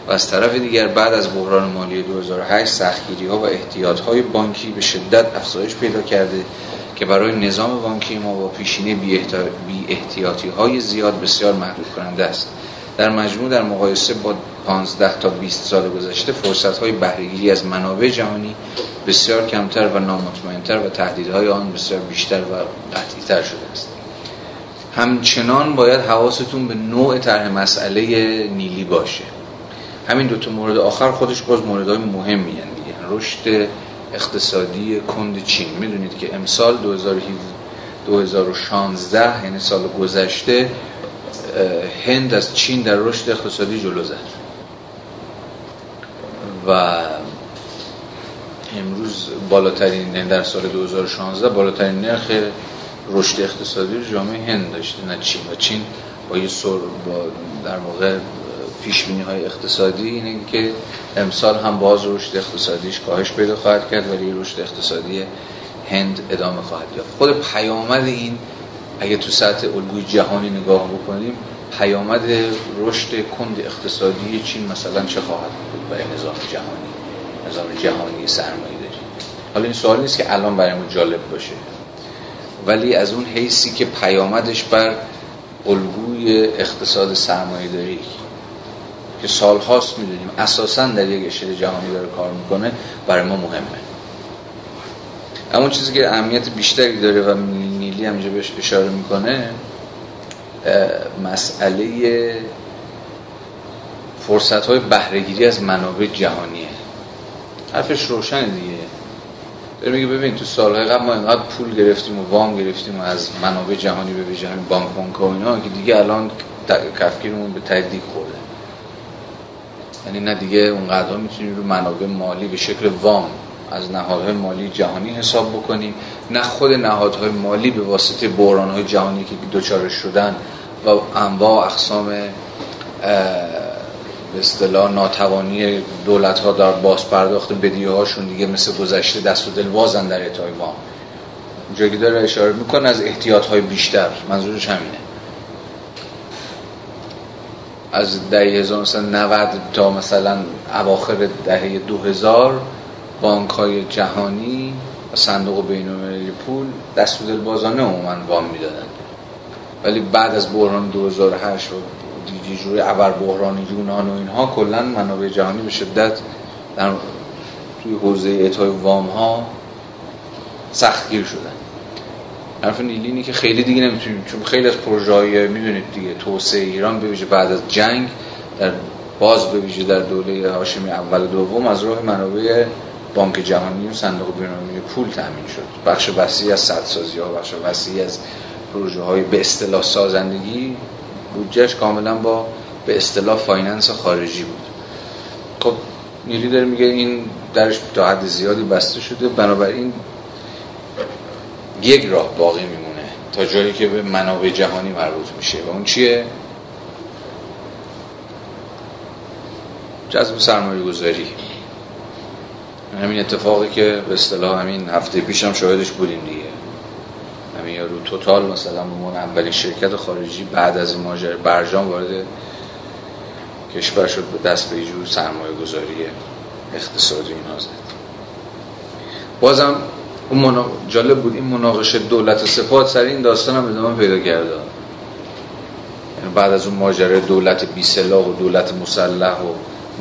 و از طرف دیگر بعد از بحران مالی 2008 سختگیری ها و احتیاط های بانکی به شدت افزایش پیدا کرده که برای نظام بانکی ما با پیشینه بی احتیاطی های زیاد بسیار محدود کننده است. در مجموع در مقایسه با 15 تا 20 سال گذشته فرصت های بهرهگیری از منابع جهانی بسیار کمتر و نامطمئنتر و تهدیدهای آن بسیار بیشتر و قطعیتر شده است. همچنان باید حواستون به نوع طرح مسئله نیلی باشه. همین دو تا مورد آخر خودش باز موردهای مهمی دیگه. رشد اقتصادی کند چین. می‌دونید که امسال 2016 یعنی سال گذشته هند از چین در رشد اقتصادی جلو زد. و امروز بالاترین در سال 2016 بالاترین نرخ رشد اقتصادی جامعه هند داشته نه چین. و چین با یه سر با در واقع پیش های اقتصادی اینه که امسال هم باز رشد اقتصادیش کاهش پیدا خواهد کرد ولی رشد اقتصادی هند ادامه خواهد یافت. خود پیامد این اگه تو سطح الگوی جهانی نگاه بکنیم پیامد رشد کند اقتصادی چین مثلا چه خواهد بود برای نظام جهانی؟ نظام جهانی سرمایه داری. حالا این سوال نیست که الان برای ما جالب باشه. ولی از اون حیثی که پیامدش بر الگوی اقتصاد سرمایه داری که سال هاست می‌دونیم اساسا در یک اشل جهانی داره کار می‌کنه برای ما مهمه. اما چیزی که اهمیت بیشتری داره و نیلی هم بهش اشاره می‌کنه مسئله فرصت های بهرهگیری از منابع جهانیه. حرفش روشن دیگه. داره میگه ببین تو سالهای قبل ما اینقدر پول گرفتیم و وام گرفتیم و از منابع جهانی به ویژه همین بانک بانک و اینا که دیگه الان کفگیرمون به تدیق خورده. یعنی نه دیگه اونقدر می‌تونیم رو منابع مالی به شکل وام از نهادهای مالی جهانی حساب بکنیم نه خود نهادهای مالی به واسطه بحرانهای جهانی که دوچارش شدن و انواع اقسام به اصطلاح ناتوانی دولت ها در باز پرداخت بدیه دیگه مثل گذشته دست و دل بازن در اعطای وام جایی داره اشاره می‌کنه از احتیاط های بیشتر. منظورش همینه. از دهه 1990 تا مثلا اواخر دهه 2000 بانک های جهانی و صندوق بین پول دست بازانه عموما وام می‌دادن. ولی بعد از بحران 2008 و دیگه جوری ابر بحران یونان و اینها کلا منابع جهانی به شدت در توی حوزه اعطای وام ها سختگیر شدن. حرف نیلی که خیلی دیگه نمی‌تونیم چون خیلی از پروژه های می‌دونید دیگه توسعه ایران به بعد از جنگ در باز به ویژه در دوره هاشمی اول و دوم از راه منابع بانک جهانی و صندوق بین‌المللی پول تامین شد. بخش وسیعی از سدسازی ها بخش وسیعی از پروژه های به اصطلاح سازندگی بودجهش کاملا با به اصطلاح finance خارجی بود. خب نیلی داره میگه این درش تا حد زیادی بسته شده. بنابراین یک راه باقی میمونه تا جایی که به منابع جهانی مربوط میشه. و اون چیه؟ جذب سرمایه گذاری همین اتفاقی که به اصطلاح همین هفته پیشم شاهدش بودیم دیگه. همین رو توتال مثلا به اولین شرکت خارجی بعد از این ماجرا برجام وارد کشور شد به دست به جور سرمایه گذاری اقتصادی اینا زد. بازم اون منا... جالب بود این مناقشه دولت و سپاه سر این داستان هم ادامه پیدا کرده یعنی بعد از اون ماجرای دولت بی و دولت مسلح و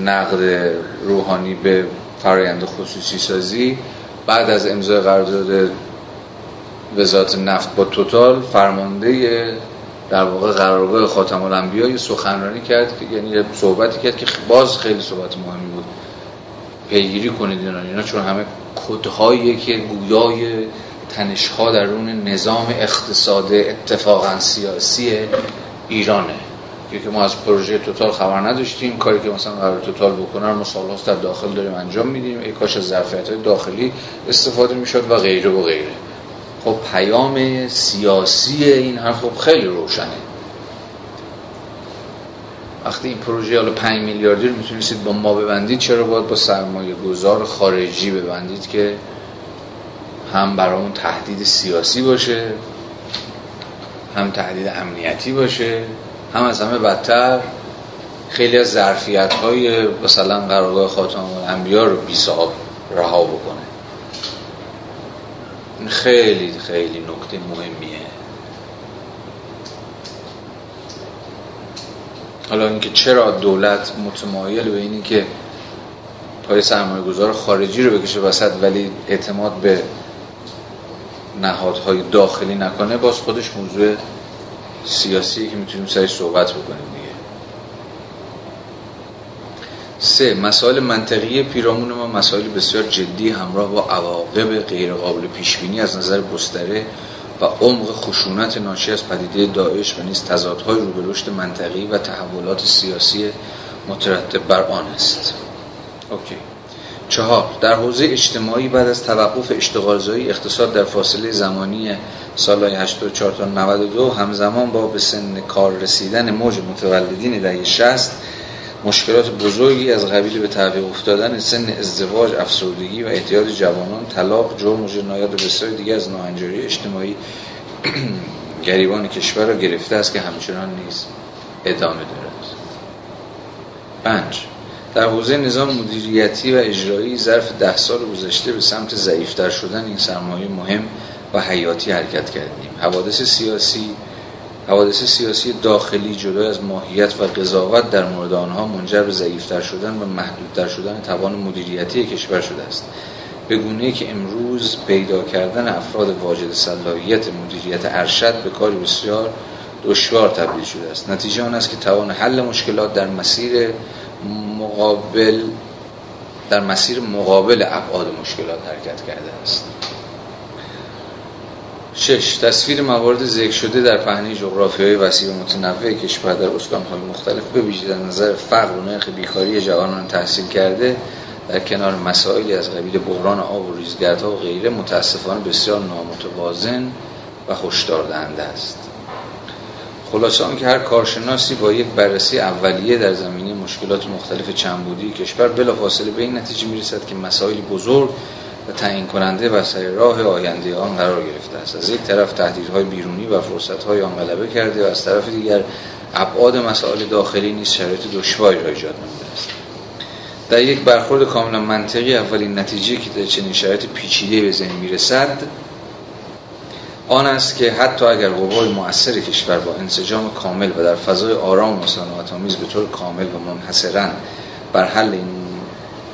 نقد روحانی به فرایند خصوصی سازی بعد از امضای قرارداد وزارت نفت با توتال فرمانده در واقع قرارگاه خاتم الانبیا یه سخنرانی کرد که یعنی صحبتی کرد که باز خیلی صحبت مهمی بود. پیگیری کنید اینا اینا چون همه کدهایی که گویای تنشها درون نظام اقتصاد اتفاقا سیاسی ایرانه. که ما از پروژه توتال خبر نداشتیم. کاری که مثلا قرار توتال بکنن ما در داخل داریم انجام میدیم. ای کاش از ظرفیت داخلی استفاده می‌شد و غیره و غیره. خب پیام سیاسی این حرف خب خیلی روشنه. وقتی این پروژه حالا 5 میلیاردی رو می‌تونید با ما ببندید چرا باید با سرمایه گذار خارجی ببندید که هم برامون تهدید سیاسی باشه هم تهدید امنیتی باشه؟ هم از همه بدتر. خیلی از ظرفیت های مثلا قرارگاه خاتم الانبیا رو بی صاحب رها بکنه. خیلی خیلی نکته مهمیه. حالا اینکه چرا دولت متمایل به اینی که پای سرمایه گذار خارجی رو بکشه وسط ولی اعتماد به نهادهای داخلی نکنه باز خودش موضوع سیاسی که می‌تونیم سرش صحبت بکنیم دیگه. سه مسائل منطقی پیرامون ما مسائل بسیار جدی همراه با عواقب غیر قابل پیش بینی از نظر گستره و عمق خشونت ناشی از پدیده داعش و نیز تضادهای رو منطقی و تحولات سیاسی مترتب بر آن است. اوکی. چهار در حوزه اجتماعی بعد از توقف اشتغالزایی اقتصاد در فاصله زمانی سالهای 84 تا 92 همزمان با به سن کار رسیدن موج متولدین دهه 60 مشکلات بزرگی از قبیل به تعویق افتادن سن ازدواج افسردگی و اعتیاد جوانان طلاق جرم و جنایات و بسیار دیگه از ناهنجاری اجتماعی گریبان کشور را گرفته است که همچنان نیز ادامه دارد. پنج. در حوزه نظام مدیریتی و اجرایی ظرف ده سال گذشته به سمت ضعیفتر شدن این سرمایه مهم و حیاتی حرکت کردیم. حوادث سیاسی حوادث سیاسی داخلی جدا از ماهیت و قضاوت در مورد آنها منجر به ضعیفتر شدن و محدودتر شدن توان مدیریتی کشور شده است. به گونه که امروز پیدا کردن افراد واجد صلاحیت مدیریت ارشد به کاری بسیار دشوار تبدیل شده است. نتیجه آن است که توان حل مشکلات در مسیر مقابل در مسیر مقابل ابعاد مشکلات حرکت کرده است. شش تصویر موارد ذکر شده در پهنه جغرافیایی وسیع و متنوع کشور در استانهای مختلف به ویژه در نظر فقر و نرخ بیکاری جوانان تحصیل کرده در کنار مسائلی از قبیل بحران آب و ریزگردها و غیره متاسفانه بسیار نامتوازن و هشدار دهنده است. خلاصه که هر کارشناسی با یک بررسی اولیه در زمینه مشکلات مختلف چنبودی کشور بلافاصله به این نتیجه می‌رسد که مسائل بزرگ و تعیین کننده و سر راه آینده آن قرار گرفته است. از یک طرف تهدیدهای بیرونی و فرصتهای آن غلبه کرده و از طرف دیگر ابعاد مسائل داخلی نیز شرایط دشواری را ایجاد نموده است. در یک برخورد کاملا منطقی اولین نتیجه که در چنین شرایط پیچیده به ذهن می‌رسد آن است که حتی اگر قوای مؤثر کشور با انسجام کامل و در فضای آرام و مسانات آمیز به طور کامل و منحصرا بر حل این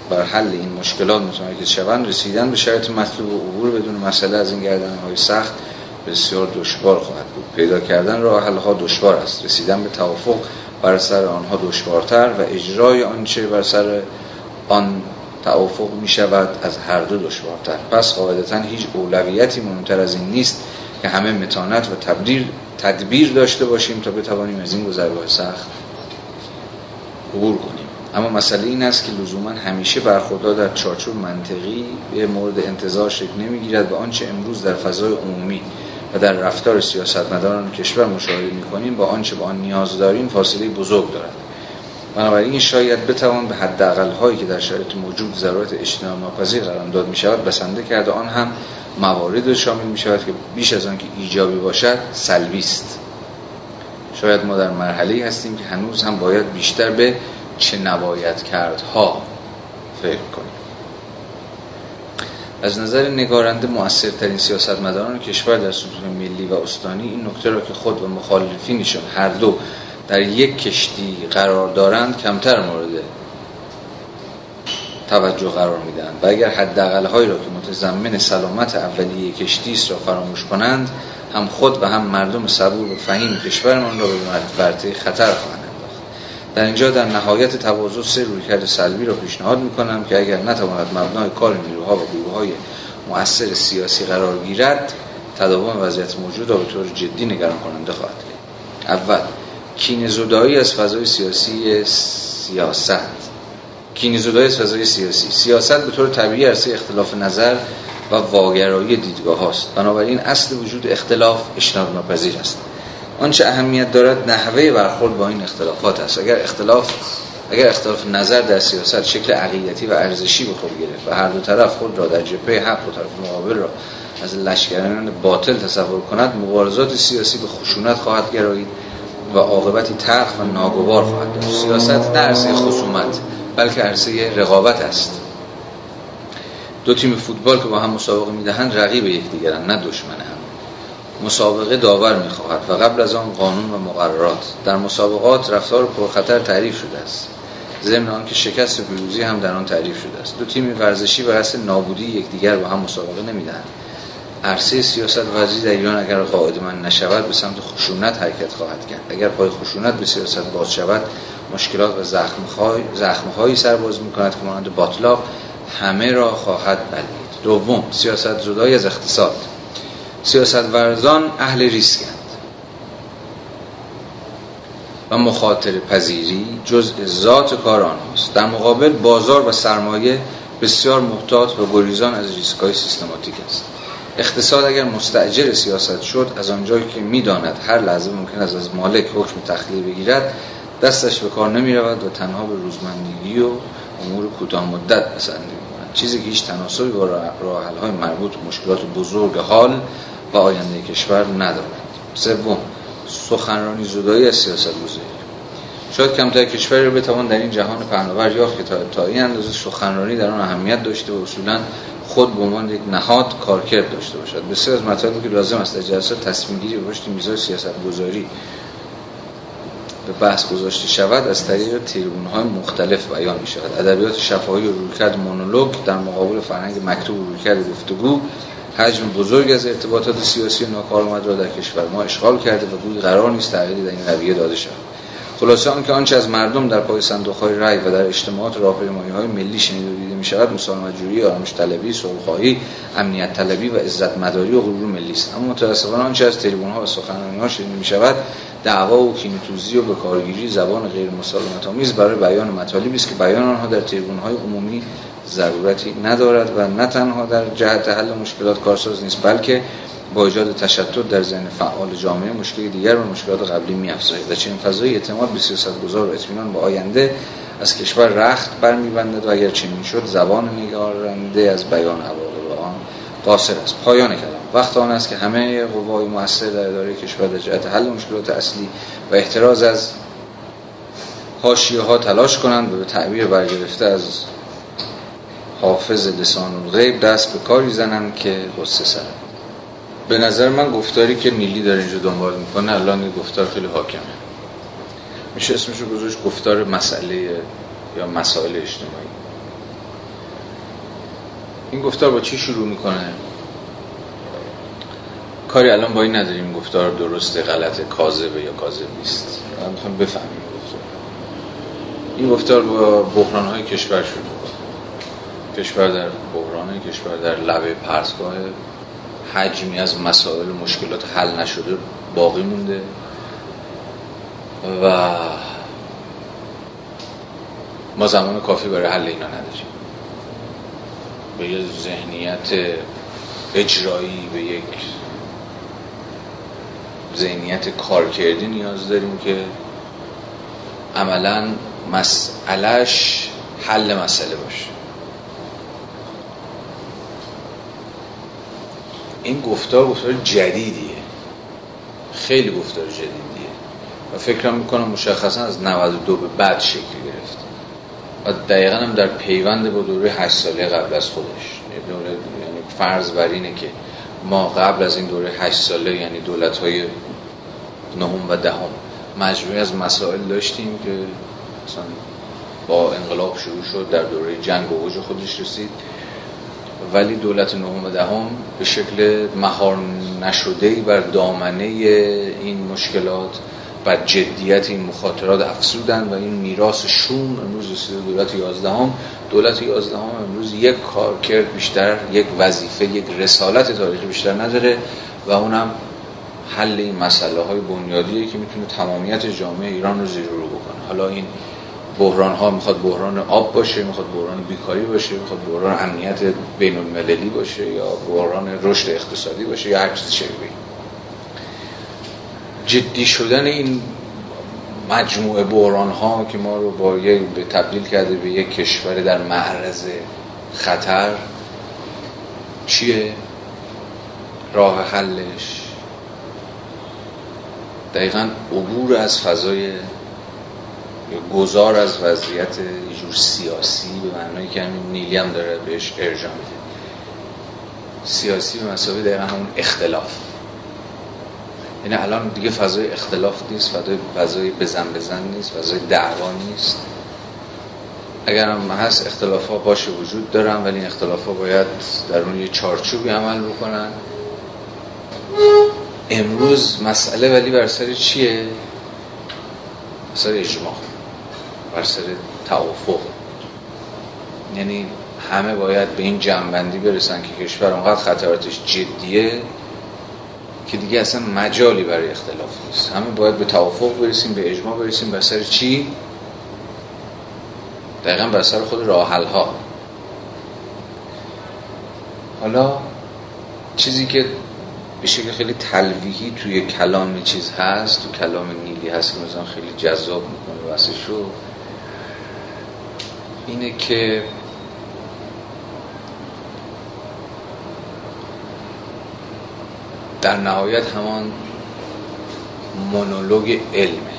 بر حل این مشکلات متمرکز شوند رسیدن به شرایط مطلوب و عبور بدون مسئله از این گردن های سخت بسیار دشوار خواهد بود. پیدا کردن راه حل ها دشوار است. رسیدن به توافق بر سر آنها دشوارتر و اجرای آنچه بر سر آن توافق می شود از هر دو دشوارتر. پس قاعدتا هیچ اولویتی مهمتر از این نیست که همه متانت و تبدیل تدبیر داشته باشیم تا بتوانیم از این گذرگاه سخت عبور کنیم. اما مسئله این است که لزوما همیشه برخوردار در چارچوب منطقی به مورد انتظار شکل نمی‌گیرد و آنچه امروز در فضای عمومی و در رفتار سیاستمداران کشور مشاهده می‌کنیم با آنچه با آن نیاز داریم فاصله بزرگ دارد. بنابراین شاید بتوان به حداقل هایی که در شرایط موجود ضرورت اجتناب ناپذیر قرار داد می شود بسنده کرده آن هم موارد شامل می شود که بیش از آن که ایجابی باشد سلبی است. شاید ما در مرحله هستیم که هنوز هم باید بیشتر به چه نباید کردها فکر کنیم. از نظر نگارنده موثرترین سیاستمداران کشور در سطوح ملی و استانی این نکته را که خود و مخالفینشان هر دو در یک کشتی قرار دارند کمتر مورد توجه قرار میدن و اگر حداقل هایی را که متضمن سلامت اولیه کشتی است را فراموش کنند هم خود و هم مردم صبور و فهیم کشورمان را به ورطه خطر خواهند انداخت. در اینجا در نهایت تواضع سه رویکرد سلبی را پیشنهاد می‌کنم که اگر نتواند مبنای کار نیروها و گروههای مؤثر سیاسی قرار گیرد تداوم وضعیت موجود را به طور جدی نگران کننده خواهد اول کینه زدایی از فضای سیاسی سیاست. کینه زدایی از فضای سیاسی. سیاست به طور طبیعی عرصه اختلاف نظر و واگرایی دیدگاه هاست. بنابراین اصل وجود اختلاف اشتناب ناپذیر است. آنچه اهمیت دارد نحوه برخورد با این اختلافات است. اگر اختلاف اگر اختلاف نظر در سیاست شکل عقیدتی و ارزشی به خود گرفت و هر دو طرف خود را در جبهه حق و طرف مقابل را از لشکران باطل تصور کند مبارزات سیاسی به خشونت خواهد گرایید. و عاقبتی تلخ و ناگوار خواهد داشت. سیاست نه عرصه خصومت بلکه عرصه رقابت است. دو تیم فوتبال که با هم مسابقه می‌دهند رقیب یکدیگرند نه دشمن هم. مسابقه داور می‌خواهد و قبل از آن قانون و مقررات. در مسابقات رفتار پرخطر تعریف شده است. ضمن آنکه شکست و پیروزی هم در آن تعریف شده است. دو تیم ورزشی به قصد نابودی یکدیگر با هم مسابقه نمی‌دهند. عرصه سیاست ورزی در ایران اگر قاعد من نشود به سمت خشونت حرکت خواهد کرد. اگر پای خشونت به سیاست باز شود مشکلات و زخمهایی سر باز می کند که مانند باطلاق همه را خواهد بلید. دوم سیاست زدایی از اقتصاد. سیاست ورزان اهل ریسکند و مخاطر پذیری جزء ذات کار آنهاست در مقابل بازار و سرمایه بسیار محتاط و گریزان از ریسک های سیستماتیک است. اقتصاد اگر مستعجر سیاست شد از آنجایی که می‌داند هر لحظه ممکن است از مالک حکم تخلیه بگیرد دستش به کار نمی رود و تنها به روزمندگی و امور کوتاه مدت بسنده می چیزی که هیچ تناسبی با راه های مربوط مشکلات بزرگ حال و آینده کشور ندارد. سوم سخنرانی زدایی از سیاست گذاری شاید کمتر کشوری رو بتوان در این جهان پهناور یافت که تا این اندازه سخنرانی در آن اهمیت داشته و اصولا خود به عنوان یک نهاد کارکرد داشته باشد. بسیار از مطالبی که لازم است در جلسات تصمیم گیری به پشت میزای سیاست گذاری به بحث گذاشته شود از طریق تریبون های مختلف بیان می شود ادبیات شفاهی و رویکرد مونولوگ در مقابل فرهنگ مکتوب و رویکرد گفتگو حجم بزرگ از ارتباطات سیاسی ناکارآمد را در کشور ما اشغال کرده و بود قرار نیست تغییری در این رویه داده شود. خلاصه آنکه آنچه از مردم در پای صندوق های رای و در اجتماعات راهپیمایی های ملی شنیده و دیده می شود مسالمت جویی آرامش طلبی صلحخواهی امنیت طلبی و عزت مداری و غرور ملی است. اما متاسفانه آنچه از تریبون ها و سخنرانی ها شنیده می شود دعوا و کینه‌توزی و به کارگیری زبان غیر مسالمت آمیز برای بیان مطالبی است که بیان آنها در تریبون های عمومی ضرورتی ندارد و نه تنها در جهت حل مشکلات کارساز نیست بلکه با ایجاد تشتت در ذهن فعال جامعه مشکل دیگر و مشکلات قبلی می‌افزاید و چنین فضای اعتماد به سیاستگزار و اطمینان به آینده از کشور رخت برمیبندد و اگر چنین شد زبان نگارنده از بیان عواقب آن قاصر است. پایان کلام. وقت آن است که همه قوای مؤثر در اداره کشور در جهت حل مشکلات اصلی و احتراز از حاشیه ها تلاش کنند و به تعبیر برگرفته از حافظ لسان غیب دست به کاری زنند که غصه سرم به نظر من گفتاری که نیلی داره اینجا دنبال می‌کنه الان این گفتار خیلی حاکمه. میشه اسمشو گذاشت گفتار مسئله یا مسائل اجتماعی. این گفتار با چی شروع می‌کنه؟ کاری الان با این نداریم گفتار درسته غلط کاذبه یا کاذب نیست. من می‌خوام بفهمیم گفتار. این گفتار با بحران های کشور شروع کشور در بحران کشور در لبه پرسگاه حجمی از مسائل مشکلات حل نشده باقی مونده. و ما زمان کافی برای حل اینا نداریم. به یه ذهنیت اجرایی به یک ذهنیت کارکردی نیاز داریم که عملا مسئلهش حل مسئله باشه. این گفتار گفتار جدیدیه. خیلی گفتار جدیدیه. و فکرم می‌کنم مشخصا از 92 به بعد شکل گرفت. و دقیقا هم در پیوند با دوره 8 ساله قبل از خودش. یعنی, یعنی فرض بر اینه که ما قبل از این دوره 8 ساله یعنی دولت های نهم و دهم مجموعی از مسائل داشتیم که مثلا با انقلاب شروع شد در دوره جنگ اوج خودش رسید. ولی دولت نهم و دهم به شکل مهار نشده بر دامنه این مشکلات و جدیت این مخاطرات افسودن و این میراث شوم امروز رسیده دولت 11 هم دولت 11 هم امروز یک کار کرد بیشتر یک وظیفه یک رسالت تاریخی بیشتر نداره و اونم حل این مسئله های بنیادیه که می‌تونه تمامیت جامعه ایران رو زیر رو بکنه. حالا این بحران ها می‌خواد بحران آب باشه می‌خواد بحران بیکاری باشه می‌خواد بحران امنیت بین المللی باشه یا بحران رشد اقتصادی باشه یا هر چیز شبیه جدی شدن این مجموعه بحران ها که ما رو با یک به تبدیل کرده به یک کشور در معرض خطر چیه؟ راه حلش. دقیقا عبور از فضای گذار از وضعیت جور سیاسی به معنی که همین نیلی هم داره بهش ارجاع میده. سیاسی به مسابقه دقیقا همون اختلاف. یعنی الان دیگه فضای اختلاف نیست فضای فضای بزن بزن نیست فضای دعوا نیست. اگر هم هست اختلاف ها باشه وجود دارن ولی این اختلاف ها باید در اون یه چارچوبی عمل بکنن. امروز مسئله ولی بر سر چیه؟ سر اجماع. بر سر توافق. یعنی همه باید به این جنبندی برسن که کشور اونقدر خطراتش جدیه که دیگه اصلا مجالی برای اختلاف نیست. همه باید به توافق برسیم به اجماع برسیم بر سر چی؟ دقیقا بر سر خود راحل ها حالا چیزی که به شکل خیلی تلویحی توی کلام چیز هست تو کلام نیلی هست که مثلا خیلی جذاب می‌کنه واسه شو اینه که در نهایت همان مونولوگ علمه.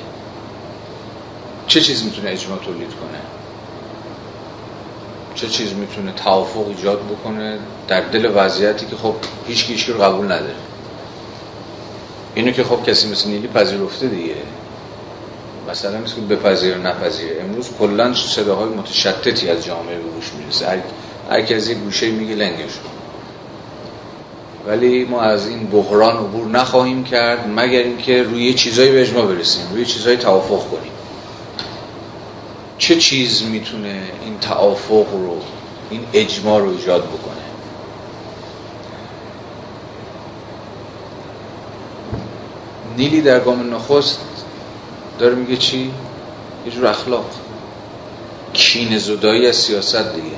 چه چیز می‌تونه اجماع تولید کنه؟ چه چیز می‌تونه توافق ایجاد بکنه در دل وضعیتی که خب هیچ هیچ رو قبول نداره؟ اینو که خب کسی مثل نیلی پذیرفته دیگه. مثلا که بپذیر نپذیره. امروز کلا صداهای متشتتی از جامعه به گوش می‌رسه. هر, هر کسی گوشه میگه لنگش ولی ما از این بحران عبور نخواهیم کرد مگر اینکه روی چیزایی به اجماع برسیم روی چیزایی توافق کنیم. چه چیز می‌تونه این توافق رو این اجماع رو ایجاد بکنه؟ نیلی در گام نخست داره میگه چی؟ یه جور اخلاق. کین زدایی از سیاست دیگه.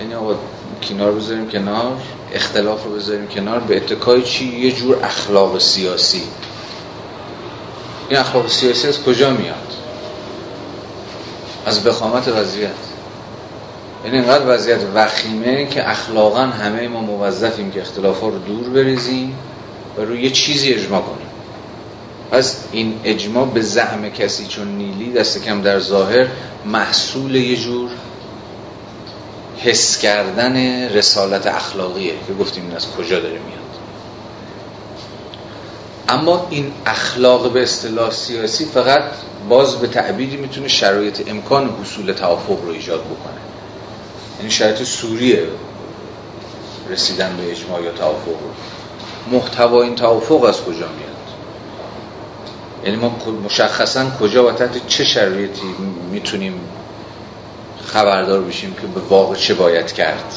یعنی آقا کینا رو بذاریم کنار اختلاف رو بذاریم کنار به اتکای چی؟ یه جور اخلاق سیاسی. این اخلاق سیاسی از کجا میاد؟ از بخامت وضعیت. یعنی اینقدر وضعیت وخیمه که اخلاقا همه ما موظفیم که اختلاف ها رو دور بریزیم و روی یه چیزی اجماع کنیم. پس این اجماع به زعم کسی چون نیلی دست کم در ظاهر محصول یه جور حس کردن رسالت اخلاقیه که گفتیم این از کجا داره میاد. اما این اخلاق به اصطلاح سیاسی فقط باز به تعبیری می‌تونه شرایط امکان حصول توافق رو ایجاد بکنه. یعنی شرایط سوریه رسیدن به اجماع یا توافق رو. محتوا این توافق از کجا میاد؟ یعنی ما مشخصا کجا و تحت چه شرایطی می‌تونیم خبردار بشیم که به واقع چه باید کرد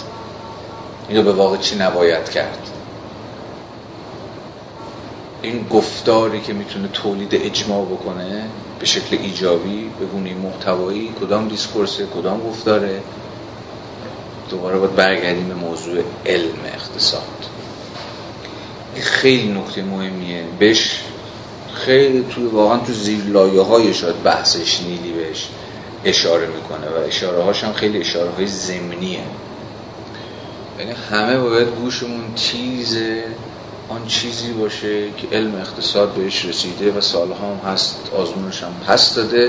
اینو به واقع چی نباید کرد. این گفتاری که می‌تونه تولید اجماع بکنه به شکل ایجابی به گونه محتوایی کدام دیسکورسه کدام گفتاره دوباره باید برگردیم به موضوع علم اقتصاد. این خیلی نکته مهمیه. بهش خیلی تو واقعا تو زیر لایه های شاید بحثش نیلی بهش اشاره می‌کنه و اشاره هاش هم خیلی اشاره های زمینیه یعنی همه باید گوشمون تیز آن چیزی باشه که علم اقتصاد بهش رسیده و سالها هم هست آزمونش هم هست داده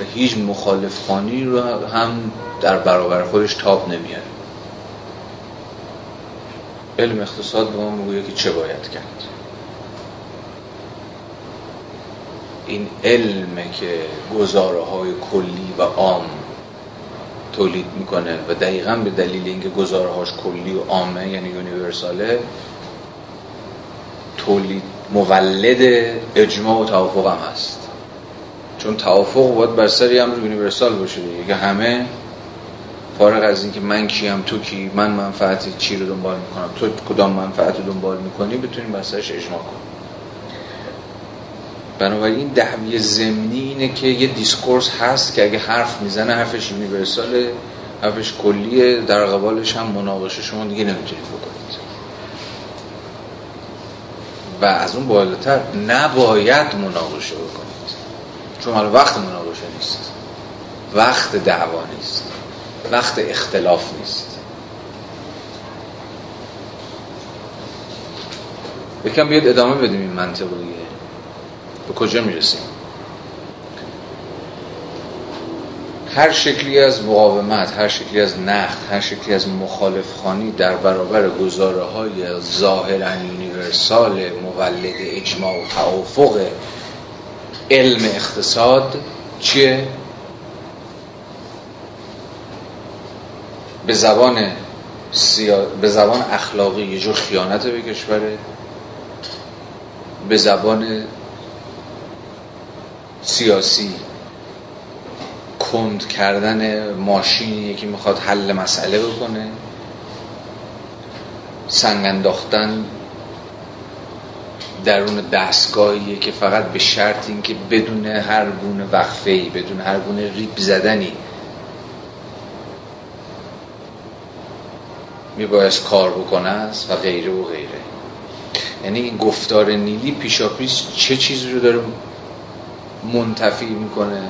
و هیچ مخالف خانی رو هم در برابر خودش تاب نمیاره. علم اقتصاد به ما می‌گویه که چه باید کرد؟ این علمه که گزاره های کلی و عام تولید می‌کنه و دقیقا به دلیل اینکه گزاره هاش کلی و عامه یعنی universal ه تولید مولد اجماع و توافق هم هست. چون توافق باید بر سر امر universal باشه دیگه. همه فارغ از اینکه من کیم تو کی من منفعت چی رو دنبال می‌کنم تو کدام منفعت رو دنبال می‌کنی بتونیم بر سرش اجماع کنیم. بنابراین دعوی ضمنی اینه که یه discourse هست که اگه حرف می‌زنه حرفش universal ه حرفش کلیه در قبالش هم مناقشه. شما دیگه نمی‌تونید بکنید. و از اون بالاتر نباید مناقشه بکنید. چون حالا وقت مناقشه نیست. وقت دعوا نیست. وقت اختلاف نیست. یکم بیاد ادامه بدیم این منطق دیگه به کجا می‌رسیم هر شکلی از مقاومت هر شکلی از نقد هر شکلی از مخالف خانی در برابر گزاره های ظاهرا یونیورسال مولد اجماع و توافق علم اقتصاد چیه؟ به زبان سیا... به زبان اخلاقی یه جور خیانت به کشوره به زبان سیاسی کند کردن ماشینی که می‌خواد حل مسئله بکنه سنگ انداختن درون دستگاهیه که فقط به شرط اینکه بدون هر گونه وقفه‌ای بدون هر گونه ریب زدنی میباید کار بکنه است و غیره و غیره. یعنی این گفتار نیلی پیشا پیش چه چیزی رو داره منتفی می‌کنه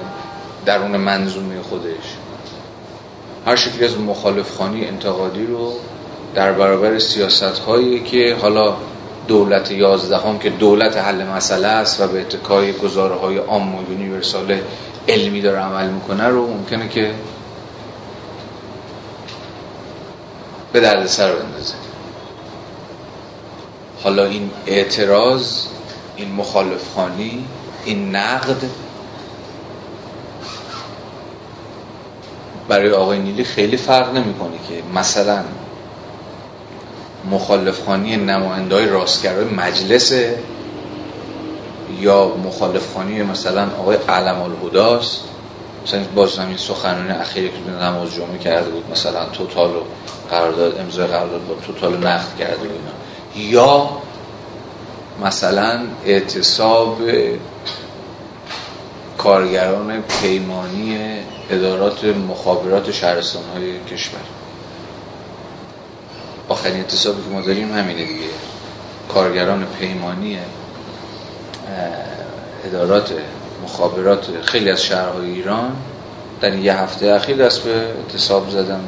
درون منظومه خودش. هر شکلی از مخالفخانی انتقادی رو در برابر سیاست هایی که حالا دولت یازدهم که دولت حل مسئله است و به اتکای گزاره های عام و یونیورسال علمی داره عمل می‌کنه رو ممکنه که به درد سر بندازه. حالا این اعتراض این مخالفخانی این نقد برای آقای نیلی خیلی فرق نمی‌کنه که مثلا مخالفخانی نماینده های راستگرای مجلس یا مخالفخانی مثلا آقای علم الهداست مثلا باز همین سخنان اخیری که نماز جمعه کرده بود مثلا توتال و قرارداد امضای قرارداد با توتال نقد کرده بود. یا مثلا اعتصاب کارگران پیمانی ادارات مخابرات شهرستان های کشور. آخرین اعتصابی که ما داریم همینه دیگه. کارگران پیمانی ادارات مخابرات خیلی از شهرهای ایران در یه هفته اخیر دست به اعتصاب زدن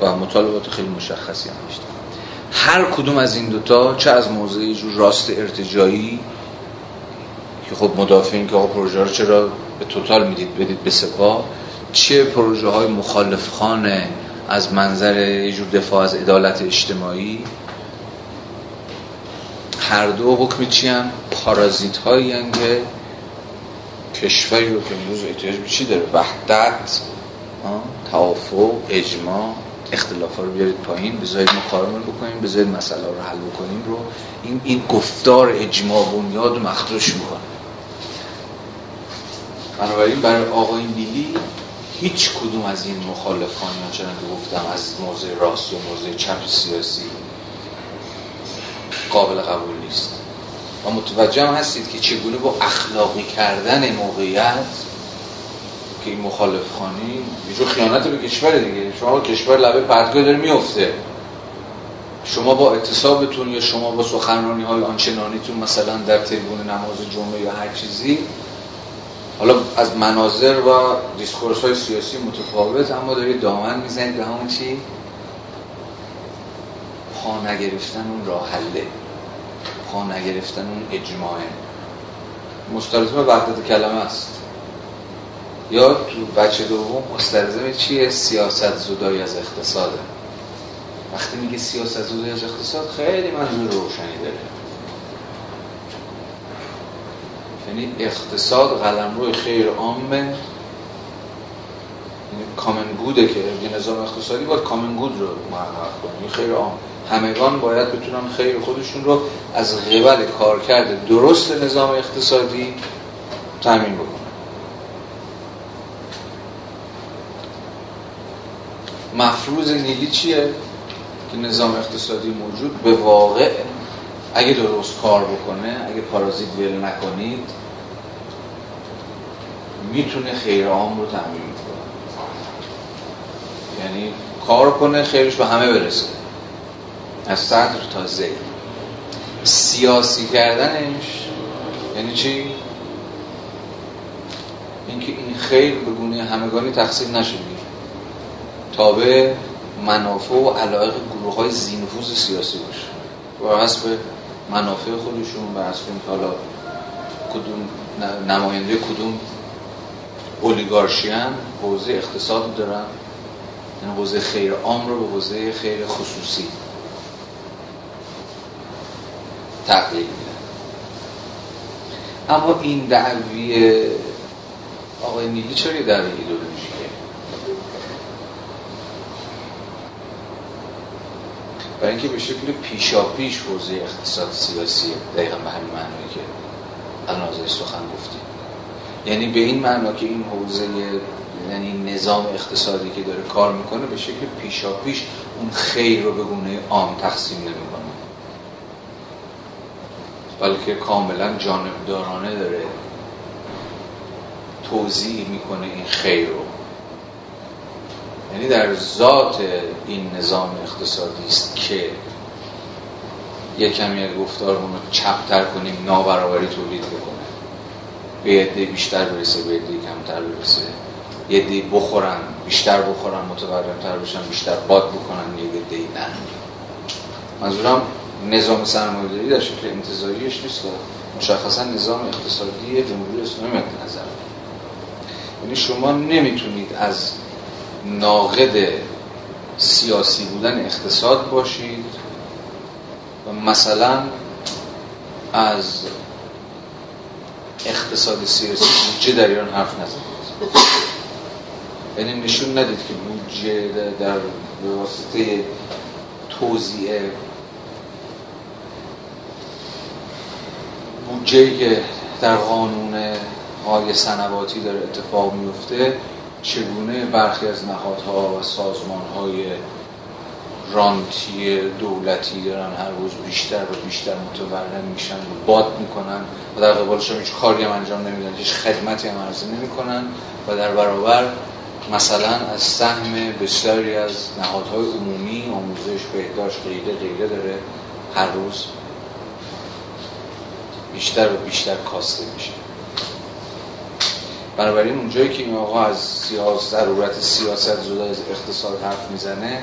و مطالبات خیلی مشخصی هم داشتن. هر کدوم از این دوتا چه از موضع جور راست ارتجایی؟ که خب مدافعین که آقا پروژه رو چرا به توتال می‌دید بدید به سپاه؟ چه پروژه های مخالف خانه از منظر یه جور دفاع از عدالت اجتماعی؟ هر دو حکمی چی هم پارازیت هایی که کشوری رو که امروز احتیاج به چی داره؟ وحدت توافق اجماع. اختلاف رو بیارید پایین بذارید ما کارمون بکنیم بذارید مسئله رو حل بکنیم رو این این گفتار اجماع بنیاد مخدوش می‌کنه بنابراین برای آقای میلی هیچ کدوم از این مخالفان چنان که گفتم از موضع راست و موضع چپ سیاسی قابل قبول نیست. و متوجه هستید که چگونه با اخلاقی کردن موقعیت که این مخالف خانی یه جور خیانت به کشور دیگه. شما کشور لبه پرتگاه داره میفته شما با اعتصابتون یا شما با سخنرانی های آنچنانیتون مثلا در تریبون نماز جمعه یا هر چیزی حالا از مناظر و دیسکورس های سیاسی متفاوت اما دارید دامن می‌زنید به همون چی؟ پا نگرفتن اون راه حله. پا نگرفتن اون اجماعه مستلزم وحدت کلمه است. یا تو بچه دوم مستلزم چیه سیاست زدایی از اقتصاده وقتی میگه سیاست زدایی از اقتصاد خیلی منظور روشنی داره. یعنی اقتصاد قلم روی خیر عامه. یعنی کامن گوده که یه نظام اقتصادی باید کامن گود رو محقق کنه. یعنی خیر عام. همگان باید بتونن خیر خودشون رو از قبل کارکرد درست نظام اقتصادی تامین بکنن. مفروض نیلی چیه؟ که نظام اقتصادی موجود به واقع اگه درست کار بکنه اگه پارازیت ول نکنید می‌تونه خیر عام رو تامین کنه یعنی کار کنه خیرش به همه برسه از صدر تا زیر سیاسی کردنش یعنی چی؟ اینکه این خیر به گونه همگانی تقسیم نشه تابع منافع و علایق گروه های زینفوز سیاسی باشه. و حسب منافع خودشون و حسب اینکه حالا کدوم نماینده کدوم اولیگارشیان حوزه اقتصاد دارن یعنی حوزه خیر عام رو به حوزه خیر خصوصی تقلیل اما این دعوی آقای نیلی چرا دعوی ایدولوژیه برای اینکه به شکل پیشا پیش حوزه اقتصاد سیاسی دقیقا به همین معنی که الان سخن گفتیم. یعنی به این معنا که این حوزه یعنی نظام اقتصادی که داره کار می‌کنه به شکل پیشا پیش اون خیر رو به گونه عام تقسیم نمی‌کنه. بلکه کاملا جانبدارانه داره توضیح می‌کنه این خیر رو. یعنی در ذات این نظام اقتصادی است که یک کمی از گفتارمون رو چپتر کنیم نابرابری تولید بکنه. به عده بیشتر برسه به عده کمتر برسه. یه بخورن بیشتر بخورن متورمتر بشن بیشتر باد بکنن یه دی نه. منظورم نظام سرمایه‌داری در شکل انتظاریش نیست مشخصا نظام اقتصادی جمهوری اسلامی مد نظر. یعنی شما نمی‌تونید از ناقد سیاسی بودن اقتصاد باشید و مثلا از اقتصاد سیاسی بودجه در ایران حرف نزنید. یعنی نشون ندید که بودجه در واسطه توضیح بودجه که در قانون های سنواتی داره اتفاق میفته چگونه برخی از نهادها و سازمانهای رانتی دولتی دارن هر روز بیشتر و بیشتر متورم میشن و باد می‌کنن و در قبالش هیچ کاری هم انجام نمیدن هیچ خدمتی هم عرضه نمی‌کنن و در برابر مثلا از سهم بسیاری از نهادهای عمومی آموزش بهداشت غیره غیره داره هر روز بیشتر و بیشتر کاسته میشه. بنابراین اونجایی که این آقا از سیاست ضرورت سیاست زده از اقتصاد حرف می‌زنه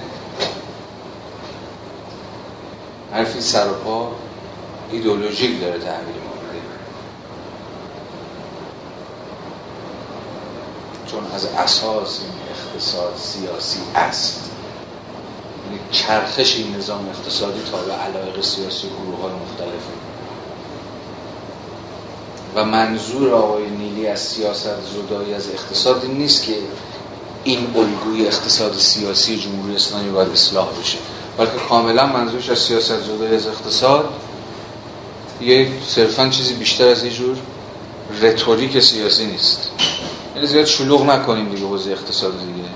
حرفی سر و پا ایدولوژیک داره تحویل ما چون از اساس این اقتصاد سیاسی است. یعنی چرخش این نظام اقتصادی تا و سیاسی گروه های مختلفه. و منظور آقای نیلی از سیاست زدایی از اقتصاد نیست که این الگوی اقتصاد سیاسی جمهوری اسلامی باید اصلاح بشه بلکه کاملا منظورش از سیاست زدایی از اقتصاد یه صرفا چیزی بیشتر از یه جور رتوریک سیاسی نیست. یعنی زیاد شلوغ نکنیم دیگه حوزه اقتصاد دیگه.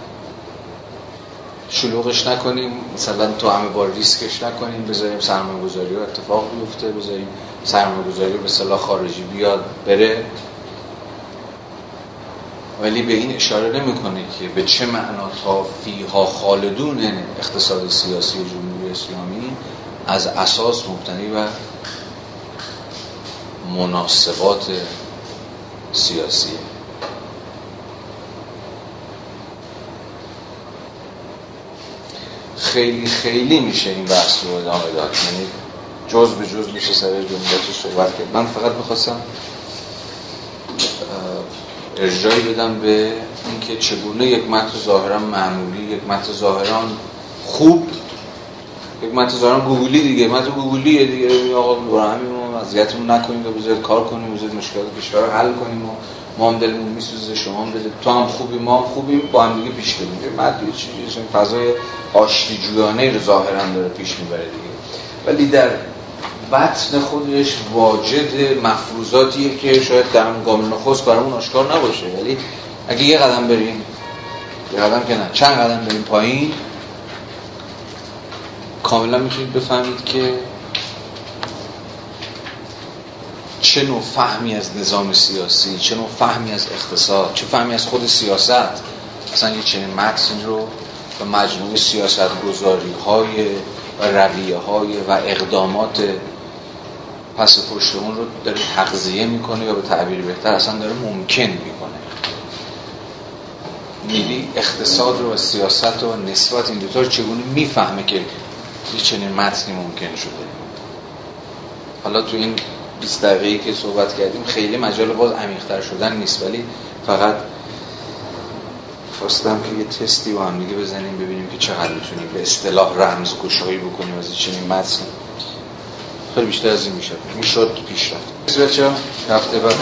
شلوغش نکنیم مثلا تو همه بار ریسکش نکنیم بذاریم سرمایه گذاری ها اتفاق بیفته بذاریم سرمایه گذاری به صلاح خارجی بیاد بره. ولی به این اشاره نمی‌کنه که به چه معنا تا فیها خالدون اقتصاد سیاسی جمهوری اسلامی از اساس مبتنی و مناسبات سیاسی خیلی خیلی میشه این بحث رو ادامه داد. یعنی جز به جز میشه سر جملات صحبت کرد. من فقط می‌خواستم ارجایی بدم به اینکه چگونه یک متن ظاهرا معمولی یک متن ظاهرا خوب یک متن ظاهرا گوگلی دیگه. متن گوگلیه دیگه. آقا برای همین ما نکنیم و بذارید کار کنیم بذارید مشکلات کشور رو حل کنیم و هم دلمون میسوزه شما هم دلت تو هم خوبی ما هم خوبیم با هم دیگه پیش بریم. یه متن چیزی فضای آشتی جویانه رو ظاهرا داره پیش می‌بره دیگه. ولی در بطن خودش واجد مفروضاتیه که شاید در گام نخست برامون آشکار نباشه. ولی اگه یه قدم بریم یه قدم که نه چند قدم بریم پایین کاملا می‌تونید بفهمید که چه نوع فهمی از نظام سیاسی چه نوع فهمی از اقتصاد چه فهمی از خود سیاست؟ اصلا یه چنین متن رو و مجموعه سیاست گذاری های و رویه های و اقدامات پس پشت اون رو داره تغذیه می‌کنه یا به تعبیر بهتر اصلا داره ممکن می‌کنه. میلی اقتصاد رو و سیاست و نسبت این دوتا رو چگونه می‌فهمه که یه چنین متنی ممکن شده؟ حالا تو این 20 دقیقه که صحبت کردیم خیلی مجال باز عمیق‌تر شدن نیست ولی فقط خواستم که یه تستی با هم دیگه بزنیم ببینیم که چقدر می‌تونیم به اصطلاح رمز گشایی بکنیم از چنین متن خیلی بیشتر از این می‌شد. می‌شد پیش رفت. بچه هفته بعد.